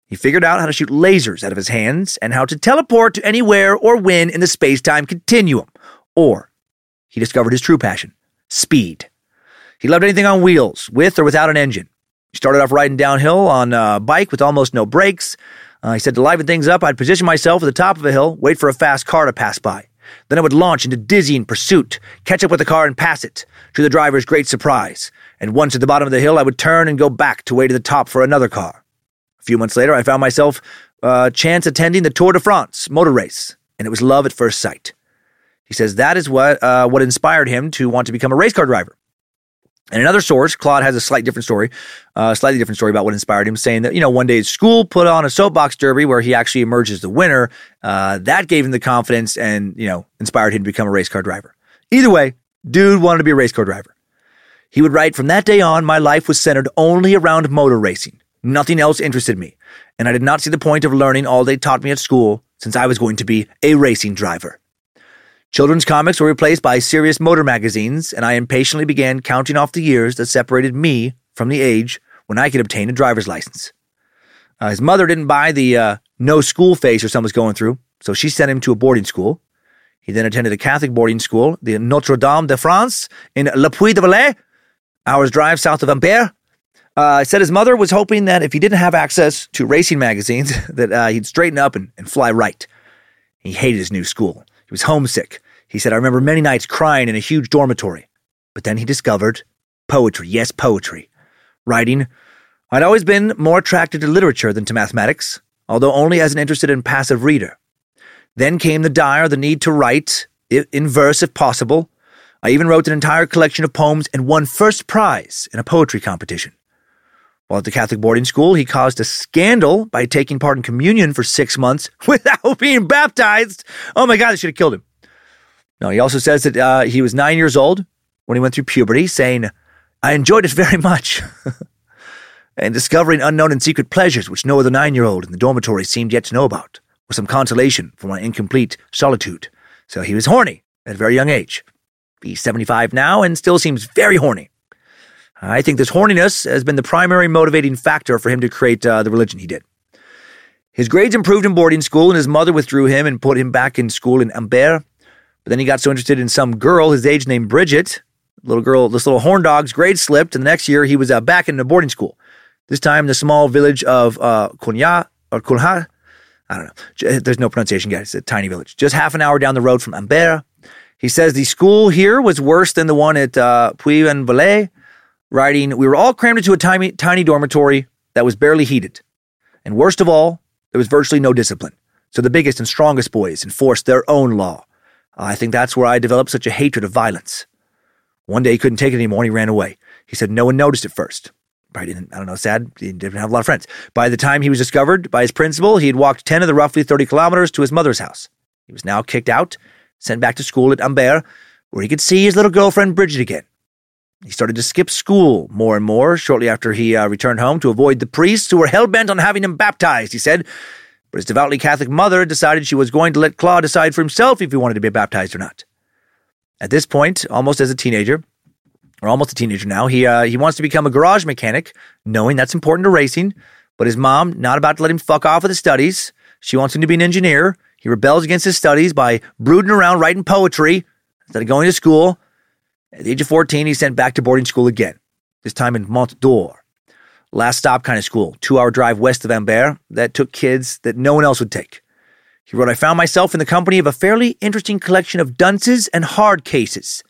Speaker 3: He figured out how to shoot lasers out of his hands and how to teleport to anywhere or when in the space time continuum. Or he discovered his true passion speed. He loved anything on wheels, with or without an engine. He started off riding downhill on a bike with almost no brakes. Uh, he said to liven things up, I'd position myself at the top of a hill, wait for a fast car to pass by. Then I would launch into dizzying pursuit, catch up with the car and pass it, to the driver's great surprise. And once at the bottom of the hill, I would turn and go back to wait at the top for another car. A few months later, I found myself uh, chance attending the Tour de France motor race, and it was love at first sight. He says that is what uh, what inspired him to want to become a race car driver. And another source, Claude has a slight different story, uh, slightly different story about what inspired him, saying that, you know, one day school put on a soapbox derby where he actually emerges the winner. Uh, that gave him the confidence and, you know, inspired him to become a race car driver. Either way, dude wanted to be a race car driver. He would write, From that day on, my life was centered only around motor racing. Nothing else interested me, and I did not see the point of learning all they taught me at school since I was going to be a racing driver. Children's comics were replaced by serious motor magazines, and I impatiently began counting off the years that separated me from the age when I could obtain a driver's license. Uh, his mother didn't buy the uh, no school phase her son was going through, so she sent him to a boarding school. He then attended a Catholic boarding school, the Notre Dame de France, in Le Puy-en-Velay, hours drive south of Ambert. Uh, said his mother was hoping that if he didn't have access to racing magazines, [LAUGHS] that uh, he'd straighten up and, and fly right. He hated his new school. He was homesick. He said, I remember many nights crying in a huge dormitory. But then he discovered poetry. Yes, poetry. Writing. I'd always been more attracted to literature than to mathematics, although only as an interested and passive reader. Then came the dire, the need to write, in verse if possible. I even wrote an entire collection of poems and won first prize in a poetry competition. While at the Catholic boarding school, he caused a scandal by taking part in communion for six months [LAUGHS] without being baptized. Oh my God, they should have killed him. No, he also says that uh, he was nine years old when he went through puberty, saying, I enjoyed it very much. [LAUGHS] and discovering unknown and secret pleasures which no other nine year old in the dormitory seemed yet to know about, was some consolation for my incomplete solitude. So he was horny at a very young age. He's 75 now and still seems very horny. I think this horniness has been the primary motivating factor for him to create uh, the religion he did. His grades improved in boarding school, and his mother withdrew him and put him back in school in Ambert. But then he got so interested in some girl his age named Bridget. Little girl, this little horn dog's grade slipped, and the next year he was uh, back in a boarding school. This time the small village of uh, Kunya or Kulha. I don't know. There's no pronunciation, guys. It's a tiny village. Just half an hour down the road from Ambert. He says the school here was worse than the one at uh, Puy-en-Velay writing, We were all crammed into a tiny, tiny dormitory that was barely heated. And worst of all, there was virtually no discipline. So the biggest and strongest boys enforced their own law. I think that's where I developed such a hatred of violence. One day he couldn't take it anymore and he ran away. He said no one noticed at first. I didn't, I don't know, sad. He didn't have a lot of friends. By the time he was discovered by his principal, he had walked 10 of the roughly 30 kilometers to his mother's house. He was now kicked out, sent back to school at Ambert, where he could see his little girlfriend Bridget again. He started to skip school more and more shortly after he uh, returned home to avoid the priests who were hell bent on having him baptized, he said. But his devoutly Catholic mother decided she was going to let Claude decide for himself if he wanted to be baptized or not. At this point, almost as a teenager, or almost a teenager now, he, uh, he wants to become a garage mechanic, knowing that's important to racing. But his mom, not about to let him fuck off with his studies. She wants him to be an engineer. He rebels against his studies by brooding around writing poetry instead of going to school. At the age of 14, he's sent back to boarding school again, this time in Mont d'Or. Last stop kind of school, two hour drive west of Ambert that took kids that no one else would take. He wrote, I found myself in the company of a fairly interesting collection of dunces and hard cases.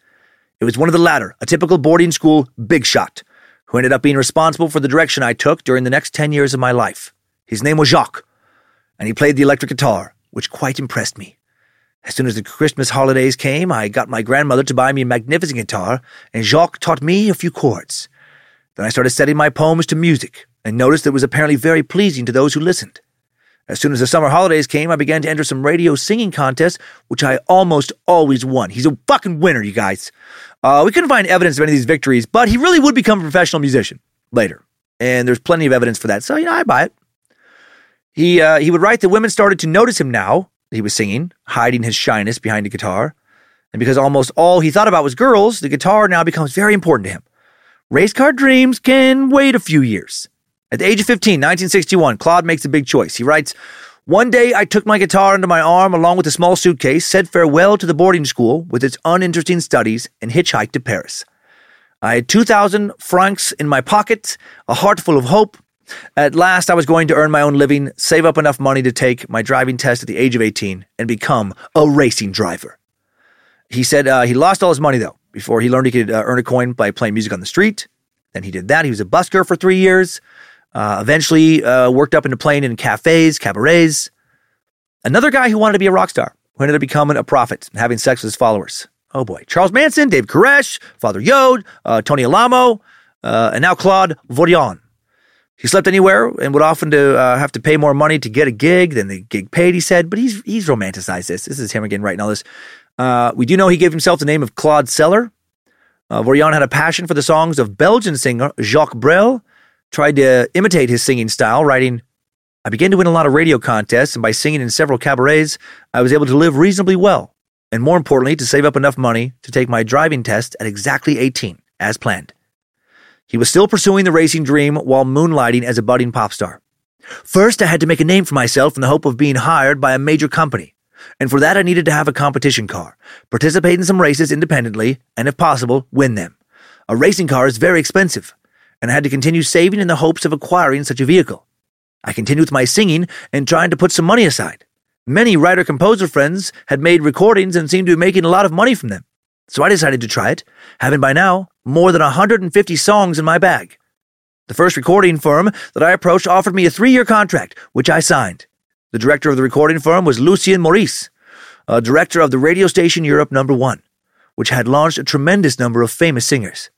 Speaker 3: It was one of the latter, a typical boarding school big shot, who ended up being responsible for the direction I took during the next 10 years of my life. His name was Jacques, and he played the electric guitar, which quite impressed me. As soon as the Christmas holidays came, I got my grandmother to buy me a magnificent guitar, and Jacques taught me a few chords. Then I started setting my poems to music, and noticed that it was apparently very pleasing to those who listened. As soon as the summer holidays came, I began to enter some radio singing contests, which I almost always won. He's a fucking winner, you guys. Uh, we couldn't find evidence of any of these victories, but he really would become a professional musician later. And there's plenty of evidence for that. So, you know, I buy it. He, uh, he would write that women started to notice him now he was singing, hiding his shyness behind a guitar. And because almost all he thought about was girls, the guitar now becomes very important to him. Race car dreams can wait a few years. At the age of 15, 1961, Claude makes a big choice. He writes, One day I took my guitar under my arm along with a small suitcase, said farewell to the boarding school with its uninteresting studies, and hitchhiked to Paris. I had 2,000 francs in my pocket, a heart full of hope, at last, I was going to earn my own living, save up enough money to take my driving test at the age of 18, and become a racing driver. He said uh, he lost all his money, though, before he learned he could uh, earn a coin by playing music on the street. Then he did that. He was a busker for three years. Uh, eventually, uh, worked up into playing in cafes, cabarets. Another guy who wanted to be a rock star, who ended up becoming a prophet and having sex with his followers. Oh boy. Charles Manson, Dave Koresh, Father Yod, uh, Tony Alamo, uh, and now Claude Vorilhon. He slept anywhere and would often to, uh, have to pay more money to get a gig than the gig paid, he said, but he's, he's romanticized this. This is him again writing all this. Uh, we do know he gave himself the name of Claude Celler. Uh, Vorilhon had a passion for the songs of Belgian singer Jacques Brel, tried to imitate his singing style, writing, I began to win a lot of radio contests, and by singing in several cabarets, I was able to live reasonably well, and more importantly, to save up enough money to take my driving test at exactly 18, as planned. He was still pursuing the racing dream while moonlighting as a budding pop star. First, I had to make a name for myself in the hope of being hired by a major company. And for that, I needed to have a competition car, participate in some races independently, and if possible, win them. A racing car is very expensive, and I had to continue saving in the hopes of acquiring such a vehicle. I continued with my singing and trying to put some money aside. Many writer composer friends had made recordings and seemed to be making a lot of money from them. So I decided to try it, having by now more than 150 songs in my bag. The first recording firm that I approached offered me a three year contract, which I signed. The director of the recording firm was Lucien Morisse, a director of the radio station Europe Number One, which had launched a tremendous number of famous singers.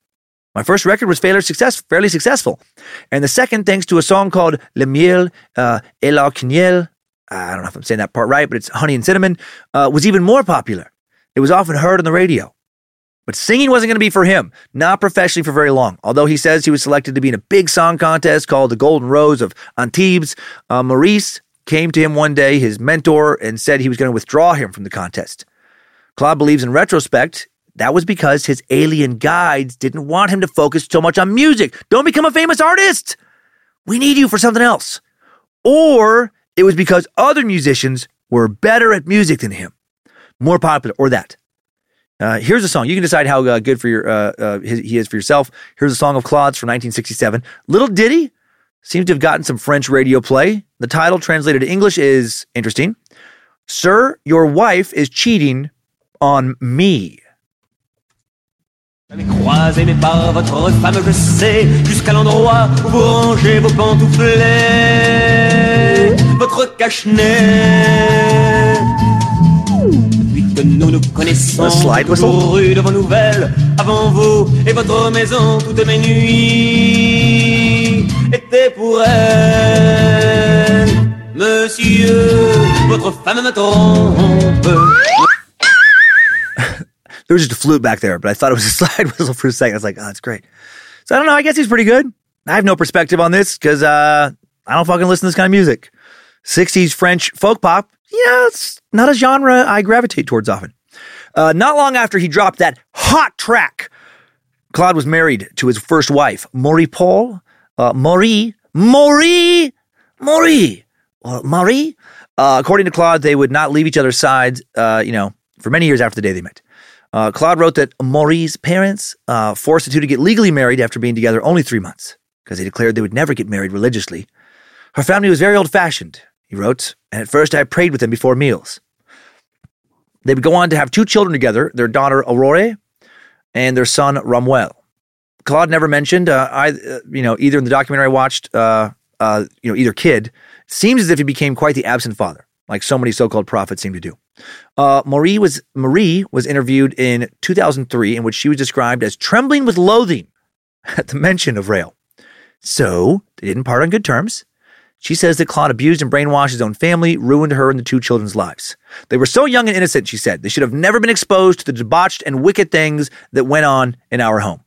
Speaker 3: My first record was fairly, success, fairly successful, and the second, thanks to a song called Le Miel uh, et la Quenelle, I don't know if I'm saying that part right, but it's Honey and Cinnamon, uh, was even more popular. It was often heard on the radio. But singing wasn't going to be for him, not professionally for very long. Although he says he was selected to be in a big song contest called the Golden Rose of Antibes, uh, Morisse came to him one day, his mentor, and said he was going to withdraw him from the contest. Claude believes in retrospect, that was because his alien guides didn't want him to focus so much on music. Don't become a famous artist. We need you for something else. Or it was because other musicians were better at music than him, more popular, or that. Uh, here's a song. You can decide how uh, good for your uh, uh he is for yourself. Here's a song of Claude's from 1967. Little ditty seems to have gotten some French radio play. The title translated to English is interesting. Sir, your wife is cheating on me.
Speaker 9: Croisez mais pas votre femme, je sais, jusqu'à l'endroit où vous rangez vos pantouflets, votre cache-nez. Depuis que nous nous connaissons, couru de vos nouvelles, avant vous et votre maison, toutes mes nuits étaient pour elle. Monsieur, votre femme me trompe. [LAUGHS]
Speaker 3: There was just a flute back there, but I thought it was a [LAUGHS] slide whistle for a second. I was like, oh, that's great. So I don't know. I guess he's pretty good. I have no perspective on this because uh, I don't fucking listen to this kind of music. 60s French folk pop, know, it's not a genre I gravitate towards often. Uh, not long after he dropped that hot track, Claude was married to his first wife, Marie Paul. Uh, Marie, Marie, Marie, Marie. Uh, according to Claude, they would not leave each other's sides, uh, you know, for many years after the day they met. Uh, Claude wrote that Marie's parents uh, forced the two to get legally married after being together only three months because they declared they would never get married religiously. Her family was very old fashioned, he wrote, and at first I prayed with them before meals. They would go on to have two children together their daughter Aurore and their son Romuald. Claude never mentioned, uh, I, uh, you know, either in the documentary I watched, you know, either kid. Seems as if he became quite the absent father, like so many so-called prophets seem to do. Uh, Marie was Marie was interviewed in 2003, in which she was described as trembling with loathing [LAUGHS] at the mention of Rael. So they didn't part on good terms. She says that Claude abused and brainwashed his own family, ruined her and the two children's lives. They were so young and innocent, she said, they should have never been exposed to the debauched and wicked things that went on in our home.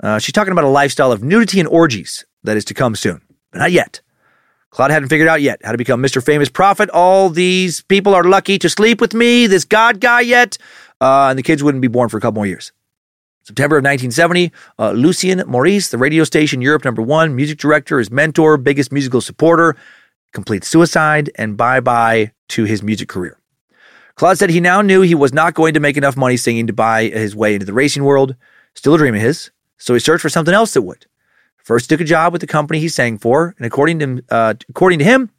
Speaker 3: Uh, she's talking about a lifestyle of nudity and orgies that is to come soon, but not yet. Claude hadn't figured out yet how to become Mr. Famous Prophet. All these people are lucky to sleep with me, this God guy yet. Uh, and the kids wouldn't be born for a couple more years. September of 1970, uh, Lucien Morisse, the radio station Europe number one, music director, his mentor, biggest musical supporter, completes suicide and bye bye to his music career. Claude said he now knew he was not going to make enough money singing to buy his way into the racing world. Still a dream of his. So he searched for something else that would. First, took a job with the company he sang for, and according to uh, according to him,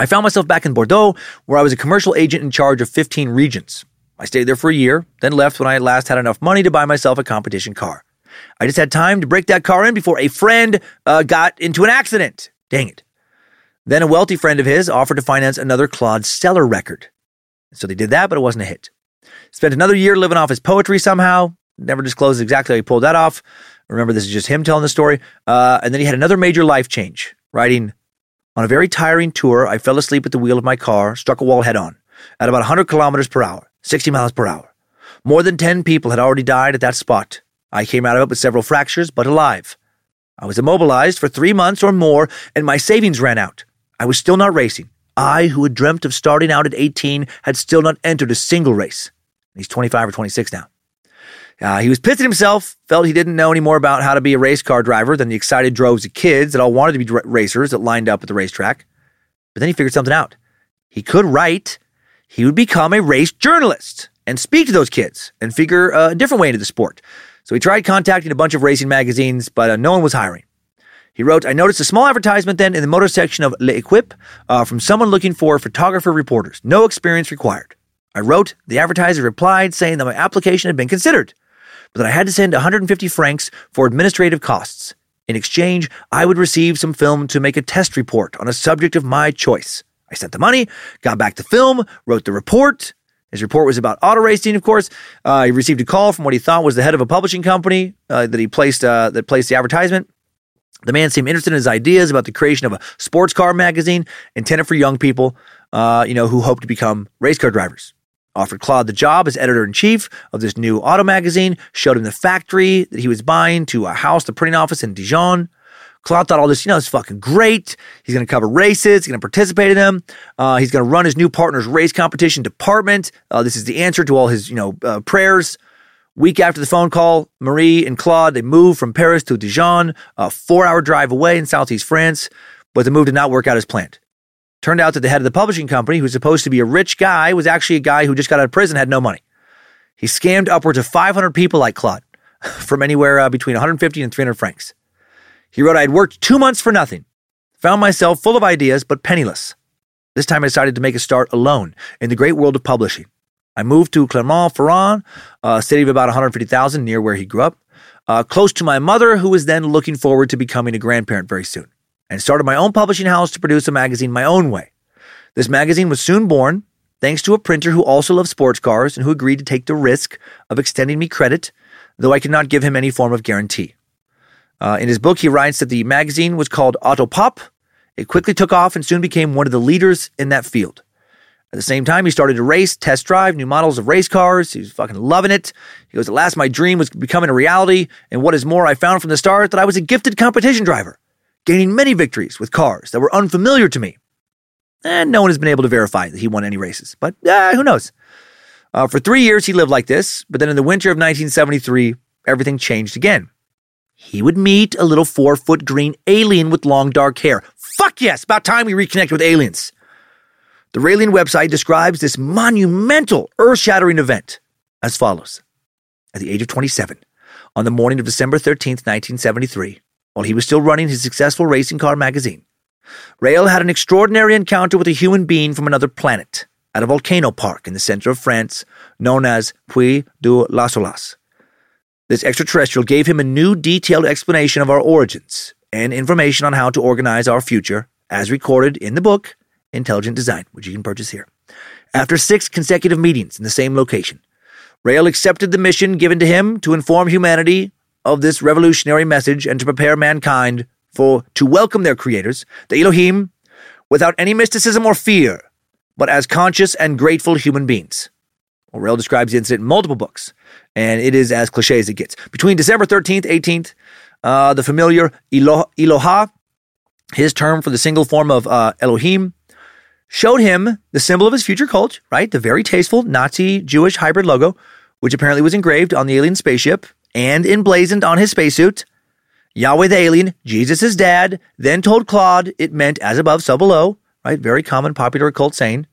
Speaker 3: I found myself back in Bordeaux, where I was a commercial agent in charge of 15 regions. I stayed there for a year, then left when I at last had enough money to buy myself a competition car. I just had time to break that car in before a friend uh, got into an accident. Dang it. Then a wealthy friend of his offered to finance another Claude Celler record. So they did that, but it wasn't a hit. Spent another year living off his poetry somehow. Never disclosed exactly how he pulled that off. Remember, this is just him telling the story. Uh, and then he had another major life change, writing, On a very tiring tour, I fell asleep at the wheel of my car, struck a wall head on, at about 100 kilometers per hour, 60 miles per hour. More than 10 people had already died at that spot. I came out of it with several fractures, but alive. I was immobilized for three months or more, and my savings ran out. I was still not racing. I, who had dreamt of starting out at 18, had still not entered a single race. He's 25 or 26 now. Uh, he was pissed at himself, felt he didn't know any more about how to be a race car driver than the excited droves of kids that all wanted to be dr- racers that lined up at the racetrack. But then he figured something out. He could write, he would become a race journalist and speak to those kids and figure uh, a different way into the sport. So he tried contacting a bunch of racing magazines, but uh, no one was hiring. He wrote, I noticed a small advertisement then in the motor section of L'Equipe uh, from someone looking for photographer reporters. No experience required. I wrote, the advertiser replied saying that my application had been considered, but that I had to send 150 francs for administrative costs. In exchange, I would receive some film to make a test report on a subject of my choice. I sent the money, got back the film, wrote the report, his report was about auto racing, of course. Uh, he received a call from what he thought was the head of a publishing company uh, that he placed uh, that placed the advertisement. The man seemed interested in his ideas about the creation of a sports car magazine intended for young people, uh, you know, who hope to become race car drivers. Offered Claude the job as editor in chief of this new auto magazine. Showed him the factory that he was buying to a house, the printing office in Dijon. Claude thought all this, you know, is fucking great. He's going to cover races. He's going to participate in them. Uh, he's going to run his new partner's race competition department. Uh, this is the answer to all his, you know, uh, prayers. Week after the phone call, Marie and Claude they moved from Paris to Dijon, a four-hour drive away in southeast France. But the move did not work out as planned. Turned out that the head of the publishing company, who's supposed to be a rich guy, was actually a guy who just got out of prison, had no money. He scammed upwards of 500 people like Claude, [LAUGHS] from anywhere uh, between 150 and 300 francs. He wrote, I had worked two months for nothing, found myself full of ideas, but penniless. This time I decided to make a start alone in the great world of publishing. I moved to Clermont-Ferrand, a city of about 150,000 near where he grew up, uh, close to my mother, who was then looking forward to becoming a grandparent very soon, and started my own publishing house to produce a magazine my own way. This magazine was soon born, thanks to a printer who also loved sports cars and who agreed to take the risk of extending me credit, though I could not give him any form of guarantee. Uh, in his book, he writes that the magazine was called Autopop. It quickly took off and soon became one of the leaders in that field. At the same time, he started to race, test drive new models of race cars. He was fucking loving it. He goes, At last, my dream was becoming a reality. And what is more, I found from the start that I was a gifted competition driver, gaining many victories with cars that were unfamiliar to me. And no one has been able to verify that he won any races, but uh, who knows? Uh, for three years, he lived like this, but then in the winter of 1973, everything changed again he would meet a little four foot green alien with long dark hair. Fuck yes, about time we reconnect with aliens. The Raelian website describes this monumental, earth shattering event as follows At the age of 27, on the morning of December 13th, 1973, while he was still running his successful racing car magazine, Rael had an extraordinary encounter with a human being from another planet at a volcano park in the center of France known as Puy de Lassolas. This extraterrestrial gave him a new detailed explanation of our origins and information on how to organize our future, as recorded in the book Intelligent Design, which you can purchase here. After six consecutive meetings in the same location, Rael accepted the mission given to him to inform humanity of this revolutionary message and to prepare mankind for to welcome their creators, the Elohim, without any mysticism or fear, but as conscious and grateful human beings. Rael describes the incident in multiple books, and it is as cliche as it gets. Between December 13th, 18th, uh, the familiar Elo- Eloha, his term for the single form of uh, Elohim, showed him the symbol of his future cult, right? The very tasteful Nazi Jewish hybrid logo, which apparently was engraved on the alien spaceship and emblazoned on his spacesuit. Yahweh the alien, Jesus' dad, then told Claude it meant as above, so below, right? Very common popular occult saying.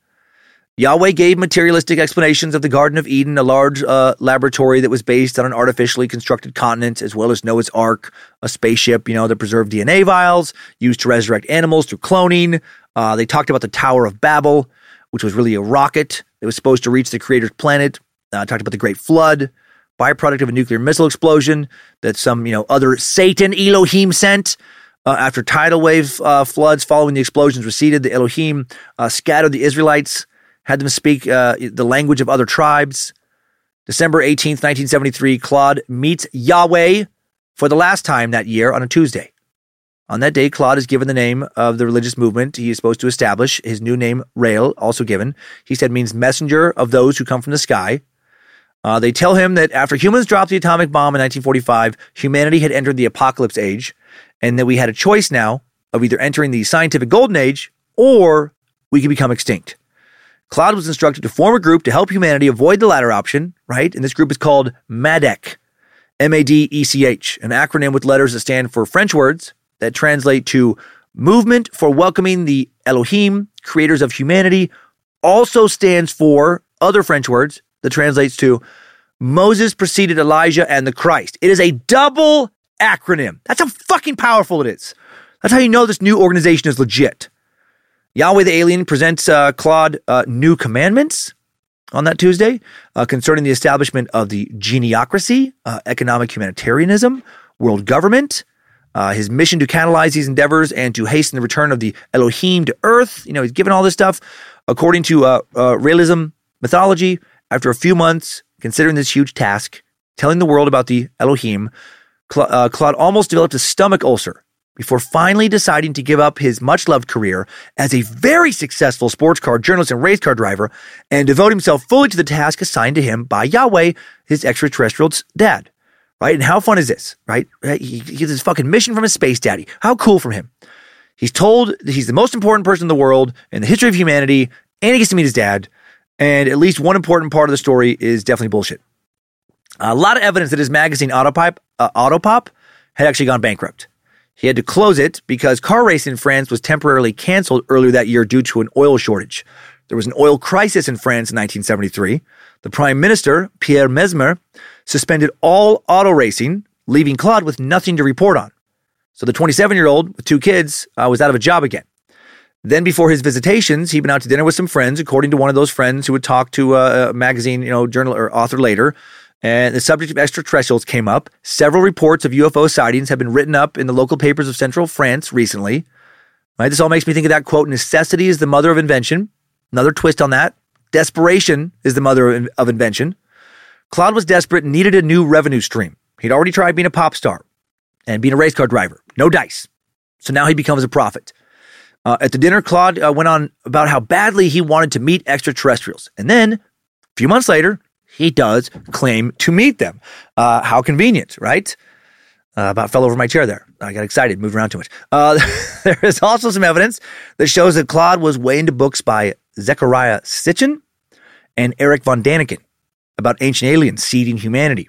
Speaker 3: Yahweh gave materialistic explanations of the Garden of Eden, a large uh, laboratory that was based on an artificially constructed continent, as well as Noah's Ark, a spaceship, you know, that preserved DNA vials used to resurrect animals through cloning. Uh, they talked about the Tower of Babel, which was really a rocket that was supposed to reach the Creator's planet. Uh, talked about the Great Flood, byproduct of a nuclear missile explosion that some, you know, other Satan Elohim sent. Uh, after tidal wave uh, floods following the explosions receded, the Elohim uh, scattered the Israelites had them speak uh, the language of other tribes. December 18th, 1973, Claude meets Yahweh for the last time that year on a Tuesday. On that day, Claude is given the name of the religious movement he is supposed to establish. His new name, Rael, also given, he said means messenger of those who come from the sky. Uh, they tell him that after humans dropped the atomic bomb in 1945, humanity had entered the apocalypse age, and that we had a choice now of either entering the scientific golden age or we could become extinct. Claude was instructed to form a group to help humanity avoid the latter option, right? And this group is called MADECH, M A D E C H, an acronym with letters that stand for French words that translate to Movement for Welcoming the Elohim, Creators of Humanity, also stands for other French words that translates to Moses preceded Elijah and the Christ. It is a double acronym. That's how fucking powerful it is. That's how you know this new organization is legit. Yahweh the Alien presents uh, Claude uh, new commandments on that Tuesday uh, concerning the establishment of the geniocracy, uh, economic humanitarianism, world government, uh, his mission to catalyze these endeavors and to hasten the return of the Elohim to earth. You know, he's given all this stuff according to uh, Raelism mythology. After a few months considering this huge task, telling the world about the Elohim, Cla- uh, Claude almost developed a stomach ulcer before finally deciding to give up his much loved career as a very successful sports car journalist and race car driver and devote himself fully to the task assigned to him by Yahweh, his extraterrestrial dad. Right? And how fun is this? Right? He gets his fucking mission from his space daddy. How cool from him. He's told that he's the most important person in the world in the history of humanity, and he gets to meet his dad. And at least one important part of the story is definitely bullshit. A lot of evidence that his magazine Autopipe, uh, Autopop had actually gone bankrupt. He had to close it because car racing in France was temporarily canceled earlier that year due to an oil shortage. There was an oil crisis in France in 1973. The prime minister, Pierre Messmer, suspended all auto racing, leaving Claude with nothing to report on. So the 27 year old with two kids uh, was out of a job again. Then, before his visitations, he'd been out to dinner with some friends, according to one of those friends who would talk to uh, a magazine, you know, journal or author later. And the subject of extraterrestrials came up. Several reports of UFO sightings have been written up in the local papers of central France recently. Right? This all makes me think of that quote necessity is the mother of invention. Another twist on that. Desperation is the mother of invention. Claude was desperate and needed a new revenue stream. He'd already tried being a pop star and being a race car driver. No dice. So now he becomes a prophet. Uh, at the dinner, Claude uh, went on about how badly he wanted to meet extraterrestrials. And then, a few months later, he does claim to meet them. Uh, how convenient, right? Uh, about fell over my chair there. I got excited, moved around too much. Uh, [LAUGHS] there is also some evidence that shows that Claude was way into books by Zecharia Sitchin and Erich von Däniken about ancient aliens seeding humanity.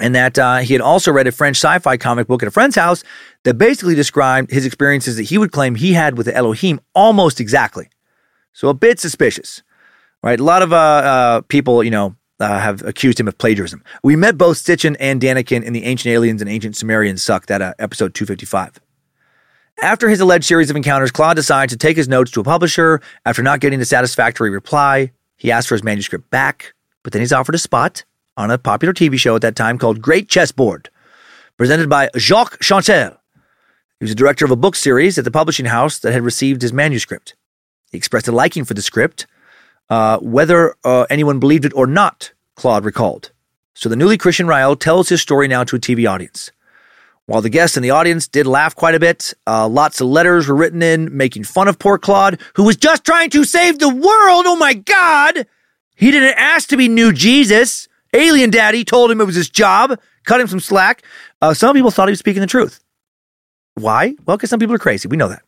Speaker 3: And that uh, he had also read a French sci fi comic book at a friend's house that basically described his experiences that he would claim he had with the Elohim almost exactly. So a bit suspicious right? A lot of uh, uh, people, you know, uh, have accused him of plagiarism. We met both Sitchin and Däniken in the Ancient Aliens and Ancient Sumerians Suck, that uh, episode 255. After his alleged series of encounters, Claude decides to take his notes to a publisher. After not getting a satisfactory reply, he asks for his manuscript back, but then he's offered a spot on a popular TV show at that time called Great Chessboard, presented by Jacques Chancel. He was the director of a book series at the publishing house that had received his manuscript. He expressed a liking for the script, uh, whether uh, anyone believed it or not, Claude recalled. So the newly Christian Rael tells his story now to a TV audience. While the guests in the audience did laugh quite a bit, uh, lots of letters were written in making fun of poor Claude, who was just trying to save the world. Oh my God! He didn't ask to be new Jesus. Alien Daddy told him it was his job, cut him some slack. Uh, some people thought he was speaking the truth. Why? Well, because some people are crazy. We know that.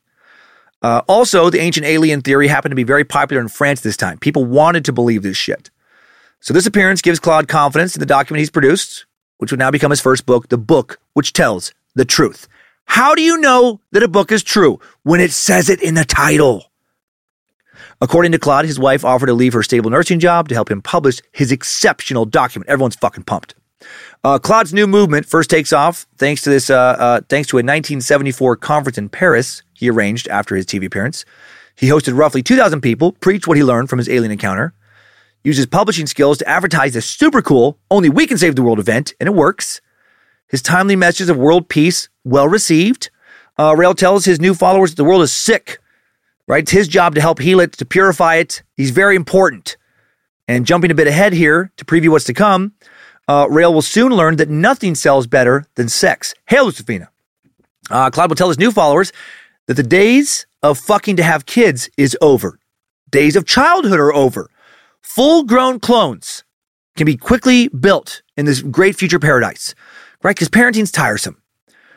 Speaker 3: Uh, also, the ancient alien theory happened to be very popular in France this time. People wanted to believe this shit. So this appearance gives Claude confidence in the document he's produced, which would now become his first book, the book which tells the truth. How do you know that a book is true when it says it in the title? According to Claude, his wife offered to leave her stable nursing job to help him publish his exceptional document. Everyone's fucking pumped. Uh, Claude's new movement first takes off thanks to this, uh, uh, thanks to a 1974 conference in Paris he arranged after his TV appearance. He hosted roughly 2,000 people, preached what he learned from his alien encounter, uses publishing skills to advertise this super cool, only we can save the world event, and it works. His timely messages of world peace, well received. Uh, Rael tells his new followers that the world is sick, right? It's his job to help heal it, to purify it. He's very important. And jumping a bit ahead here to preview what's to come, uh, Rael will soon learn that nothing sells better than sex. Hail, Lucifina. Uh, Claude will tell his new followers that the days of fucking to have kids is over. Days of childhood are over. Full grown clones can be quickly built in this great future paradise, right? Because parenting's tiresome.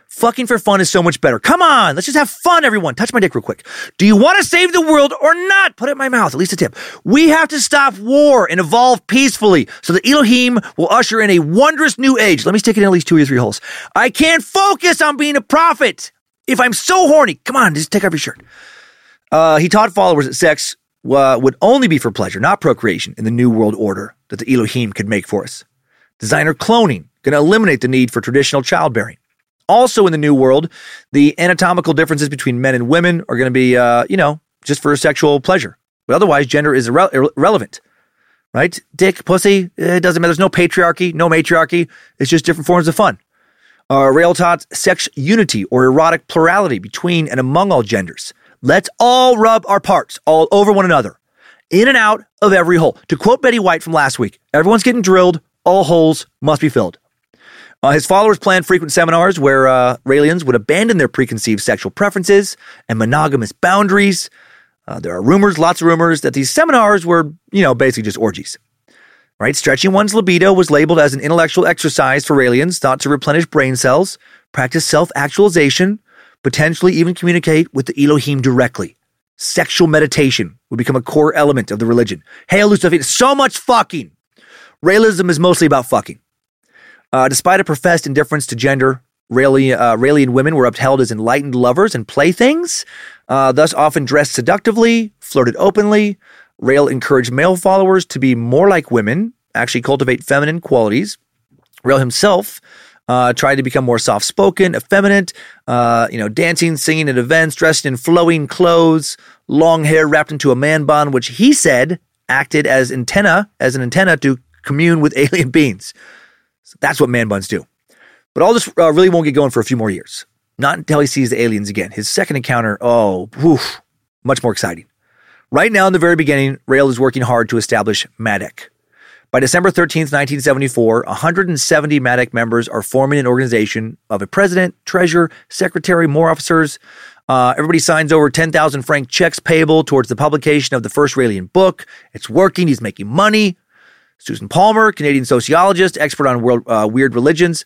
Speaker 3: Fucking for fun is so much better. Come on, let's just have fun, everyone. Touch my dick real quick. Do you want to save the world or not? Put it in my mouth, at least a tip. We have to stop war and evolve peacefully so that Elohim will usher in a wondrous new age. Let me stick it in at least two or three holes. I can't focus on being a prophet if I'm so horny. Come on, just take off your shirt. Uh, he taught followers that sex uh, would only be for pleasure, not procreation, in the new world order that the Elohim could make for us. Designer cloning going to eliminate the need for traditional childbearing. Also, in the new world, the anatomical differences between men and women are going to be, uh, you know, just for sexual pleasure. But otherwise, gender is irre- irrelevant, right? Dick, pussy, it doesn't matter. There's no patriarchy, no matriarchy. It's just different forms of fun. Uh, Rael taught sex unity or erotic plurality between and among all genders. Let's all rub our parts all over one another, in and out of every hole. To quote Betty White from last week, everyone's getting drilled, all holes must be filled. Uh, his followers planned frequent seminars where uh, Raelians would abandon their preconceived sexual preferences and monogamous boundaries. Uh, there are rumors, lots of rumors, that these seminars were, you know, basically just orgies. Right? Stretching one's libido was labeled as an intellectual exercise for Raelians, thought to replenish brain cells, practice self actualization, potentially even communicate with the Elohim directly. Sexual meditation would become a core element of the religion. Hail Lucifer, so much fucking. Raelism is mostly about fucking. Uh, despite a professed indifference to gender, Raelian, uh, women were upheld as enlightened lovers and playthings, uh, thus often dressed seductively, flirted openly. Rael encouraged male followers to be more like women, actually cultivate feminine qualities. Rael himself uh, tried to become more soft spoken, effeminate, uh, you know, dancing, singing at events, dressed in flowing clothes, long hair wrapped into a man bun, which he said acted as antenna, as an antenna to commune with [LAUGHS] alien beings. So that's what man buns do. But all this uh, really won't get going for a few more years. Not until he sees the aliens again. His second encounter, oh, woof, much more exciting. Right now, in the very beginning, Rael is working hard to establish MADECH. By December 13th, 1974, 170 MADECH members are forming an organization of a president, treasurer, secretary, more officers. Uh, everybody signs over 10,000 franc checks payable towards the publication of the first Raelian book. It's working. He's making money. Susan Palmer, Canadian sociologist, expert on world, uh, weird religions,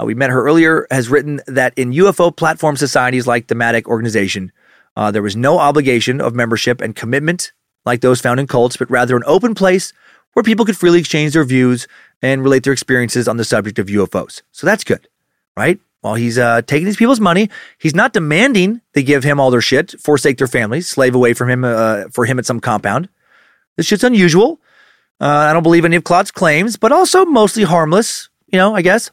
Speaker 3: uh, we met her earlier, has written that in UFO platform societies like the MADECH organization, uh, there was no obligation of membership and commitment like those found in cults, but rather an open place where people could freely exchange their views and relate their experiences on the subject of UFOs. So that's good, right? While he's uh, taking these people's money, he's not demanding they give him all their shit, forsake their families, slave away from him uh, for him at some compound. This shit's unusual. Uh, I don't believe any of Claude's claims, but also mostly harmless, you know, I guess.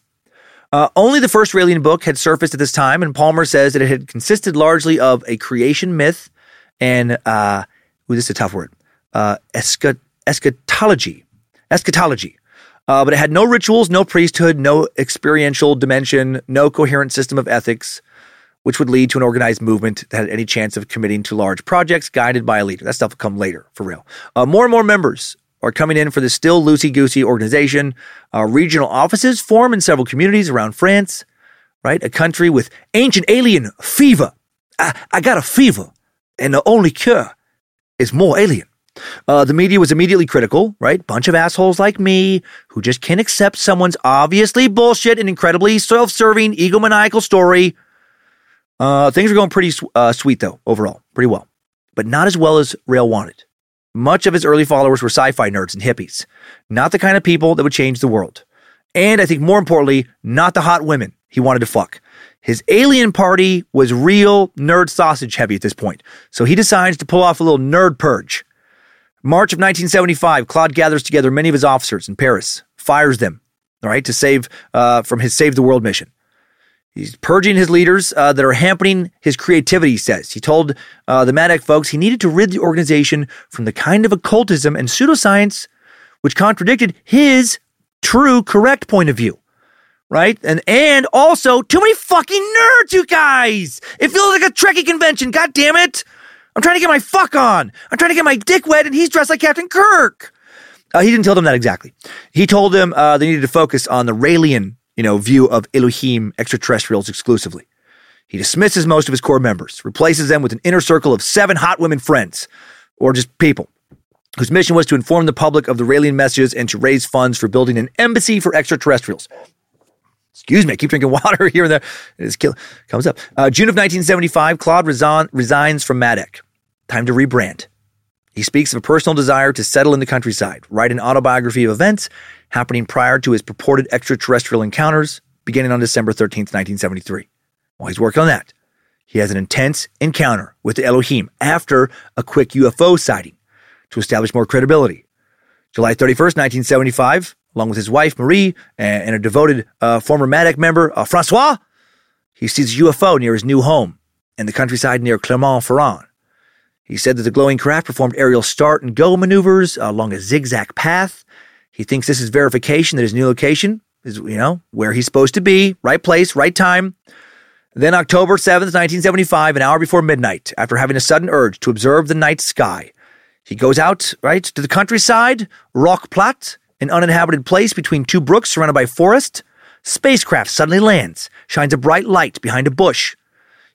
Speaker 3: Uh, only the first Raelian book had surfaced at this time, and Palmer says that it had consisted largely of a creation myth and, uh, ooh, this is a tough word, uh, eschat- eschatology. Eschatology. Uh, but it had no rituals, no priesthood, no experiential dimension, no coherent system of ethics, which would lead to an organized movement that had any chance of committing to large projects guided by a leader. That stuff will come later, for real. Uh, more and more members are coming in for the still loosey goosey organization. Uh, regional offices form in several communities around France, right? A country with ancient alien fever. I, I got a fever, and the only cure is more alien. Uh, the media was immediately critical, right? Bunch of assholes like me who just can't accept someone's obviously bullshit and incredibly self serving, egomaniacal story. Uh, things are going pretty uh, sweet, though, overall. Pretty well. But not as well as Rael wanted. Much of his early followers were sci fi nerds and hippies, not the kind of people that would change the world. And I think more importantly, not the hot women he wanted to fuck. His alien party was real nerd sausage heavy at this point, so he decides to pull off a little nerd purge. March of 1975, Claude gathers together many of his officers in Paris, fires them, all right, to save uh, from his Save the World mission. He's purging his leaders uh, that are hampering his creativity, he says. He told uh, the MADECH folks he needed to rid the organization from the kind of occultism and pseudoscience which contradicted his true, correct point of view. Right? And and also, too many fucking nerds, you guys! It feels like a Trekkie convention, god damn it! I'm trying to get my fuck on. I'm trying to get my dick wet, and he's dressed like Captain Kirk. Uh, he didn't tell them that exactly. He told them uh, they needed to focus on the Raelian, you know, view of Elohim extraterrestrials exclusively. He dismisses most of his core members, replaces them with an inner circle of seven hot women friends, or just people, whose mission was to inform the public of the Raelian messages and to raise funds for building an embassy for extraterrestrials. Excuse me, I keep drinking [LAUGHS] water here and there. It kill, comes up. Uh, June of 1975, Claude resign, resigns from Madech. Time to rebrand. He speaks of a personal desire to settle in the countryside, write an autobiography of events happening prior to his purported extraterrestrial encounters, beginning on December 13th, 1973. While he's working on that, he has an intense encounter with the Elohim after a quick UFO sighting to establish more credibility. July 31st, 1975, along with his wife, Marie, and, a devoted uh, former Madech member, uh, Francois, he sees a UFO near his new home in the countryside near Clermont-Ferrand. He said that the glowing craft performed aerial start and go maneuvers along a zigzag path. He thinks this is verification that his new location is, you know, where he's supposed to be, right place, right time. Then October 7th, 1975, an hour before midnight, after having a sudden urge to observe the night sky, he goes out, right, to the countryside, Roc Plat, an uninhabited place between two brooks surrounded by forest. Spacecraft suddenly lands, shines a bright light behind a bush.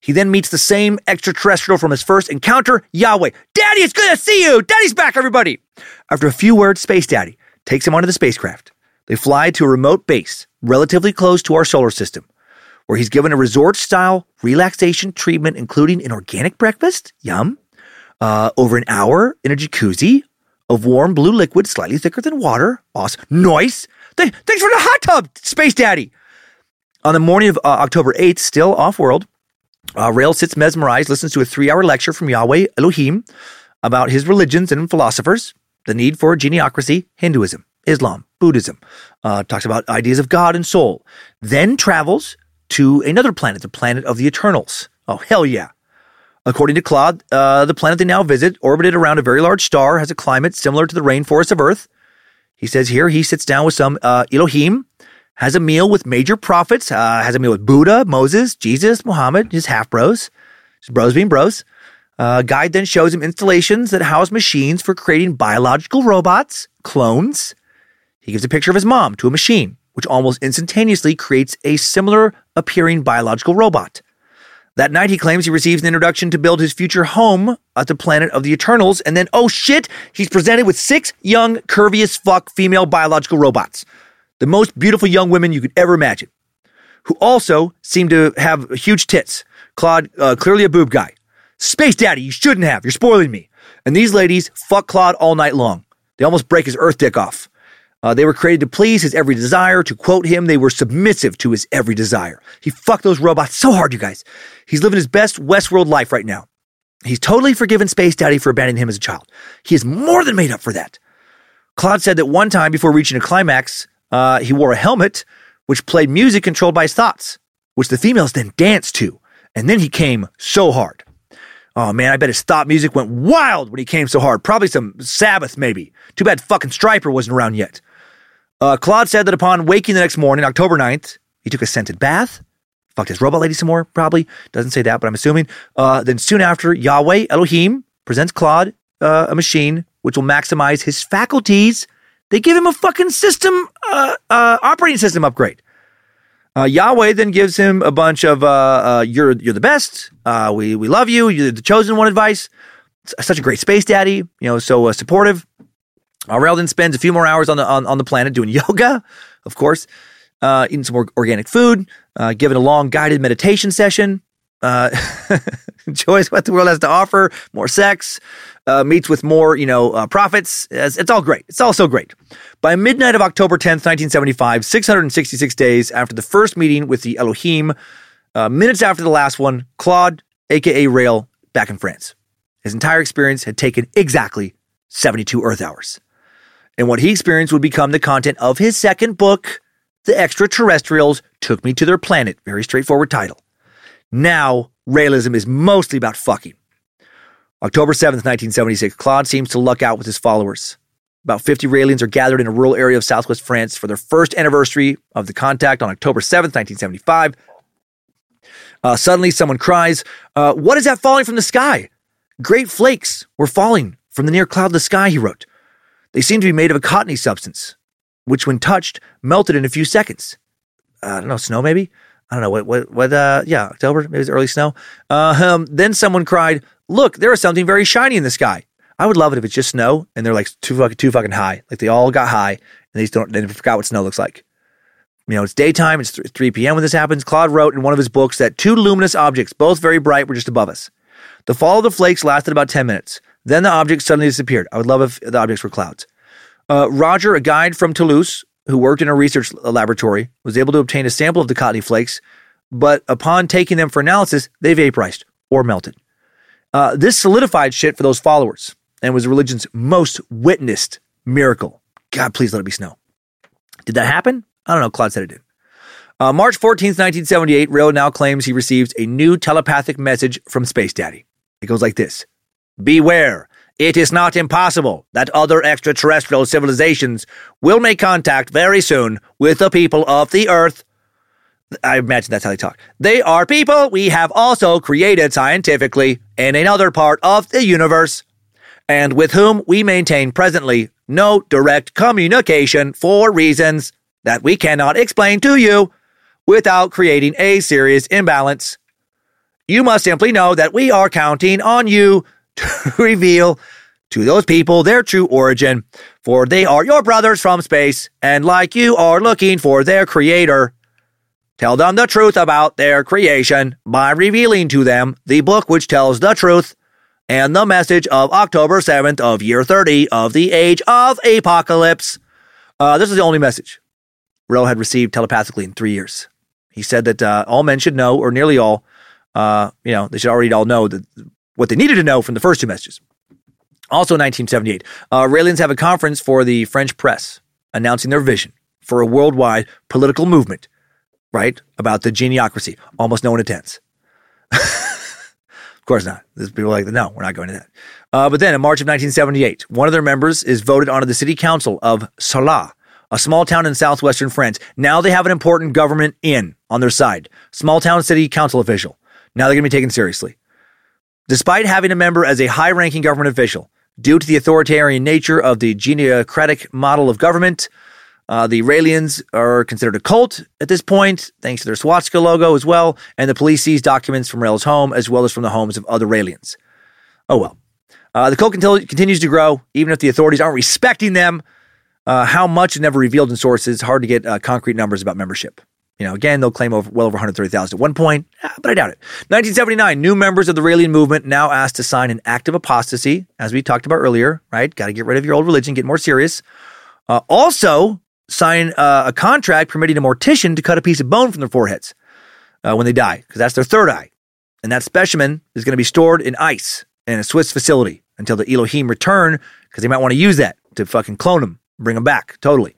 Speaker 3: He then meets the same extraterrestrial from his first encounter, Yahweh. Daddy, it's good to see you! Daddy's back, everybody! After a few words, Space Daddy takes him onto the spacecraft. They fly to a remote base, relatively close to our solar system, where he's given a resort style relaxation treatment, including an organic breakfast, yum, uh, over an hour in a jacuzzi of warm blue liquid, slightly thicker than water. Awesome. Nice. Th- thanks for the hot tub, Space Daddy. On the morning of uh, October 8th, still off world, uh, Rael sits mesmerized, listens to a three hour lecture from Yahweh Elohim about his religions and philosophers, the need for geniocracy, Hinduism, Islam, Buddhism, uh, talks about ideas of God and soul, then travels to another planet, the planet of the Eternals. Oh, hell yeah. According to Claude, uh, the planet they now visit, orbited around a very large star, has a climate similar to the rainforest of Earth. He says here he sits down with some uh, Elohim has a meal with major prophets, uh, has a meal with Buddha, Moses, Jesus, Muhammad, his half bros, his bros being bros. Uh, guide then shows him installations that house machines for creating biological robots, clones. He gives a picture of his mom to a machine, which almost instantaneously creates a similar appearing biological robot. That night, he claims he receives an introduction to build his future home at the planet of the Eternals, and then, oh shit, he's presented with six young, curvy as fuck female biological robots the most beautiful young women you could ever imagine, who also seem to have huge tits. Claude, uh, clearly a boob guy. Space Daddy, you shouldn't have. You're spoiling me. And these ladies fuck Claude all night long. They almost break his earth dick off. Uh, they were created to please his every desire. To quote him, they were submissive to his every desire. He fucked those robots so hard, you guys. He's living his best Westworld life right now. He's totally forgiven Space Daddy for abandoning him as a child. He is more than made up for that. Claude said that one time before reaching a climax, uh, he wore a helmet which played music controlled by his thoughts, which the females then danced to. And then he came so hard. Oh man, I bet his thought music went wild when he came so hard. Probably some Sabbath, maybe. Too bad fucking Stryper wasn't around yet. Uh, Claude said that upon waking the next morning, October 9th, he took a scented bath, fucked his robot lady some more, probably. Doesn't say that, but I'm assuming. Uh, then soon after, Yahweh Elohim presents Claude uh, a machine which will maximize his faculties they give him a fucking system, uh, uh, operating system upgrade. Uh, Yahweh then gives him a bunch of uh, uh, "You're you're the best. Uh, we we love you. You're the chosen one." Advice. Such a great space daddy. You know, so supportive. Rael then spends a few more hours on the on, on the planet doing [LAUGHS] yoga, of course, eating some more organic food, giving a long guided meditation session. [LAUGHS] enjoys what the world has to offer, more sex, uh, meets with more, you know, uh, prophets. It's, it's all great. It's all so great. By midnight of October 10th, 1975, 666 days after the first meeting with the Elohim, uh, minutes after the last one, Claude, aka Rael, back in France. His entire experience had taken exactly 72 Earth hours. And what he experienced would become the content of his second book, The Extraterrestrials Took Me to Their Planet. Very straightforward title. Now, Raelism is mostly about fucking. October 7th, 1976, Claude seems to luck out with his followers. About 50 Raelians are gathered in a rural area of southwest France for their first anniversary of the contact on October 7th, 1975. Uh, suddenly, someone cries, uh, What is that falling from the sky? Great flakes were falling from the near cloudless sky, he wrote. They seem to be made of a cottony substance, which, when touched, melted in a few seconds. I don't know, snow maybe? I don't know what what what. Uh, yeah, October, maybe it's early snow. Uh, um, then someone cried, "Look, there is something very shiny in the sky." I would love it if it's just snow and they're like too fucking too fucking high, like they all got high and they just don't they forgot what snow looks like. You know, it's daytime. It's 3 p.m. when this happens. Claude wrote in one of his books that two luminous objects, both very bright, were just above us. The fall of the flakes lasted about 10 minutes. Then the objects suddenly disappeared. I would love if the objects were clouds. Uh, Roger, a guide from Toulouse who worked in a research laboratory, was able to obtain a sample of the cottony flakes, but upon taking them for analysis, they vaporized or melted. Uh, this solidified shit for those followers and was religion's most witnessed miracle. God, please let it be snow. Did that happen? I don't know. Claude said it did. Uh, March 14th, 1978, Rael now claims he receives a new telepathic message from Space Daddy. It goes like this Beware. It is not impossible that other extraterrestrial civilizations will make contact very soon with the people of the Earth. I imagine that's how they talk. They are people we have also created scientifically in another part of the universe, and with whom we maintain presently no direct communication for reasons that we cannot explain to you without creating a serious imbalance. You must simply know that we are counting on you [LAUGHS] to reveal to those people their true origin, for they are your brothers from space, and like you are looking for their creator. Tell them the truth about their creation by revealing to them the book which tells the truth and the message of October 7th of year 30 of the age of apocalypse. Uh, this is the only message Rael had received telepathically in three years. He said that uh, all men should know, or nearly all, uh, you know, they should already all know that what they needed to know from the first two messages. Also, 1978, uh, Raelians have a conference for the French press announcing their vision for a worldwide political movement, right? About the geniocracy. Almost no one attends. [LAUGHS] of course not. There's people like, no, we're not going to that. Uh, but then in March of 1978, one of their members is voted onto the city council of Sarlat, a small town in southwestern France. Now they have an important government in on their side. Small town city council official. Now they're going to be taken seriously. Despite having a member as a high ranking government official, due to the authoritarian nature of the geniocratic model of government, uh, the Raelians are considered a cult at this point, thanks to their swastika logo as well, and the police seize documents from Rael's home as well as from the homes of other Raelians. Oh well. Uh, the cult continues to grow, even if the authorities aren't respecting them. Uh, how much is never revealed in sources. Hard to get uh, concrete numbers about membership. You know, again, they'll claim over well over 130,000 at one point, ah, but I doubt it. 1979, new members of the Raelian movement now asked to sign an act of apostasy, as we talked about earlier, right? Got to get rid of your old religion, get more serious. Uh, also, sign uh, a contract permitting a mortician to cut a piece of bone from their foreheads uh, when they die, because that's their third eye. And that specimen is going to be stored in ice in a Swiss facility until the Elohim return, because they might want to use that to fucking clone them, bring them back totally.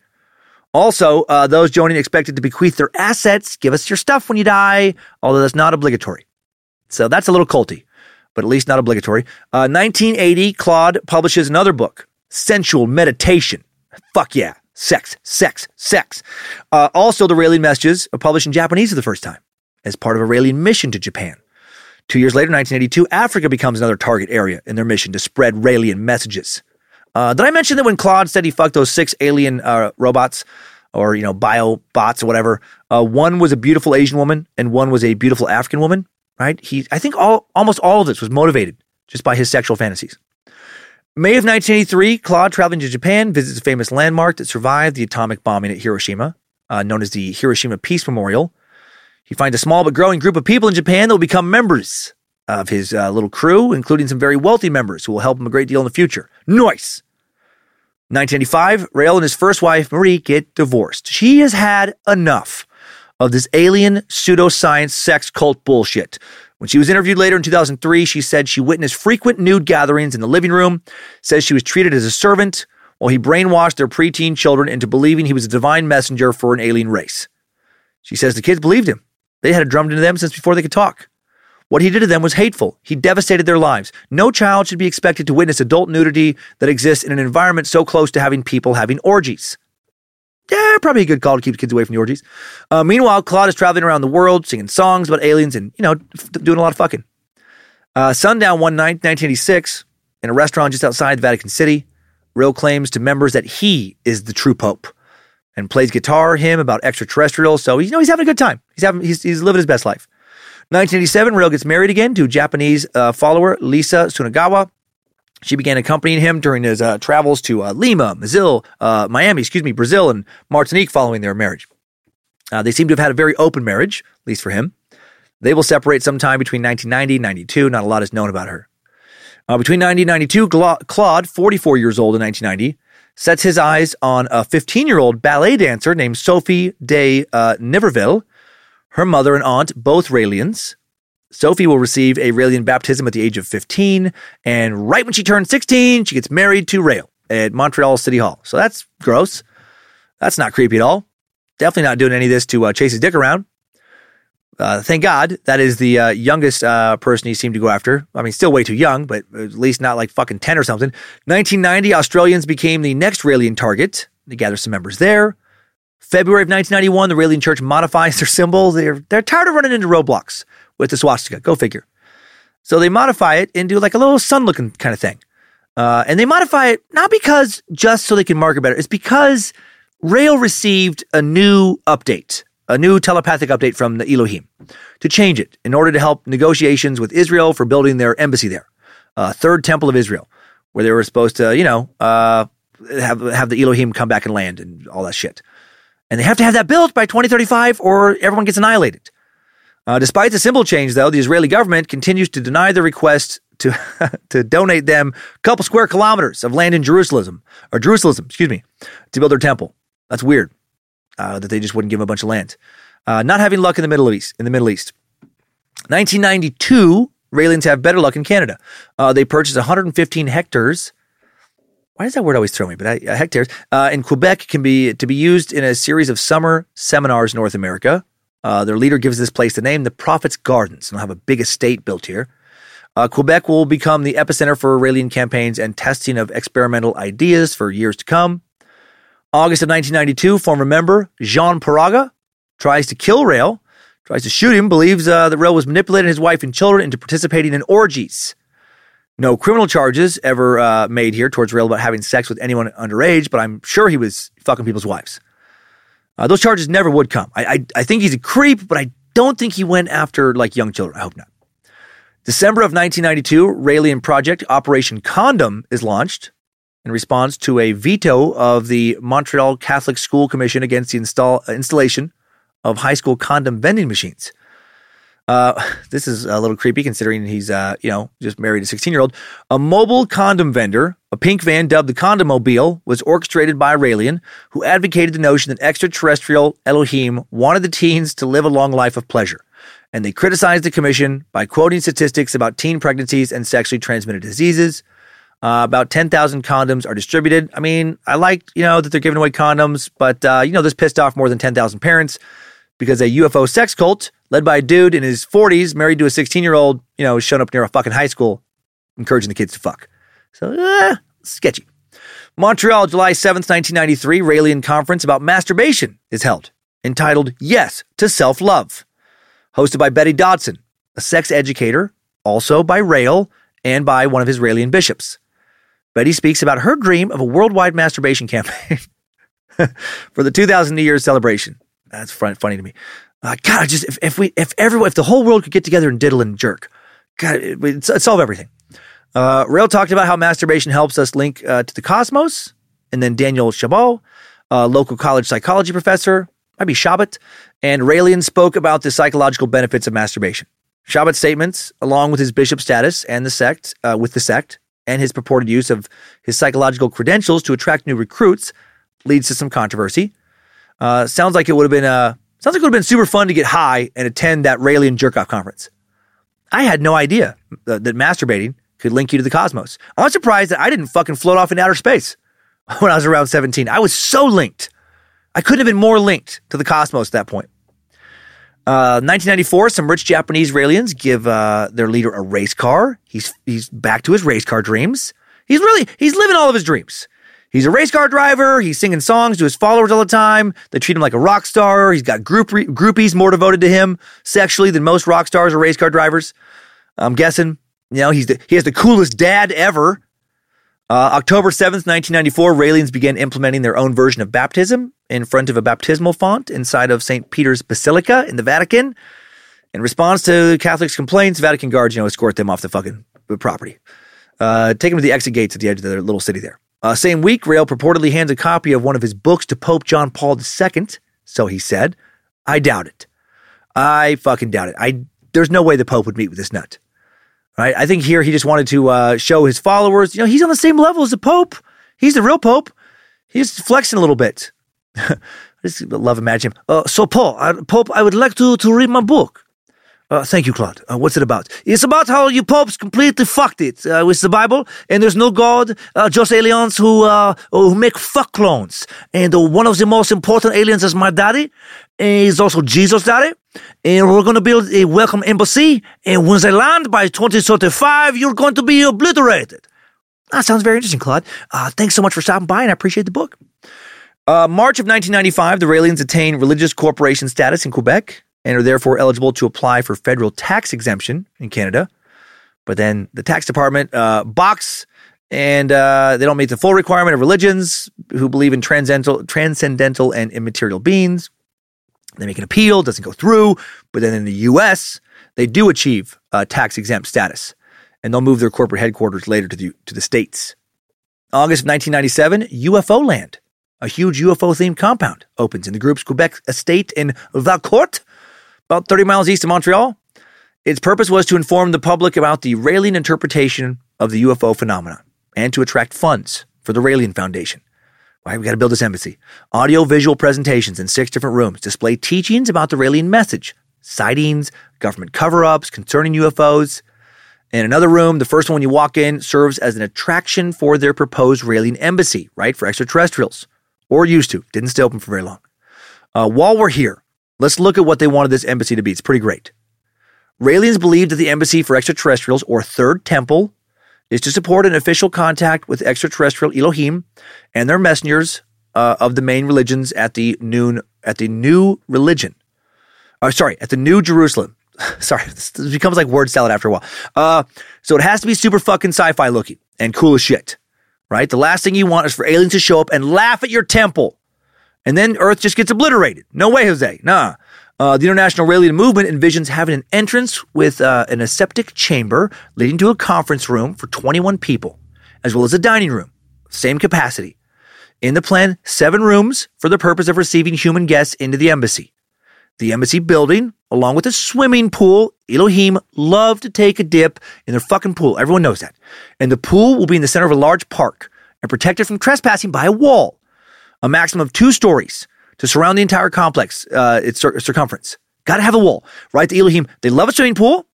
Speaker 3: Also, uh, those joining expected to bequeath their assets. Give us your stuff when you die, although that's not obligatory. So that's a little culty, but at least not obligatory. Uh, 1980, Claude publishes another book, Sensual Meditation. Fuck yeah. Sex, sex, sex. Uh, also, the Raelian messages are published in Japanese for the first time as part of a Raelian mission to Japan. Two years later, 1982, Africa becomes another target area in their mission to spread Raelian messages. Uh, did I mention that when Claude said he fucked those six alien uh, robots or, you know, bio bots or whatever, uh, one was a beautiful Asian woman and one was a beautiful African woman, right? He, I think all, almost all of this was motivated just by his sexual fantasies. May of 1983, Claude traveling to Japan visits a famous landmark that survived the atomic bombing at Hiroshima, uh, known as the Hiroshima Peace Memorial. He finds a small but growing group of people in Japan that will become members of his uh, little crew, including some very wealthy members who will help him a great deal in the future. Nice. 1985, Rael and his first wife, Marie, get divorced. She has had enough of this alien pseudoscience sex cult bullshit. When she was interviewed later in 2003, she said she witnessed frequent nude gatherings in the living room, says she was treated as a servant while he brainwashed their preteen children into believing he was a divine messenger for an alien race. She says the kids believed him. They had it drummed into them since before they could talk. What he did to them was hateful. He devastated their lives. No child should be expected to witness adult nudity that exists in an environment so close to having people having orgies. Yeah, probably a good call to keep kids away from the orgies. Uh, meanwhile, Claude is traveling around the world singing songs about aliens and, you know, f- doing a lot of fucking. Uh, sundown one night, 1986, in a restaurant just outside the Vatican City, Rael claims to members that he is the true pope and plays guitar him about extraterrestrials. So you know he's having a good time. He's having he's, he's living his best life. 1987, Rael gets married again to Japanese uh, follower Lisa Sunagawa. She began accompanying him during his uh, travels to uh, Lima, Brazil, uh, Miami, excuse me, Brazil, and Martinique following their marriage. Uh, they seem to have had a very open marriage, at least for him. They will separate sometime between 1990 and 92. Not a lot is known about her. Uh, between 1992, Claude, 44 years old in 1990, sets his eyes on a 15 year old ballet dancer named Sophie de uh, Niverville. Her mother and aunt, both Raelians. Sophie will receive a Raelian baptism at the age of 15, and right when she turns 16, she gets married to Rael at Montreal City Hall. So that's gross. That's not creepy at all. Definitely not doing any of this to uh, chase his dick around. Uh, thank God that is the uh, youngest uh, person he seemed to go after. I mean, still way too young, but at least not like fucking 10 or something. 1990, Australians became the next Raelian target. They gather some members there. February of 1991, the Raelian Church modifies their symbol. They're, they're tired of running into roadblocks with the swastika. Go figure. So they modify it into like a little sun looking kind of thing. Uh, and they modify it not because just so they can market better, it's because Rael received a new update a new telepathic update from the Elohim to change it in order to help negotiations with Israel for building their embassy there, uh, third temple of Israel, where they were supposed to, you know, uh, have have the Elohim come back and land and all that shit. And they have to have that built by 2035 or everyone gets annihilated. Uh, despite the symbol change, though, the Israeli government continues to deny the request to [LAUGHS] to donate them a couple square kilometers of land in Jerusalem or Jerusalem, excuse me, to build their temple. That's weird uh, that they just wouldn't give them a bunch of land. Uh, not having luck in the Middle East. In the Middle East, 1992, Raelians have better luck in Canada. Uh, they purchased 115 hectares. Why does that word always throw me? But uh, hectares uh, in Quebec can be to be used in a series of summer seminars in North America. Uh, their leader gives this place the name the Prophet's Gardens. and They'll have a big estate built here. Uh, Quebec will become the epicenter for Raelian campaigns and testing of experimental ideas for years to come. August of 1992, former member Jean Paraga tries to kill Rael, tries to shoot him, believes uh, that Rael was manipulating his wife and children into participating in orgies. No criminal charges ever uh, made here towards Rael about having sex with anyone underage, but I'm sure he was fucking people's wives. Uh, those charges never would come. I, I, I think he's a creep, but I don't think he went after like young children. I hope not. December of 1992, Raelian Project Operation Condom is launched in response to a veto of the Montreal Catholic School Commission against the install, installation of high school condom vending machines. Uh, [LAUGHS] this is a little creepy considering he's, uh, you know, just married a 16 year old. A mobile condom vendor, a pink van dubbed the Condomobile, was orchestrated by Raelian, who advocated the notion that extraterrestrial Elohim wanted the teens to live a long life of pleasure. And they criticized the commission by quoting statistics about teen pregnancies and sexually transmitted diseases. Uh, about 10,000 condoms are distributed. I mean, I like, you know, that they're giving away condoms, but, uh, you know, this pissed off more than 10,000 parents because a UFO sex cult led by a dude in his 40s, married to a 16 year old, you know, shown up near a fucking high school, encouraging the kids to fuck. So, uh, sketchy. Montreal, July 7th, 1993, Raelian conference about masturbation is held, entitled Yes to Self Love, hosted by Betty Dodson, a sex educator, also by Rael and by one of his Raelian bishops. Betty speaks about her dream of a worldwide masturbation campaign [LAUGHS] for the 2000 New Year's celebration. That's funny to me. Uh, God, just if, if we, if everyone, if the whole world could get together and diddle and jerk, God, it, would solve everything. Uh, Rael talked about how masturbation helps us link uh, to the cosmos, and then Daniel Chabot, a local college psychology professor, might be Shabbat, and Raelian spoke about the psychological benefits of masturbation. Shabbat's statements, along with his bishop status and the sect, uh, with the sect, and his purported use of his psychological credentials to attract new recruits leads to some controversy. Uh, sounds like it would have been uh, sounds like it would have been super fun to get high and attend that Raelian jerk off conference. I had no idea that, that masturbating could link you to the cosmos. I'm surprised that I didn't fucking float off in outer space [LAUGHS] when I was around 17. I was so linked. I couldn't have been more linked to the cosmos at that point. 1994, uh, some rich Japanese Raelians give uh, their leader a race car. He's he's back to his race car dreams. He's really he's living all of his dreams. He's a race car driver. He's singing songs to his followers all the time. They treat him like a rock star. He's got group re- groupies more devoted to him sexually than most rock stars or race car drivers. I'm guessing. You know, he's the, he has the coolest dad ever. Uh, October 7th, 1994, Raelians began implementing their own version of baptism in front of a baptismal font inside of St. Peter's Basilica in the Vatican. In response to Catholics' complaints, Vatican guards, you know, escort them off the fucking property. Uh, take them to the exit gates at the edge of their little city there. Uh, same week, Rael purportedly hands a copy of one of his books to Pope John Paul II. So he said, I doubt it. I fucking doubt it. I there's no way the Pope would meet with this nut. Right? I think here he just wanted to uh, show his followers, you know, he's on the same level as the Pope. He's the real Pope. He's flexing a little bit. [LAUGHS] I just love imagining. Uh, so, Paul, Pope, I would like to, to read my book. Uh, thank you, Claude. Uh, what's it about? It's about how you popes completely fucked it uh, with the Bible, and there's no God, uh, just aliens who uh, who make fuck clones. And one of the most important aliens is my daddy. And he's also Jesus' daddy. And we're going to build a welcome embassy. And when they land by 2035, you're going to be obliterated. That sounds very interesting, Claude. Uh, thanks so much for stopping by, and I appreciate the book. March of 1995, the Raelians attain religious corporation status in Quebec and are therefore eligible to apply for federal tax exemption in Canada. But then the tax department uh, box, and uh, they don't meet the full requirement of religions who believe in transcendental, transcendental and immaterial beings. They make an appeal, doesn't go through. But then in the U.S., they do achieve uh, tax exempt status, and they'll move their corporate headquarters later to the to the states. August of 1997, UFO Land, a huge UFO themed compound, opens in the group's Quebec estate in Valcourt, about 30 miles east of Montreal. Its purpose was to inform the public about the Raelian interpretation of the UFO phenomenon and to attract funds for the Raelian Foundation. Why we got to build this embassy. Audio visual presentations in six different rooms display teachings about the Raelian message, sightings, government cover ups concerning UFOs. In another room, the first one you walk in serves as an attraction for their proposed Raelian embassy, right, for extraterrestrials. Or used to. Didn't stay open for very long. Uh, while we're here, let's look at what they wanted this embassy to be. It's pretty great. Raelians believe that the embassy for extraterrestrials, or Third Temple, is to support an official contact with extraterrestrial Elohim and their messengers uh, of the main religions at the noon at the new religion. Uh, sorry, at the New Jerusalem. [LAUGHS] sorry, this becomes like word salad after a while. Uh, so it has to be super fucking sci-fi looking and cool as shit, right? The last thing you want is for aliens to show up and laugh at your temple, and then Earth just gets obliterated. No way, Jose. Nah. Uh, the International Raelian Movement envisions having an entrance with uh, an aseptic chamber leading to a conference room for 21 people, as well as a dining room, same capacity. In the plan, seven rooms for the purpose of receiving human guests into the embassy. The embassy building, along with a swimming pool, Elohim love to take a dip in their fucking pool. Everyone knows that. And the pool will be in the center of a large park and protected from trespassing by a wall, a maximum of two stories to surround the entire complex, uh, its cir- circumference. Got to have a wall, right? The Elohim, they love a swimming pool.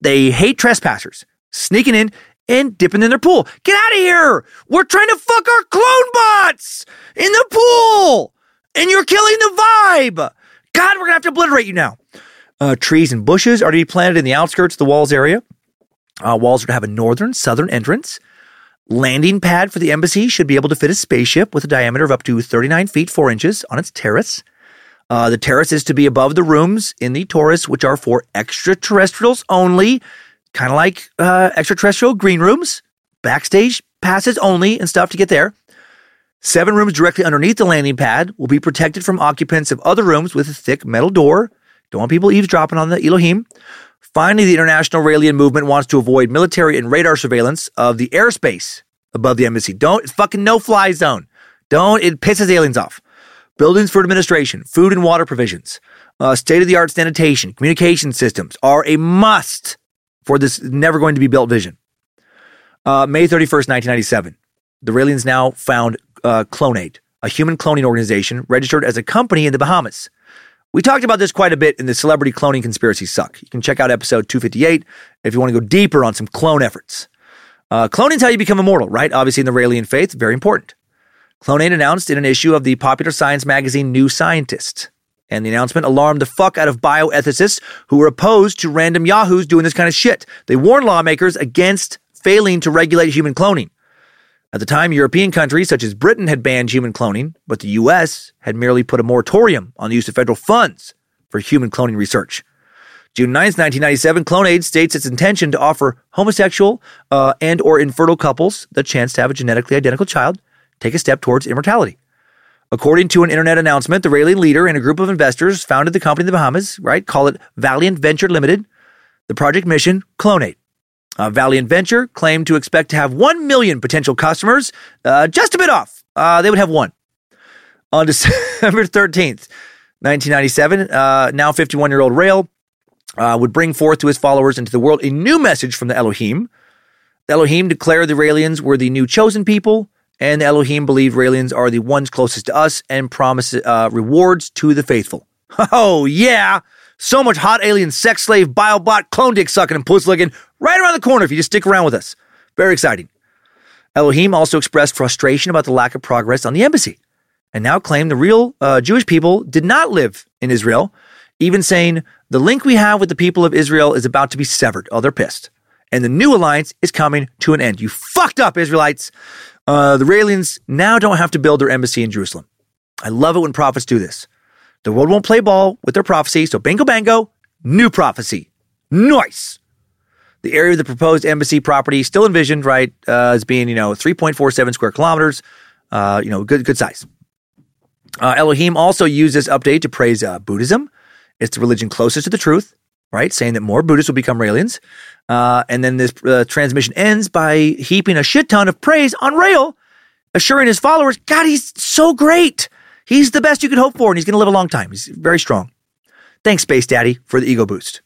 Speaker 3: They hate trespassers sneaking in and dipping in their pool. Get out of here! We're trying to fuck our clone bots in the pool, and you're killing the vibe. God, we're gonna have to obliterate you now. Uh, trees and bushes are to be planted in the outskirts of the walls area. Uh, walls are to have a northern, southern entrance. Landing pad for the embassy should be able to fit a spaceship with a diameter of up to 39 feet 4 inches on its terrace. Uh, the terrace is to be above the rooms in the Taurus, which are for extraterrestrials only, kind of like uh, extraterrestrial green rooms, backstage passes only, and stuff to get there. Seven rooms directly underneath the landing pad will be protected from occupants of other rooms with a thick metal door. Don't want people eavesdropping on the Elohim. Finally, the International Raelian Movement wants to avoid military and radar surveillance of the airspace above the embassy. Don't, it's fucking no fly zone. Don't, it pisses aliens off. Buildings for administration, food and water provisions, uh, state of the art sanitation, communication systems are a must for this never going to be built vision. Uh, May 31st, 1997. The Raelians now found uh, Clonaid, a human cloning organization registered as a company in the Bahamas. We talked about this quite a bit in the Celebrity Cloning Conspiracy Suck. You can check out episode 258 if you want to go deeper on some clone efforts. Uh, cloning is how you become immortal, right? Obviously, in the Raelian faith, very important. Clonaid announced in an issue of the popular science magazine New Scientist. And the announcement alarmed the fuck out of bioethicists who were opposed to random yahoos doing this kind of shit. They warned lawmakers against failing to regulate human cloning. At the time, European countries such as Britain had banned human cloning, but the US had merely put a moratorium on the use of federal funds for human cloning research. June 9, 1997, Clonaid states its intention to offer homosexual uh, and or infertile couples the chance to have a genetically identical child take a step towards immortality. According to an internet announcement, the Raelian leader and a group of investors founded the company in the Bahamas, right? Call it Valiant Venture Limited. The project mission, Clonaid. Uh, Valiant Venture claimed to expect to have 1 million potential customers, uh, just a bit off. Uh, they would have one. On [LAUGHS] December 13th, 1997, uh, now 51 year old Rael uh, would bring forth to his followers into the world a new message from the Elohim. The Elohim declared the Raelians were the new chosen people, and the Elohim believed Raelians are the ones closest to us and promise uh, rewards to the faithful. [LAUGHS] Oh, yeah! So much hot alien sex slave, biobot, clone dick sucking, and puss licking right around the corner if you just stick around with us. Very exciting. Elohim also expressed frustration about the lack of progress on the embassy and now claimed the real uh, Jewish people did not live in Israel, even saying the link we have with the people of Israel is about to be severed. Oh, they're pissed. And the new alliance is coming to an end. You fucked up, Israelites. Uh, the Raelians now don't have to build their embassy in Jerusalem. I love it when prophets do this. The world won't play ball with their prophecy, so bango bango, new prophecy. Nice. The area of the proposed embassy property still envisioned, right, uh, as being, you know, 3.47 square kilometers, uh, you know, good, good size. Uh, Elohim also used this update to praise uh, Buddhism. It's the religion closest to the truth, right? Saying that more Buddhists will become Raelians. Uh, and then this uh, transmission ends by heaping a shit ton of praise on Rael, assuring his followers, God, he's so great. He's the best you could hope for, and he's going to live a long time. He's very strong. Thanks, Space Daddy, for the ego boost.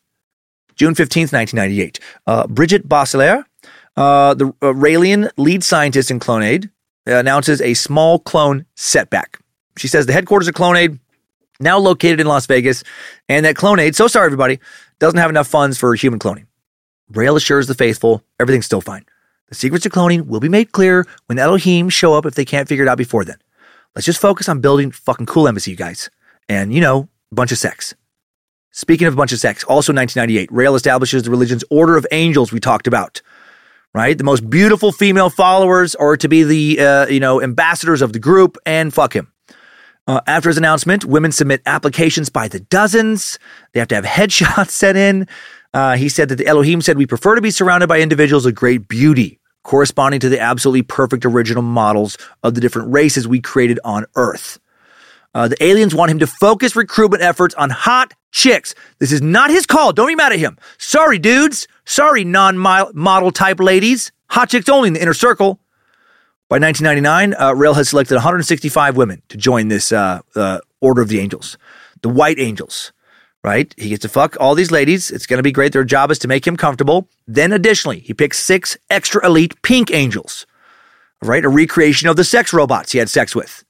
Speaker 3: June 15th, 1998. Uh, Bridget Boisselier, uh, the uh, Raelian lead scientist in Clonaid, announces a small clone setback. She says the headquarters of Clonaid, now located in Las Vegas, and that Clonaid, so sorry everybody, doesn't have enough funds for human cloning. Rael assures the faithful everything's still fine. The secrets of cloning will be made clear when Elohim show up if they can't figure it out before then. Let's just focus on building fucking cool embassy, you guys. And, you know, a bunch of sex. Speaking of a bunch of sex, also 1998, Rael establishes the religion's Order of Angels we talked about. Right? The most beautiful female followers are to be the, uh, you know, ambassadors of the group and fuck him. Uh, after his announcement, women submit applications by the dozens. They have to have [LAUGHS] headshots sent in. Uh, he said that the Elohim said, We prefer to be surrounded by individuals of great beauty, corresponding to the absolutely perfect original models of the different races we created on Earth. Uh, the aliens want him to focus recruitment efforts on hot chicks. This is not his call. Don't be mad at him. Sorry, dudes. Sorry, non model type ladies. Hot chicks only in the inner circle. By 1999, uh, Rael has selected 165 women to join this uh, uh, Order of the Angels, the White Angels. Right? He gets to fuck all these ladies. It's going to be great. Their job is to make him comfortable. Then, additionally, he picks six extra elite pink angels. Right? A recreation of the sex robots he had sex with.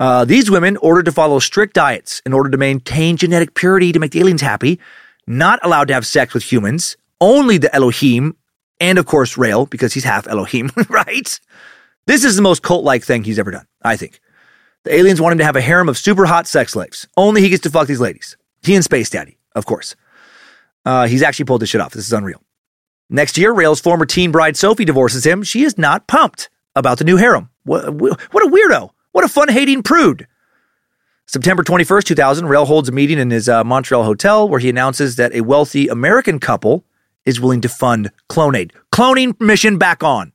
Speaker 3: Uh, these women ordered to follow strict diets in order to maintain genetic purity to make the aliens happy, not allowed to have sex with humans, only the Elohim, and of course Rael, because he's half Elohim, [LAUGHS] right? This is the most cult like thing he's ever done, I think. The aliens want him to have a harem of super hot sex slaves. Only he gets to fuck these ladies. He and Space Daddy, of course. Uh, he's actually pulled this shit off. This is unreal. Next year, Rael's former teen bride Sophie divorces him. She is not pumped about the new harem. What, what a weirdo. What a fun hating prude. September 21st, 2000, Rael holds a meeting in his uh, Montreal hotel where he announces that a wealthy American couple is willing to fund Clonaid. Cloning mission back on.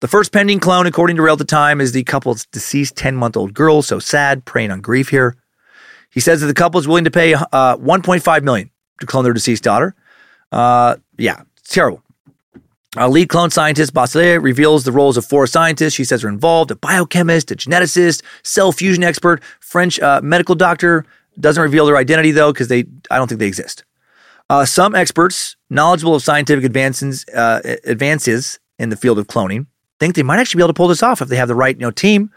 Speaker 3: The first pending clone, according to Rael at the time, is the couple's deceased 10 month old girl. So sad, preying on grief here. He says that the couple is willing to pay uh, 1.5 million to clone their deceased daughter. Uh, yeah, it's terrible. Our lead clone scientist, Boisselier, reveals the roles of four scientists she says are involved a biochemist, a geneticist, cell fusion expert, French uh, medical doctor. Doesn't reveal their identity, though, because they I don't think they exist. Uh, some experts, knowledgeable of scientific advances, uh, advances in the field of cloning, think they might actually be able to pull this off if they have the right, you know, team,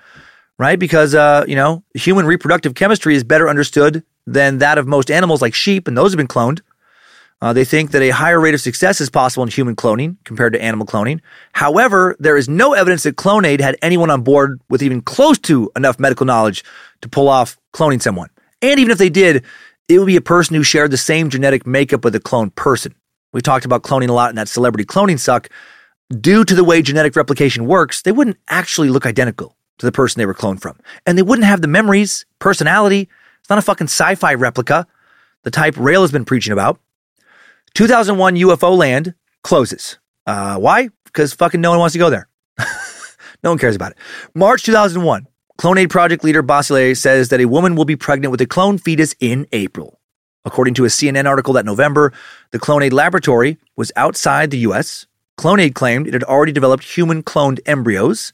Speaker 3: right? Because uh, you know, human reproductive chemistry is better understood than that of most animals like sheep, and those have been cloned. Uh, they think that a higher rate of success is possible in human cloning compared to animal cloning. However, there is no evidence that Clonaid had anyone on board with even close to enough medical knowledge to pull off cloning someone. And even if they did, it would be a person who shared the same genetic makeup with a cloned person. We talked about cloning a lot in that celebrity cloning suck, due to the way genetic replication works, they wouldn't actually look identical to the person they were cloned from. And they wouldn't have the memories, personality. It's not a fucking sci fi replica, the type Rael has been preaching about. 2001 UFO land closes. Uh, why? Because fucking no one wants to go there. [LAUGHS] no one cares about it. March 2001, Clonaid project leader Basile says that a woman will be pregnant with a clone fetus in April. According to a CNN article that November, the Clonaid laboratory was outside the US. Clonaid claimed it had already developed human cloned embryos.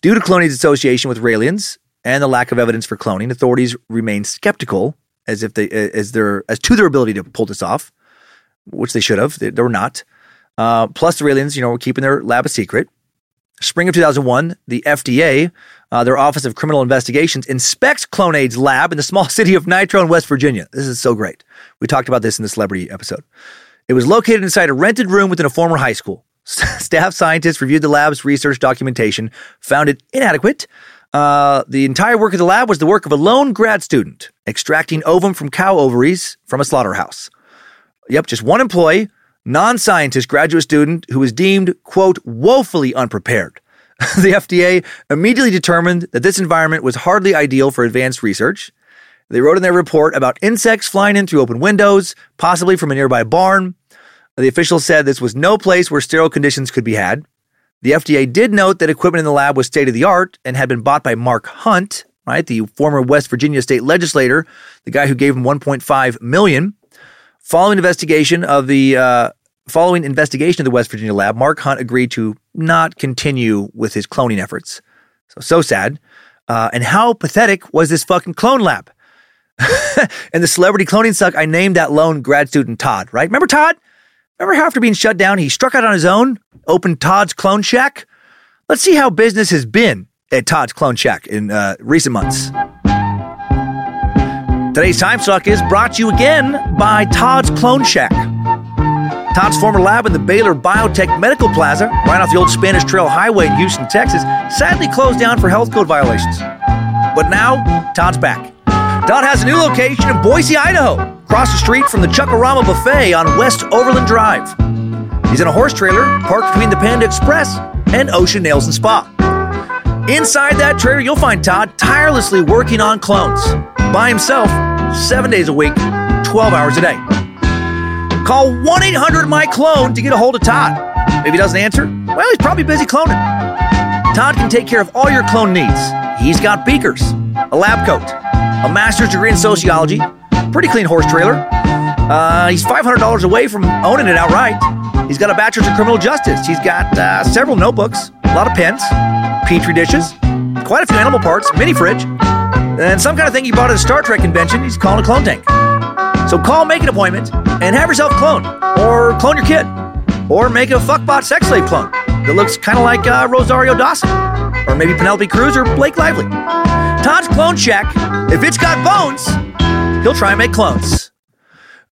Speaker 3: Due to Clonaid's association with Raelians and the lack of evidence for cloning, authorities remain skeptical as if they as their as to their ability to pull this off, which they should have. They, they were not. Uh, plus, the Raelians, you know, were keeping their lab a secret. Spring of 2001, the FDA, uh, their Office of Criminal Investigations, inspects Clonaid's lab in the small [LAUGHS] city of Nitro in West Virginia. This is so great. We talked about this in the celebrity episode. It was located inside a rented room within a former high school. [LAUGHS] Staff scientists reviewed the lab's research documentation, found it inadequate. Uh, the entire work of the lab was the work of a lone grad student extracting ovum from cow ovaries from a slaughterhouse. Yep, just one employee, non scientist graduate student who was deemed, quote, woefully unprepared. [LAUGHS] the FDA immediately determined that this environment was hardly ideal for advanced research. They wrote in their report about insects flying in through open windows, possibly from a nearby barn. The officials said this was no place where sterile conditions could be had. The FDA did note that equipment in the lab was state of the art and had been bought by Mark Hunt, right, the former West Virginia state legislator, the guy who gave him 1.5 million. Following investigation of the uh, following investigation of the West Virginia lab, Mark Hunt agreed to not continue with his cloning efforts. So so sad. Uh, and how pathetic was this fucking clone lab? [LAUGHS] and the celebrity cloning suck, I named that lone grad student Todd, right? Remember Todd? Remember after being shut down, he struck out on his own, opened Todd's Clone Shack? Let's see how business has been at Todd's Clone Shack in uh, recent months. Today's Time Suck is brought to you again by Todd's Clone Shack. Todd's former lab in the Baylor Biotech Medical Plaza, right off the old Spanish Trail Highway in Houston, Texas, sadly closed down for health code violations. But now, Todd's back. Todd has a new location in Boise, Idaho, across the street from the Chuckarama Buffet on West Overland Drive. He's in a horse trailer parked between the Panda Express and Ocean Nails and Spa. Inside that trailer, you'll find Todd tirelessly working on clones by himself, seven days a week, 12 hours a day. Call 1 800 My Clone to get a hold of Todd. If he doesn't answer, well, he's probably busy cloning. Todd can take care of all your clone needs. He's got beakers, a lab coat, a master's degree in sociology, pretty clean horse trailer. Uh, he's $500 away from owning it outright. He's got a bachelor's in criminal justice. He's got uh, several notebooks, a lot of pens, petri dishes, quite a few animal parts, mini fridge, and some kind of thing he bought at a Star Trek convention. He's calling a clone tank. So call, make an appointment, and have yourself cloned, or clone your kid, or make a fuckbot sex slave clone that looks kind of like uh, Rosario Dawson, or maybe Penelope Cruz or Blake Lively. Todd's Clone check. if it's got bones, he'll try and make clones.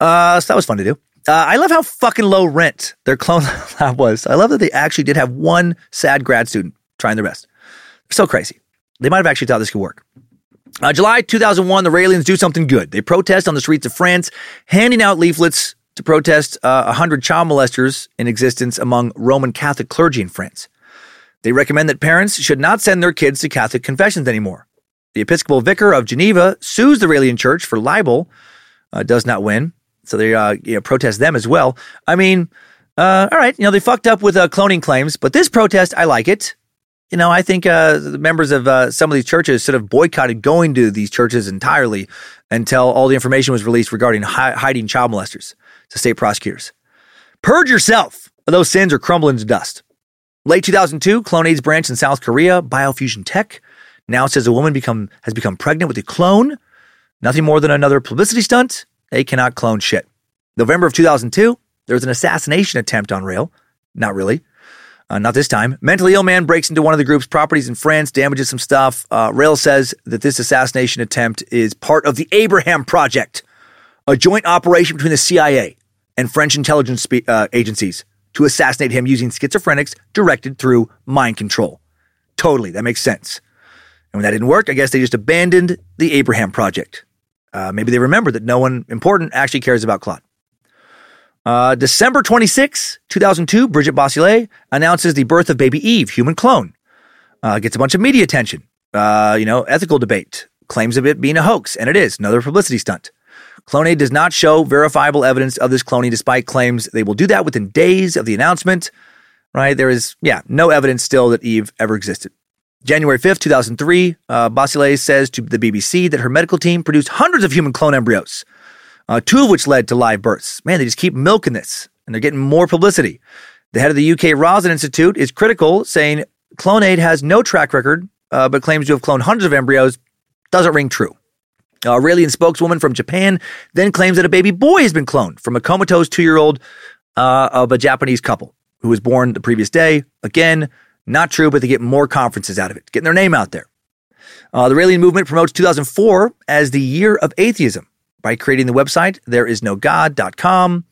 Speaker 3: Uh, so that was fun to do. Uh, I love how fucking low rent their clone [LAUGHS] lab was. I love that they actually did have one sad grad student trying their best. So crazy. They might have actually thought this could work. Uh, July 2001, the Raelians do something good. They protest on the streets of France, handing out leaflets to protest uh, 100 child molesters in existence among Roman Catholic clergy in France. They recommend that parents should not send their kids to Catholic confessions anymore. The Episcopal Vicar of Geneva sues the Raelian Church for libel, uh, does not win. So they uh, you know, protest them as well. I mean, uh, all right, you know, they fucked up with uh, cloning claims, but this protest, I like it. You know, I think uh, the members of uh, some of these churches sort of boycotted going to these churches entirely until all the information was released regarding hi- hiding child molesters to state prosecutors. Purge yourself of those sins or crumble into dust. Late 2002, Clonaid's branch in South Korea, Biofusion Tech, now it says a woman become has become pregnant with a clone. Nothing more than another publicity stunt. They cannot clone shit. November of 2002, there was an assassination attempt on Rael. Not really. Uh, not this time. Mentally ill man breaks into one of the group's properties in France, damages some stuff. Uh, Rael says that this assassination attempt is part of the Abraham Project, a joint operation between the CIA and French intelligence spe- uh, agencies to assassinate him using schizophrenics directed through mind control. Totally, that makes sense. And when that didn't work, I guess they just abandoned the Abraham Project. Uh, maybe they remember that no one important actually cares about Claude. Uh, December 26, 2002, Bridget Boisselier announces the birth of baby Eve, human clone. Uh, gets a bunch of media attention. Uh, you know, ethical debate. Claims of it being a hoax, and it is. Another publicity stunt. Clonaid does not show verifiable evidence of this cloning, despite claims they will do that within days of the announcement. Right? There is, yeah, no evidence still that Eve ever existed. January 5th, 2003, uh, Basile says to the BBC that her medical team produced hundreds of human clone embryos, uh, two of which led to live births. Man, they just keep milking this, and they're getting more publicity. The head of the UK Roslin Institute is critical, saying Clonaid has no track record, uh, but claims to have cloned hundreds of embryos. Doesn't ring true. A Raelian spokeswoman from Japan then claims that a baby boy has been cloned from a comatose two year old uh, of a Japanese couple who was born the previous day. Again, not true, but they get more conferences out of it, getting their name out there. Uh, the Raelian movement promotes 2004 as the year of atheism by creating the website thereisnogod.com.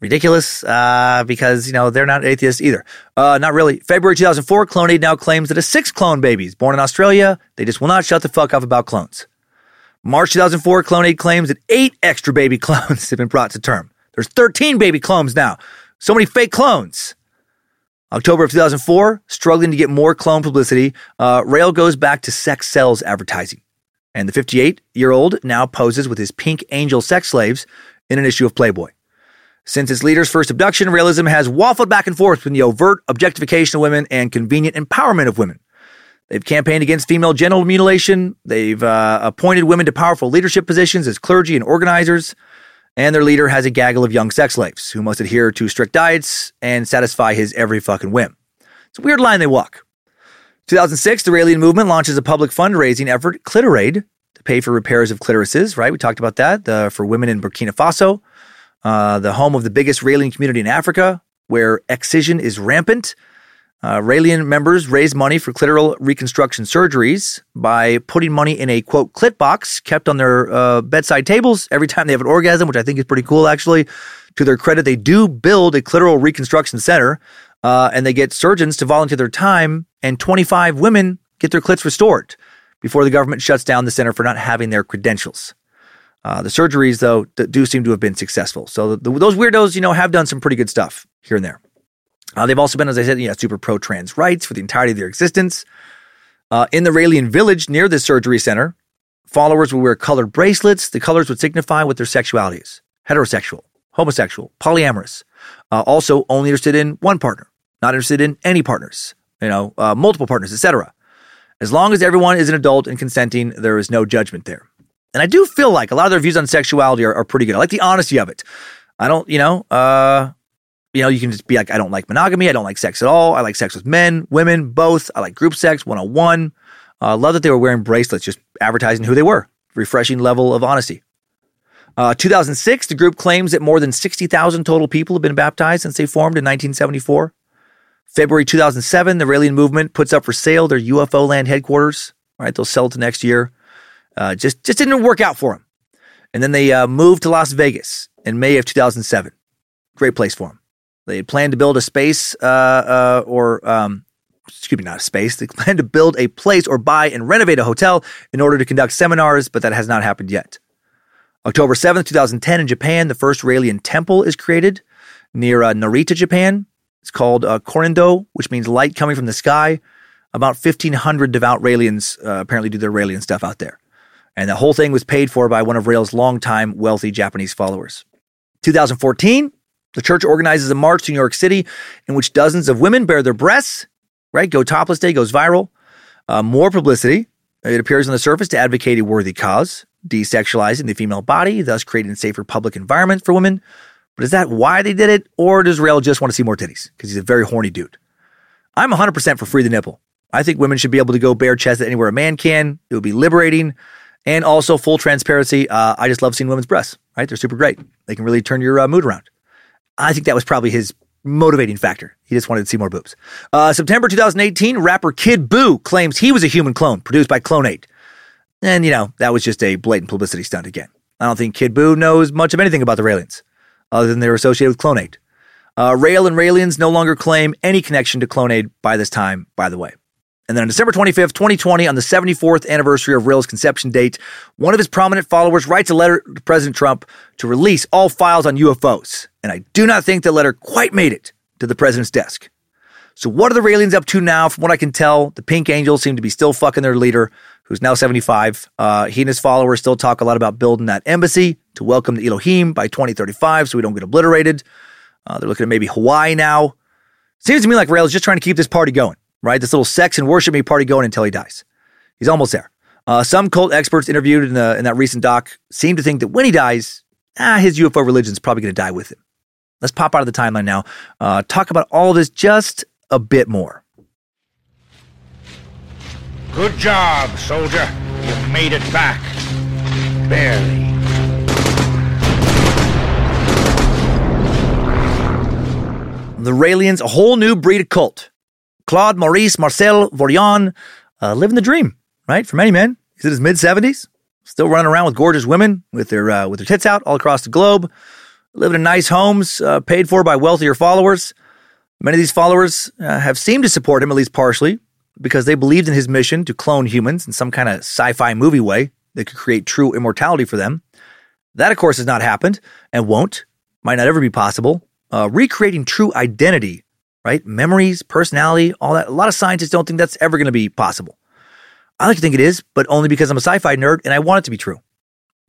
Speaker 3: Ridiculous, uh, because, you know, they're not atheists either. Uh, not really. February 2004, Clonaid now claims that a six clone babies born in Australia, they just will not shut the fuck up about clones. March 2004, Clonaid claims that eight extra baby [LAUGHS] clones have been brought to term. There's 13 baby clones now. So many fake clones. October of 2004, struggling to get more clone publicity, uh, Rael goes back to sex sells advertising. And the 58 year old now poses with his pink angel sex slaves in an issue of Playboy. Since its leader's first abduction, Raelism has waffled back and forth between the overt objectification of women and convenient empowerment of women. They've campaigned against female genital mutilation. They've uh, appointed women to powerful leadership positions as clergy and organizers. And their leader has a gaggle of young sex slaves who must adhere to strict diets and satisfy his every fucking whim. It's a weird line they walk. 2006, the Raelian movement launches a public fundraising effort, Clitoraid, to pay for repairs of clitorises, right? We talked about that uh, for women in Burkina Faso, uh, the home of the biggest Raelian community in Africa, where excision is rampant. Uh, Raelian members raise money for clitoral reconstruction surgeries by putting money in a quote clit box kept on their uh, bedside tables every time they have an orgasm, which I think is pretty cool actually. To their credit, they do build a clitoral reconstruction center uh, and they get surgeons to volunteer their time, and 25 women get their clits restored before the government shuts down the center for not having their credentials. Uh, the surgeries, though, do seem to have been successful. So the, those weirdos, you know, have done some pretty good stuff here and there. Uh, they've also been, as I said, you know, super pro trans rights for the entirety of their existence. Uh, in the Raelian village near this surgery center, followers would wear colored bracelets. The colors would signify what their sexuality is heterosexual, homosexual, polyamorous. Uh, also, only interested in one partner, not interested in any partners, you know, uh, multiple partners, etc. As long as everyone is an adult and consenting, there is no judgment there. And I do feel like a lot of their views on sexuality are, are pretty good. I like the honesty of it. I don't, you know, uh, you know, you can just be like, I don't like monogamy. I don't like sex at all. I like sex with men, women, both. I like group sex, one on one. Uh, love that they were wearing bracelets, just advertising who they were. Refreshing level of honesty. Uh, 2006, the group claims that more than 60,000 total people have been baptized since they formed in 1974. February 2007, the Raelian movement puts up for sale their UFO land headquarters. Right, they'll sell it to next year. Uh, just just didn't work out for them. And then they uh, moved to Las Vegas in May of 2007. Great place for them. They had planned to build a space, uh, uh, or um, excuse me, not a space. They [LAUGHS] planned to build a place or buy and renovate a hotel in order to conduct seminars, but that has not happened yet. October 7th, 2010, in Japan, the first Raelian temple is created near uh, Narita, Japan. It's called uh, Korindo, which means light coming from the sky. About 1,500 devout Raelians uh, apparently do their Raelian stuff out there. And the whole thing was paid for by one of Rael's longtime wealthy Japanese followers. 2014, the church organizes a march to New York City in which dozens of women bare their breasts, right? Go Topless Day goes viral. Uh, more publicity. It appears on the surface to advocate a worthy cause, desexualizing the female body, thus creating a safer public environment for women. But is that why they did it? Or does Rael just want to see more titties? Because he's a very horny dude. I'm 100% for free the nipple. I think women should be able to go bare chested anywhere a man can. It would be liberating. And also, full transparency. Uh, I just love seeing women's breasts, right? They're super great. They can really turn your uh, mood around. I think that was probably his motivating factor. He just wanted to see more boobs. Uh, September 2018, rapper Kid Buu claims he was a human clone produced by Clonaid. And, you know, that was just a blatant publicity stunt again. I don't think Kid Buu knows much of anything about the Raelians, other than they're associated with Clonaid. Uh, Rael and Raelians no longer claim any connection to Clonaid by this time, by the way. And then on December 25th, 2020, on the 74th anniversary of Rael's conception date, one of his prominent followers writes a letter to President Trump to release all files on UFOs. And I do not think the letter quite made it to the president's desk. So what are the Raelians up to now? From what I can tell, the Pink Angels seem to be still fucking their leader, who's now 75. Uh, he and his followers still talk a lot about building that embassy to welcome the Elohim by 2035 so we don't get obliterated. Uh, they're looking at maybe Hawaii now. Seems to me like Rael is just trying to keep this party going, right? This little sex and worship me party going until he dies. He's almost there. Uh, some cult experts interviewed in, the, in that recent doc seem to think that when he dies, ah, his UFO religion is probably going to die with him. Let's pop out of the timeline now. Uh, talk about all this just a bit more.
Speaker 8: Good job, soldier. You made it back. Barely.
Speaker 3: The Raelians, a whole new breed of cult. Claude Maurice Marcel Vorilhon, uh, living the dream, right? For many men, he's in his mid 70s, still running around with gorgeous women with their, uh, with their tits out all across the globe, living in nice homes, uh, paid for by wealthier followers. Many of these followers uh, have seemed to support him, at least partially, because they believed in his mission to clone humans in some kind of sci fi movie way that could create true immortality for them. That, of course, has not happened and won't, might not ever be possible. Uh, recreating true identity, right? Memories, personality, all that. A lot of scientists don't think that's ever going to be possible. I like to think it is, but only because I'm a sci fi nerd and I want it to be true.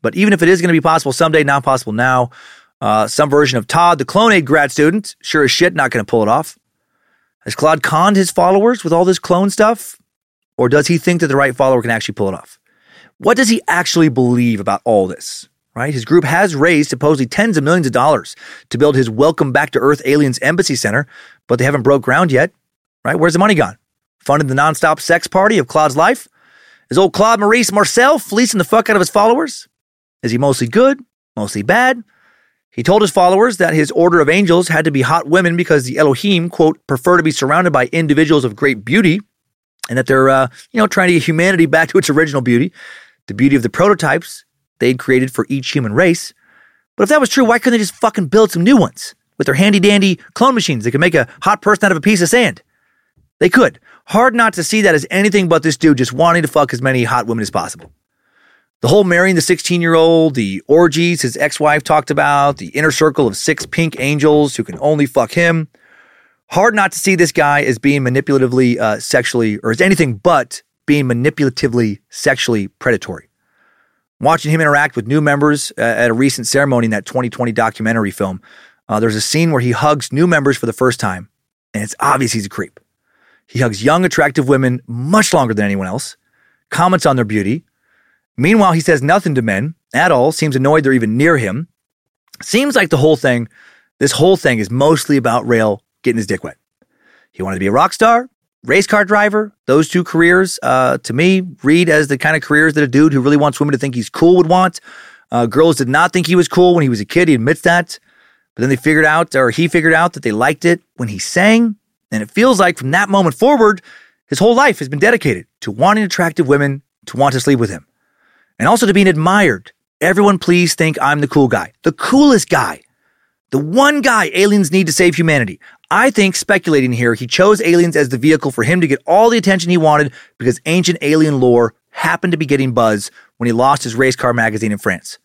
Speaker 3: But even if it is going to be possible someday, not possible now, uh, some version of Todd, the Clonaid grad student, sure as shit not going to pull it off. Has Claude conned his followers with all this clone stuff? Or does he think that the right follower can actually pull it off? What does he actually believe about all this? Right? His group has raised supposedly tens of millions of dollars to build his Welcome Back to Earth Aliens Embassy Center, but they haven't broke ground yet. Right? Where's the money gone? Funded the nonstop sex party of Claude's life? Is old Claude Maurice Marcel fleecing the fuck out of his followers? Is he mostly good? Mostly bad? He told his followers that his order of angels had to be hot women because the Elohim, quote, prefer to be surrounded by individuals of great beauty, and that they're, uh, you know, trying to get humanity back to its original beauty, the beauty of the prototypes they'd created for each human race. But if that was true, why couldn't they just fucking build some new ones with their handy dandy clone machines? They could make a hot person out of a piece of sand. They could. Hard not to see that as anything but this dude just wanting to fuck as many hot women as possible. The whole marrying the 16 year old, the orgies his ex wife talked about, the inner circle of six pink angels who can only fuck him. Hard not to see this guy as being manipulatively uh, sexually, or as anything but being manipulatively sexually predatory. Watching him interact with new members uh, at a recent ceremony in that 2020 documentary film, uh, there's a scene where he hugs new members for the first time, and it's obvious he's a creep. He hugs young, attractive women much longer than anyone else, comments on their beauty. Meanwhile, he says nothing to men at all, seems annoyed they're even near him. Seems like the whole thing, this whole thing is mostly about Rael getting his dick wet. He wanted to be a rock star, race car driver. Those two careers, uh, to me, read as the kind of careers that a dude who really wants women to think he's cool would want. Uh, girls did not think he was cool when he was a kid. He admits that. But then they figured out, or he figured out, that they liked it when he sang. And it feels like from that moment forward, his whole life has been dedicated to wanting attractive women to want to sleep with him. And also to being admired. Everyone, please think I'm the cool guy, the coolest guy, the one guy aliens need to save humanity. I think, speculating here, he chose aliens as the vehicle for him to get all the attention he wanted because ancient alien lore happened to be getting buzz when he lost his race car magazine in France.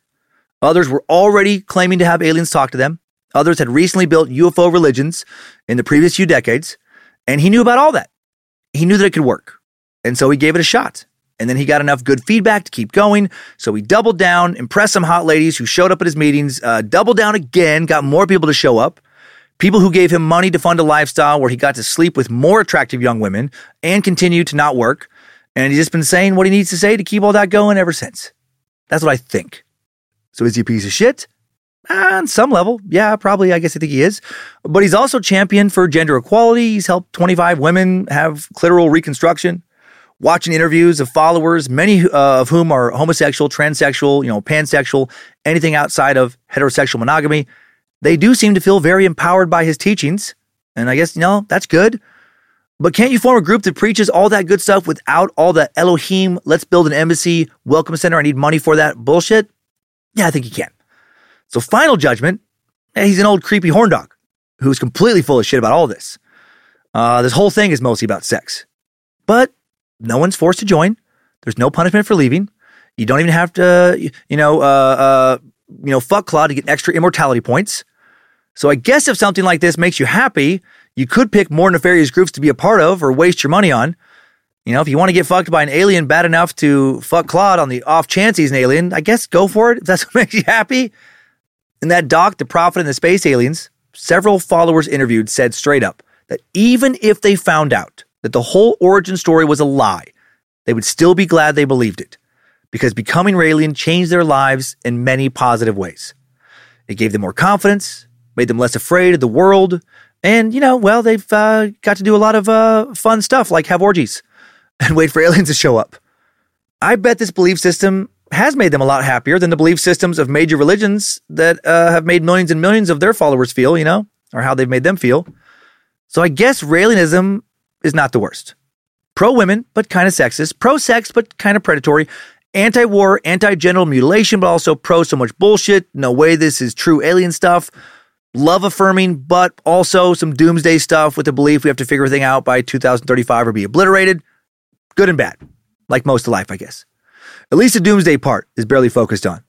Speaker 3: Others were already claiming to have aliens talk to them. Others had recently built UFO religions in the previous few decades, and he knew about all that. He knew that it could work. And so he gave it a shot. And then he got enough good feedback to keep going. So he doubled down, impressed some hot ladies who showed up at his meetings, uh, doubled down again, got more people to show up. People who gave him money to fund a lifestyle where he got to sleep with more attractive young women and continue to not work. And he's just been saying what he needs to say to keep all that going ever since. That's what I think. So is he a piece of shit? Uh, on some level, yeah, probably. I guess I think he is. But he's also championed for gender equality. He's helped 25 women have clitoral reconstruction watching interviews of followers, many uh, of whom are homosexual, transsexual, you know, pansexual, anything outside of heterosexual monogamy, they do seem to feel very empowered by his teachings. And I guess, you know, that's good. But can't you form a group that preaches all that good stuff without all the Elohim, let's build an embassy, welcome center, I need money for that bullshit? Yeah, I think you can. So, final judgment, he's an old creepy horn dog who's completely full of shit about all this. Uh, this whole thing is mostly about sex. But no one's forced to join. There's no punishment for leaving. You don't even have to, you know, uh, uh, you know, fuck Claude to get extra immortality points. So I guess if something like this makes you happy, you could pick more nefarious groups to be a part of or waste your money on. You know, if you want to get fucked by an alien bad enough to fuck Claude on the off chance he's an alien, I guess go for it if that's [LAUGHS] what makes you happy. In that doc, The Prophet and the Space Aliens, several followers interviewed said straight up that even if they found out that the whole origin story was a lie, they would still be glad they believed it because becoming Raelian changed their lives in many positive ways. It gave them more confidence, made them less afraid of the world, and, you know, well, they've uh, got to do a lot of uh, fun stuff like have orgies [LAUGHS] and wait for aliens to show up. I bet this belief system has made them a lot happier than the belief systems of major religions that uh, have made millions and millions of their followers feel, you know, or how they've made them feel. So I guess Raelianism is not the worst. Pro women, but kind of sexist. Pro sex, but kind of predatory. Anti war, anti genital mutilation, but also pro so much bullshit. No way this is true alien stuff. Love affirming, but also some doomsday stuff with the belief we have to figure everything out by 2035 or be obliterated. Good and bad, like most of life, I guess. At least the doomsday part is barely focused on.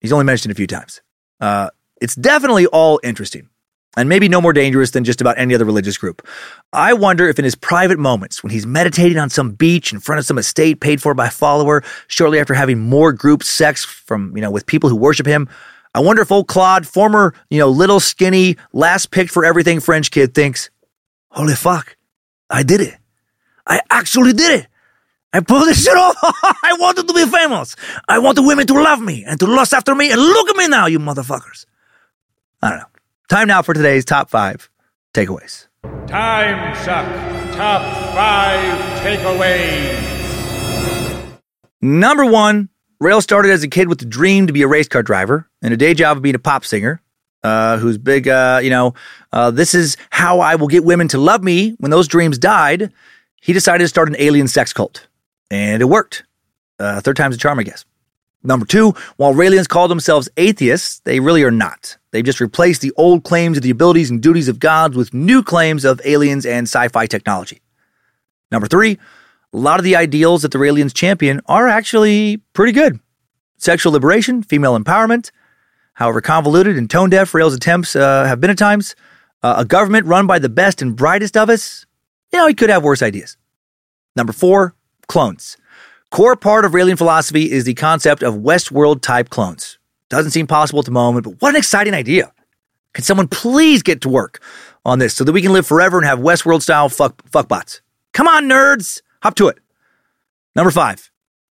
Speaker 3: He's only mentioned a few times. Uh, it's definitely all interesting and maybe no more dangerous than just about any other religious group. I wonder if in his private moments, when he's meditating on some beach in front of some estate paid for by a follower, shortly after having more group sex from, you know, with people who worship him, I wonder if old Claude, former, you know, little skinny, last picked for everything French kid, thinks, holy fuck, I did it. I actually did it. I pulled this shit off. [LAUGHS] I wanted to be famous. I want the women to love me and to lust after me. And look at me now, you motherfuckers. I don't know. Time now for today's top five takeaways.
Speaker 8: Time suck. Top five takeaways.
Speaker 3: Number one, Rael started as a kid with the dream to be a race car driver and a day job of being a pop singer. Uh, who's big, uh, you know, uh, this is how I will get women to love me. When those dreams died, he decided to start an alien sex cult. And it worked. Uh, third time's a charm, I guess. Number two, while Raelians call themselves atheists, they really are not. They've just replaced the old claims of the abilities and duties of gods with new claims of aliens and sci fi technology. Number three, a lot of the ideals that the Raelians champion are actually pretty good. Sexual liberation, female empowerment, however convoluted and tone deaf Rael's attempts uh, have been at times, uh, a government run by the best and brightest of us, you know, he could have worse ideas. Number four, clones. Core part of Raelian philosophy is the concept of Westworld type clones. Doesn't seem possible at the moment, but what an exciting idea. Can someone please get to work on this so that we can live forever and have Westworld style fuck, fuckbots? Come on, nerds! Hop to it. Number five,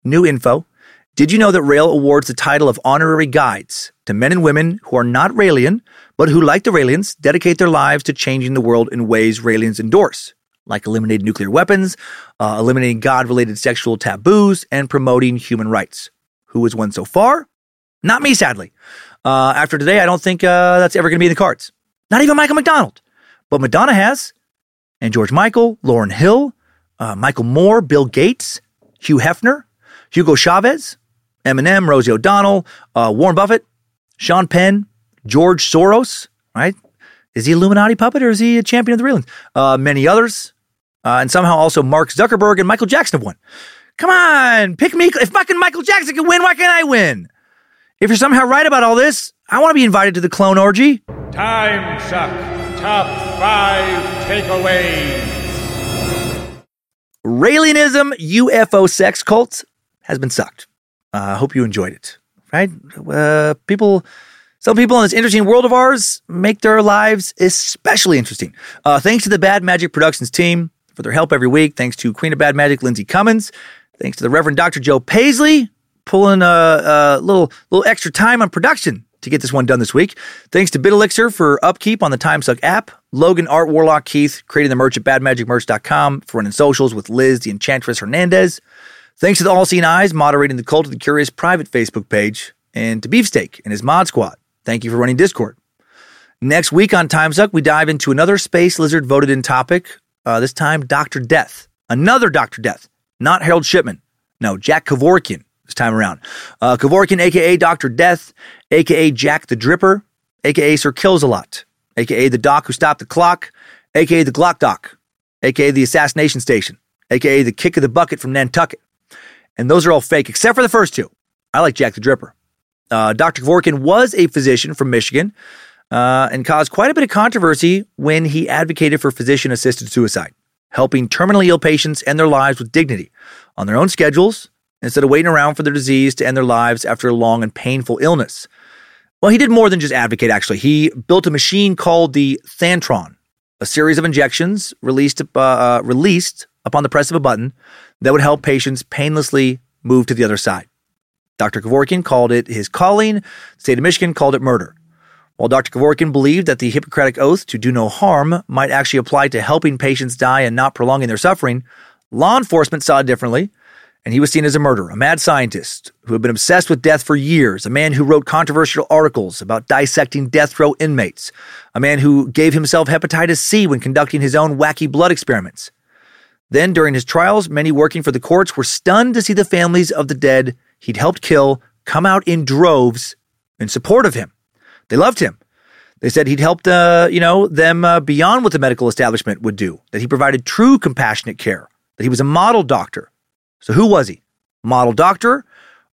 Speaker 3: new info. Did you know that Rael awards the title of honorary guides to men and women who are not Raelian, but who, like the Raelians, dedicate their lives to changing the world in ways Raelians endorse? like eliminating nuclear weapons, uh, eliminating God related sexual taboos, and promoting human rights. Who has won so far? Not me, sadly. Uh, after today, I don't think uh, that's ever going to be in the cards. Not even Michael McDonald. But Madonna has, and George Michael, Lauryn Hill, uh, Michael Moore, Bill Gates, Hugh Hefner, Hugo Chavez, Eminem, Rosie O'Donnell, uh, Warren Buffett, Sean Penn, George Soros, right? Is he Illuminati puppet or is he a champion of the Raelians? Uh, many others. Uh, and somehow also Mark Zuckerberg and Michael Jackson have won. Come on, pick me. If fucking Michael Jackson can win, why can't I win? If you're somehow right about all this, I want to be invited to the clone orgy.
Speaker 8: Time suck. Top five takeaways.
Speaker 3: Raelianism UFO sex cult has been sucked. I uh, hope you enjoyed it. Right? Uh, people some people in this interesting world of ours make their lives especially interesting. Uh, thanks to the Bad Magic Productions team for their help every week. Thanks to Queen of Bad Magic, Lindsay Cummins. Thanks to the Reverend Dr. Joe Paisley pulling a, a little little extra time on production to get this one done this week. Thanks to BitElixir for upkeep on the TimeSuck app. Logan, Art, Warlock, Keith creating the merch at badmagicmerch.com for running socials with Liz, the Enchantress Hernandez. Thanks to the All Seeing Eyes moderating the Cult of the Curious private Facebook page. And to Beefsteak and his mod squad Thank you for running Discord. Next week on Timesuck, we dive into another Space Lizard voted in topic, uh, this time Dr. Death. Another Dr. Death, not Harold Shipman. No, Jack Kevorkian this time around. Uh, Kevorkian, aka Dr. Death, aka Jack the Dripper, aka Sir Kills a Lot, aka the Doc who stopped the clock, aka the Glock Doc, aka the Assassination Station, aka the Kick of the Bucket from Nantucket. And those are all fake, except for the first two. I like Jack the Dripper. Uh, Dr. Kevorkian was a physician from Michigan uh, and caused quite a bit of controversy when he advocated for physician assisted suicide. helping terminally ill patients end their lives with dignity on their own schedules instead of waiting around for their disease to end their lives after a long and painful illness. Well, he did more than just advocate, actually. He built a machine called the Thanatron, a series of injections released, uh, uh, released upon the press of a button that would help patients painlessly move to the other side. Dr. Kevorkian called it his calling. The state of Michigan called it murder. While Dr. Kevorkian believed that the Hippocratic Oath to do no harm might actually apply to helping patients die and not prolonging their suffering, law enforcement saw it differently, and he was seen as a murderer, a mad scientist who had been obsessed with death for years, a man who wrote controversial articles about dissecting death row inmates, a man who gave himself hepatitis C when conducting his own wacky blood experiments. Then, during his trials, many working for the courts were stunned to see the families of the dead he'd helped kill come out in droves in support of him. They loved him. They said he'd helped, uh, you know, them uh, beyond what the medical establishment would do. That he provided true compassionate care. That he was a model doctor. So who was he? Model doctor,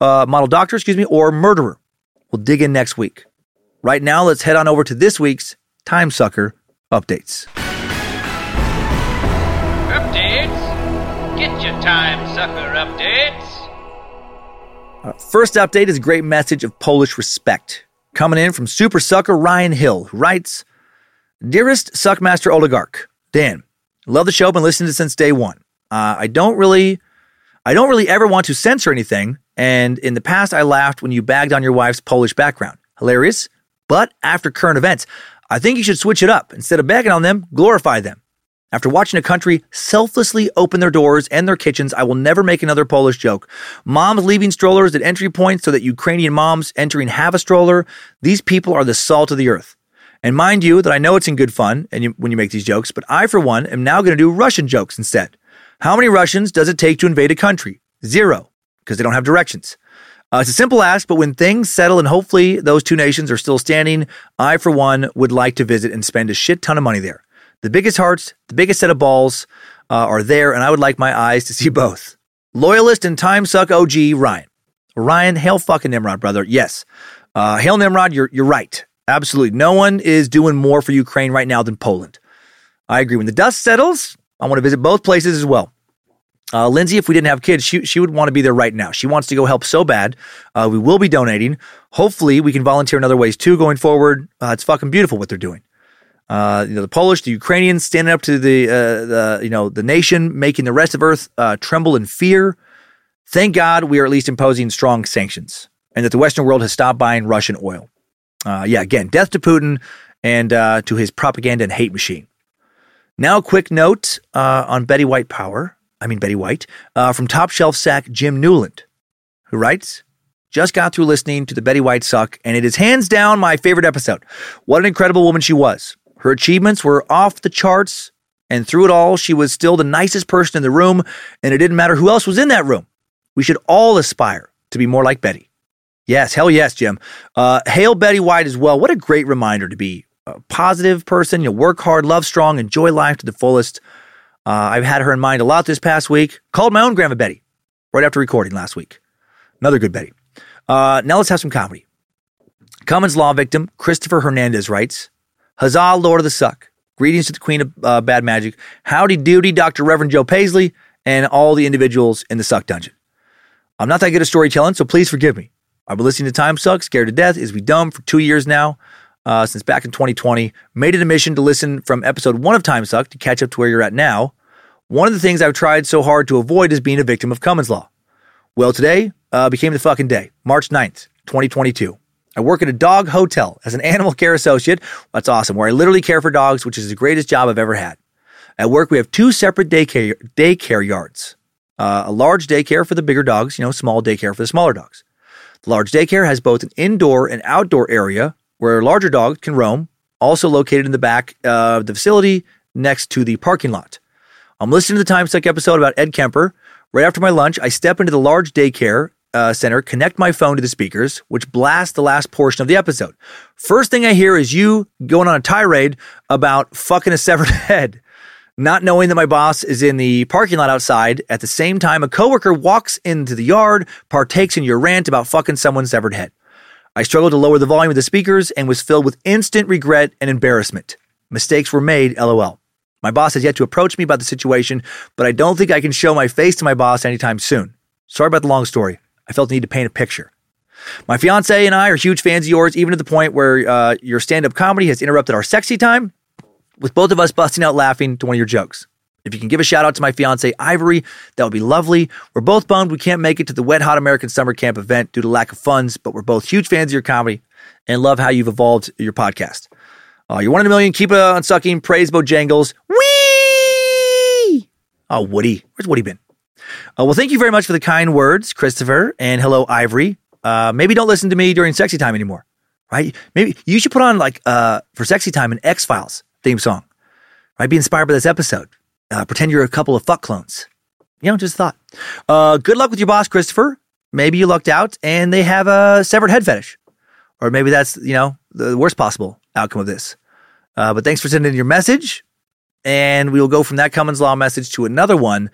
Speaker 3: uh, model doctor, excuse me, or murderer? We'll dig in next week. Right now, let's head on over to this week's Time Sucker updates.
Speaker 10: Updates? Get your time sucker updates.
Speaker 3: Uh, first update is a great message of Polish respect coming in from super sucker Ryan Hill, who writes Dearest Suckmaster Oligarch, Dan, love the show, been listening to since day one. Uh, I don't really, I don't really ever want to censor anything, and in the past I laughed when you bagged on your wife's Polish background. Hilarious, but after current events, I think you should switch it up. Instead of bagging on them, glorify them. After watching a country selflessly open their doors and their kitchens, I will never make another Polish joke. Moms leaving strollers at entry points so that Ukrainian moms entering have a stroller. These people are the salt of the earth. And mind you, that I know it's in good fun and you, when you make these jokes, but I, for one, am now going to do Russian jokes instead. How many Russians does it take to invade a country? Zero, because they don't have directions. Uh, it's a simple ask, but when things settle and hopefully those two nations are still standing, I, for one, would like to visit and spend a shit ton of money there. The biggest hearts, the biggest set of balls uh, are there, and I would like my eyes to see [LAUGHS] both. Loyalist and time suck OG Ryan. Ryan, hail fucking Nimrod, brother. Yes. Uh, hail Nimrod, you're, you're right. Absolutely. No one is doing more for Ukraine right now than Poland. I agree. When the dust settles, I want to visit both places as well. Uh, Lindsay, if we didn't have kids, she, she would want to be there right now. She wants to go help so bad. Uh, we will be donating. Hopefully, we can volunteer in other ways too going forward. Uh, it's fucking beautiful what they're doing. Uh, you know, the Polish, the Ukrainians standing up to the, uh, the you know, the nation, making the rest of Earth uh, tremble in fear. Thank God we are at least imposing strong sanctions and that the Western world has stopped buying Russian oil. Uh, yeah, again, death to Putin and to his propaganda and hate machine. Now, a quick note uh, on Betty White Power. I mean, Betty White, from top shelf sack Jim Newland, who writes, just got through listening to the Betty White Suck, and it is hands down my favorite episode. What an incredible woman she was. Her achievements were off the charts, and through it all, she was still the nicest person in the room, and it didn't matter who else was in that room. We should all aspire to be more like Betty. Yes, hell yes, Jim. Uh, hail Betty White as well. What a great reminder to be a positive person. You know, work hard, love strong, enjoy life to the fullest. Uh, I've had her in mind a lot this past week. Called my own grandma Betty right after recording last week. Another good Betty. Uh, now let's have some comedy. Cummins law victim Christopher Hernandez writes Huzzah, Lord of the Suck. Greetings to the Queen of uh, Bad Magic. Howdy doody, Dr. Reverend Joe Paisley, and all the individuals in the Suck Dungeon. I'm not that good at storytelling, so please forgive me. I've been listening to Time Suck, Scared to Death, Is We Dumb for two years now, uh, since back in 2020. Made it a mission to listen from episode one of Time Suck to catch up to where you're at now. One of the things I've tried so hard to avoid is being a victim of Cummins Law. Well, today uh, became the fucking day, March 9th, 2022. I work at a dog hotel as an animal care associate. That's awesome, where I literally care for dogs, which is the greatest job I've ever had. At work, we have two separate daycare, daycare yards uh, a large daycare for the bigger dogs, you know, small daycare for the smaller dogs. The large daycare has both an indoor and outdoor area where larger dogs can roam, also located in the back of the facility next to the parking lot. I'm listening to the Time Suck episode about Ed Kemper. Right after my lunch, I step into the large daycare uh, center, connect my phone to the speakers, which blast the last portion of the episode. First thing I hear is you going on a tirade about fucking a severed [LAUGHS] head. Not knowing that my boss is in the parking lot outside, at the same time, a coworker walks into the yard, partakes in your rant about fucking someone's severed head. I struggled to lower the volume of the speakers and was filled with instant regret and embarrassment. Mistakes were made, lol. My boss has yet to approach me about the situation, but I don't think I can show my face to my boss anytime soon. Sorry about the long story. I felt the need to paint a picture. My fiance and I are huge fans of yours, even to the point where uh, your stand up comedy has interrupted our sexy time, with both of us busting out laughing to one of your jokes. If you can give a shout out to my fiance Ivory, that would be lovely. We're both bummed we can't make it to the Wet Hot American Summer Camp event due to lack of funds, but we're both huge fans of your comedy and love how you've evolved your podcast. Uh, you're one in a million. Keep it on sucking. Praise Bojangles. Wee! Oh, Woody. Where's Woody been? Uh, well, thank you very much for the kind words, Christopher, and hello, Ivory. Uh, maybe don't listen to me during sexy time anymore, right? Maybe you should put on like uh, for sexy time an X Files theme song, right? Be inspired by this episode. Uh, pretend you're a couple of fuck clones. You know, just thought. Uh, good luck with your boss, Christopher. Maybe you lucked out and they have a severed head fetish, or maybe that's you know the worst possible outcome of this. Uh, but thanks for sending in your message, and we'll go from that Cummins Law message to another one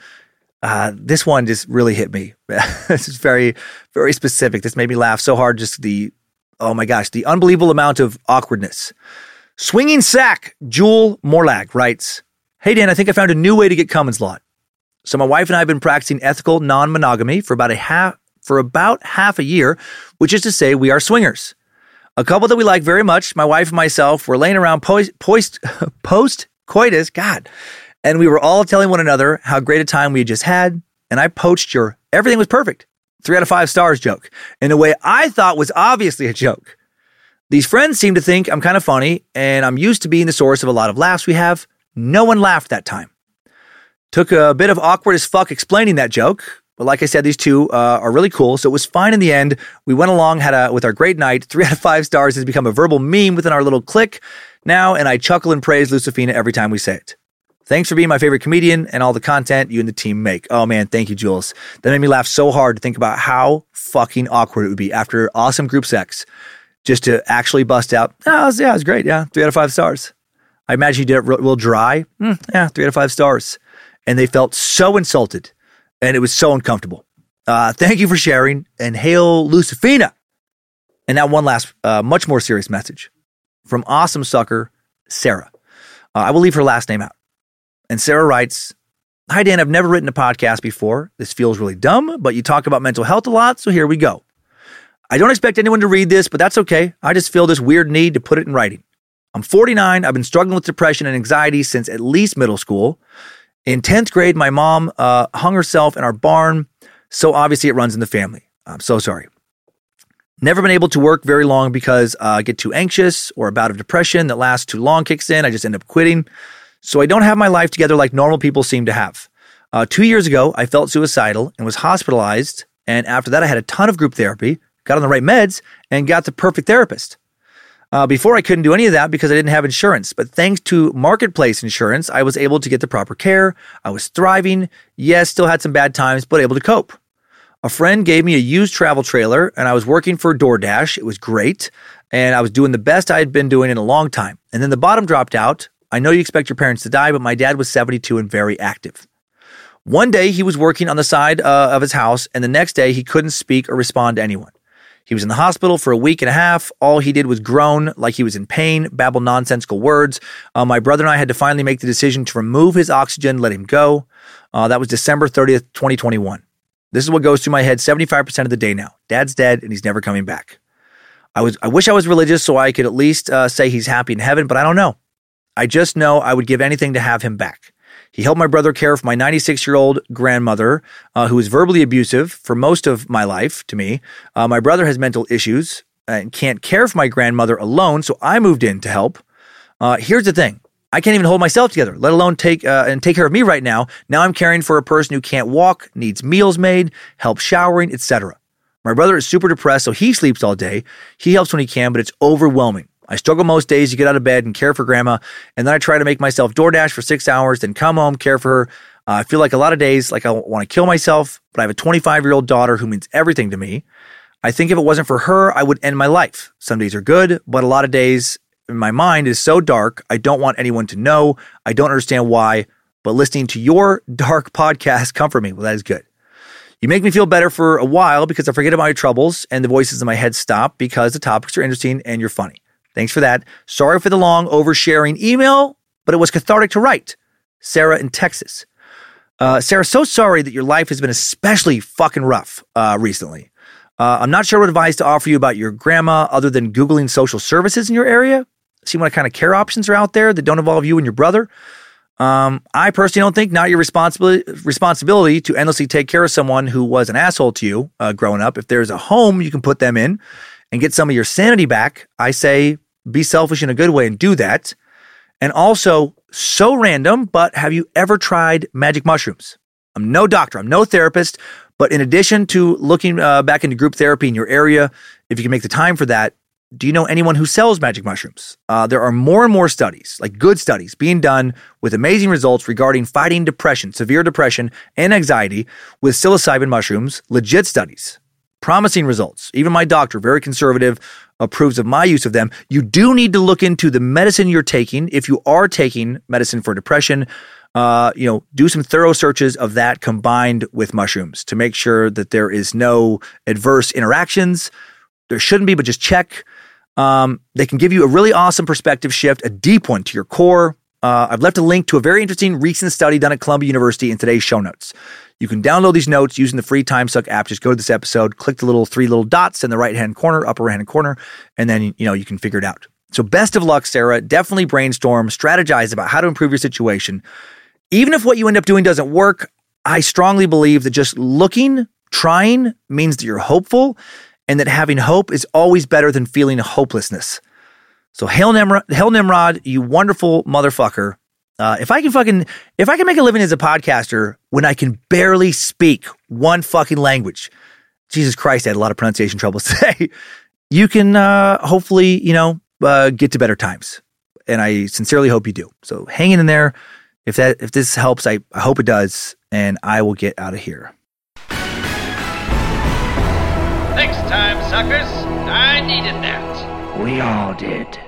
Speaker 3: uh, this one just really hit me. [LAUGHS] this is very, very specific. This made me laugh so hard. Just the, oh my gosh, the unbelievable amount of awkwardness. Swinging Sack, Jewel Morlag writes, Hey Dan, I think I found a new way to get Cummins Law. So my wife and I have been practicing ethical non-monogamy for about a half for about half a year, which is to say we are swingers. A couple that we like very much, my wife and myself, were laying around post [LAUGHS] post, post coitus, God, and we were all telling one another how great a time we had just had. And I poached your everything was perfect, three out of five stars joke in a way I thought was obviously a joke. These friends seem to think I'm kind of funny, and I'm used to being the source of a lot of laughs we have. No one laughed that time. Took a bit of awkward as fuck explaining that joke, but like I said, these two uh, are really cool, so it was fine in the end. We went along, had a with our great night. [LAUGHS] Three out of five stars has become a verbal meme within our little clique now, and I chuckle and praise Lucifina every time we say it. Thanks for being my favorite comedian and all the content you and the team make. Oh man, thank you, Jules. That made me laugh so hard to think about how fucking awkward it would be after awesome group sex just to actually bust out. Oh, yeah, it was great. Yeah, three out of five stars. I imagine you did it real, dry. Mm, yeah, three out of five stars. And they felt so insulted and it was so uncomfortable. Uh, thank you for sharing and hail Lucifina. And now, one last, uh, much more serious message from awesome sucker, Sarah. Uh, I will leave her last name out. And Sarah writes, Hi, Dan. I've never written a podcast before. This feels really dumb, but you talk about mental health a lot, so here we go. I don't expect anyone to read this, but that's okay. I just feel this weird need to put it in writing. I'm 49. I've been struggling with depression and anxiety since at least middle school. In 10th grade, my mom uh, hung herself in our barn, so obviously it runs in the family. I'm so sorry. Never been able to work very long because uh, I get too anxious or a bout of depression that lasts too long kicks in. I just end up quitting. So I don't have my life together like normal people seem to have. Uh, two years ago, I felt suicidal and was hospitalized. And after that, I had a ton of group therapy, got on the right meds, and got the perfect therapist. Uh, before, I couldn't do any of that because I didn't have insurance. But thanks to marketplace insurance, I was able to get the proper care. I was thriving. Yes, still had some bad times, but able to cope. A friend gave me a used travel trailer, and I was working for DoorDash. It was great. And I was doing the best I had been doing in a long time. And then the bottom dropped out. I know you expect your parents to die, but my dad was 72 and very active. One day he was working on the side uh, of his house, and the next day he couldn't speak or respond to anyone. He was in the hospital for a week and a half. All he did was groan like he was in pain, babble nonsensical words. Uh, my brother and I had to finally make the decision to remove his oxygen, let him go. Uh, that was December 30th, 2021. This is what goes through my head 75% of the day now. Dad's dead and he's never coming back. I was I wish I was religious so I could at least uh, say he's happy in heaven, but I don't know. I just know I would give anything to have him back. He helped my brother care for my 96 year old grandmother, uh, who was verbally abusive for most of my life to me. Uh, my brother has mental issues and can't care for my grandmother alone, so I moved in to help. Uh, here's the thing. I can't even hold myself together, let alone take uh, and take care of me right now. Now I'm caring for a person who can't walk, needs meals made, help showering, etc. My brother is super depressed, so he sleeps all day. He helps when he can, but it's overwhelming. I struggle most days to get out of bed and care for grandma, and then I try to make myself DoorDash for six hours, then come home, care for her. Uh, I feel like a lot of days like I want to kill myself, but I have a 25 year old daughter who means everything to me. I think if it wasn't for her, I would end my life. Some days are good, but a lot of days my mind is so dark. I don't want anyone to know. I don't understand why, but listening to your [LAUGHS] dark podcast comfort me. Well, that is good. You make me feel better for a while because I forget about my troubles and the voices in my head stop because the topics are interesting and you're funny. Thanks for that. Sorry for the long oversharing email, but it was cathartic to write. Sarah in Texas. Uh, Sarah, so sorry that your life has been especially fucking rough uh, recently. Uh, I'm not sure what advice to offer you about your grandma other than Googling social services in your area. See what kind of care options are out there that don't involve you and your brother. Um, I personally don't think not your responsibility responsibility to endlessly take care of someone who was an asshole to you uh, growing up. If there's a home you can put them in and get some of your sanity back, I say be selfish in a good way and do that. And also, so random, but have you ever tried magic mushrooms? I'm no doctor, I'm no therapist, but in addition to looking uh, back into group therapy in your area, if you can make the time for that, do you know anyone who sells magic mushrooms? Uh, there are more and more studies, like good studies, being done with amazing results regarding fighting depression, severe depression, and anxiety with psilocybin mushrooms, legit studies, promising results. Even my doctor, very conservative, approves of my use of them. You do need to look into the medicine you're taking. If you are taking medicine for depression, uh, you know, do some thorough searches of that combined with mushrooms to make sure that there is no adverse interactions. There shouldn't be, but just check. Um, they can give you a really awesome perspective shift, a deep one to your core. Uh, I've left a link to a very interesting recent study done at Columbia University in today's show notes. You can download these notes using the free TimeSuck app. Just go to this episode, click the little three little dots in the right hand corner, upper right hand corner, and then you know you can figure it out. So best of luck, Sarah. Definitely brainstorm, strategize about how to improve your situation. Even if what you end up doing doesn't work, I strongly believe that just looking, trying means that you're hopeful and that having hope is always better than feeling hopelessness. So hail Nimrod, hail Nimrod, you wonderful motherfucker. Uh, if I can fucking, if I can make a living as a podcaster when I can barely speak one fucking language, Jesus Christ, I had a lot of pronunciation troubles [LAUGHS] today. you can uh, hopefully, you know, uh, get to better times, and I sincerely hope you do. So hang in there. If that, if this helps, I, I hope it does, and I will get out of here.
Speaker 10: Next time, suckers. I needed that.
Speaker 9: We all did.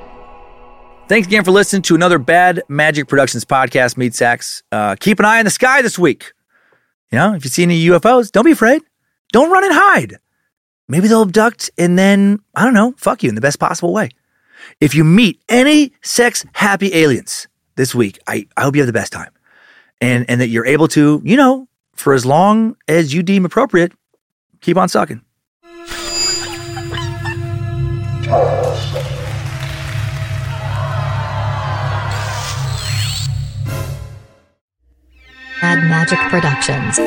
Speaker 3: Thanks again for listening to another Bad Magic Productions podcast, Meat Sacks. Uh, keep an eye on the sky this week. You know, if you see any UFOs, don't be afraid. Don't run and hide. Maybe they'll abduct and then, I don't know, fuck you in the best possible way. If you meet any sex happy aliens this week, I, I hope you have the best time. And, and that you're able to, you know, for as long as you deem appropriate, keep on sucking.
Speaker 11: Bad Magic Productions.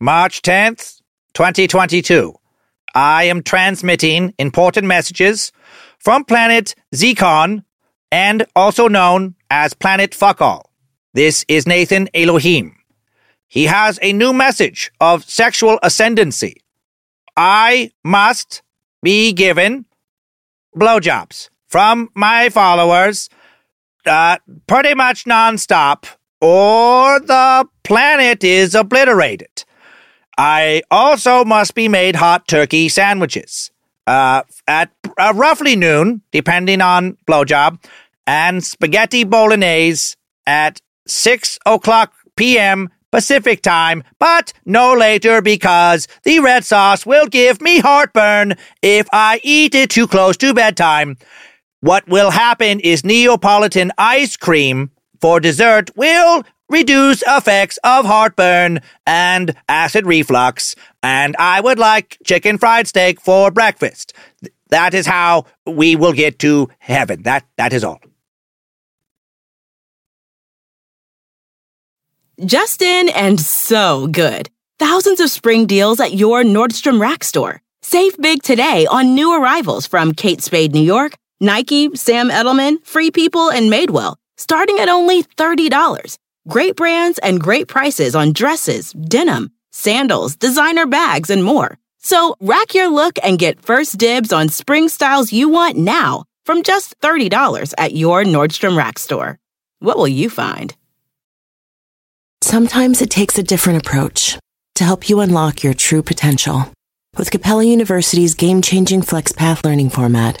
Speaker 12: March 10th, 2022. I am transmitting important messages from planet Zekon and also known as Planet Fuckall. This is Nathan Elohim. He has a new message of sexual ascendancy. I must be given blowjobs from my followers uh, pretty much nonstop, or the planet is obliterated. I also must be made hot turkey sandwiches uh, at uh, roughly noon, depending on blowjob, and spaghetti bolognese at 6 o'clock p.m. Pacific time, but no later because the red sauce will give me heartburn if I eat it too close to bedtime. What will happen is Neapolitan ice cream for dessert will reduce effects of heartburn and acid reflux, and I would like chicken fried steak for breakfast. That is how we will get to heaven. That that is all.
Speaker 2: Justin and so good. Thousands of spring deals at your Nordstrom Rack store. Save big today on new arrivals from Kate Spade New York, Nike, Sam Edelman, Free People, and Madewell, starting at only $30. Great brands and great prices on dresses, denim, sandals, designer bags, and more. So rack your look and get first dibs on spring styles you want now from just $30 at your Nordstrom Rack store. What will you find?
Speaker 13: Sometimes it takes a different approach to help you unlock your true potential. With Capella University's game changing FlexPath learning format,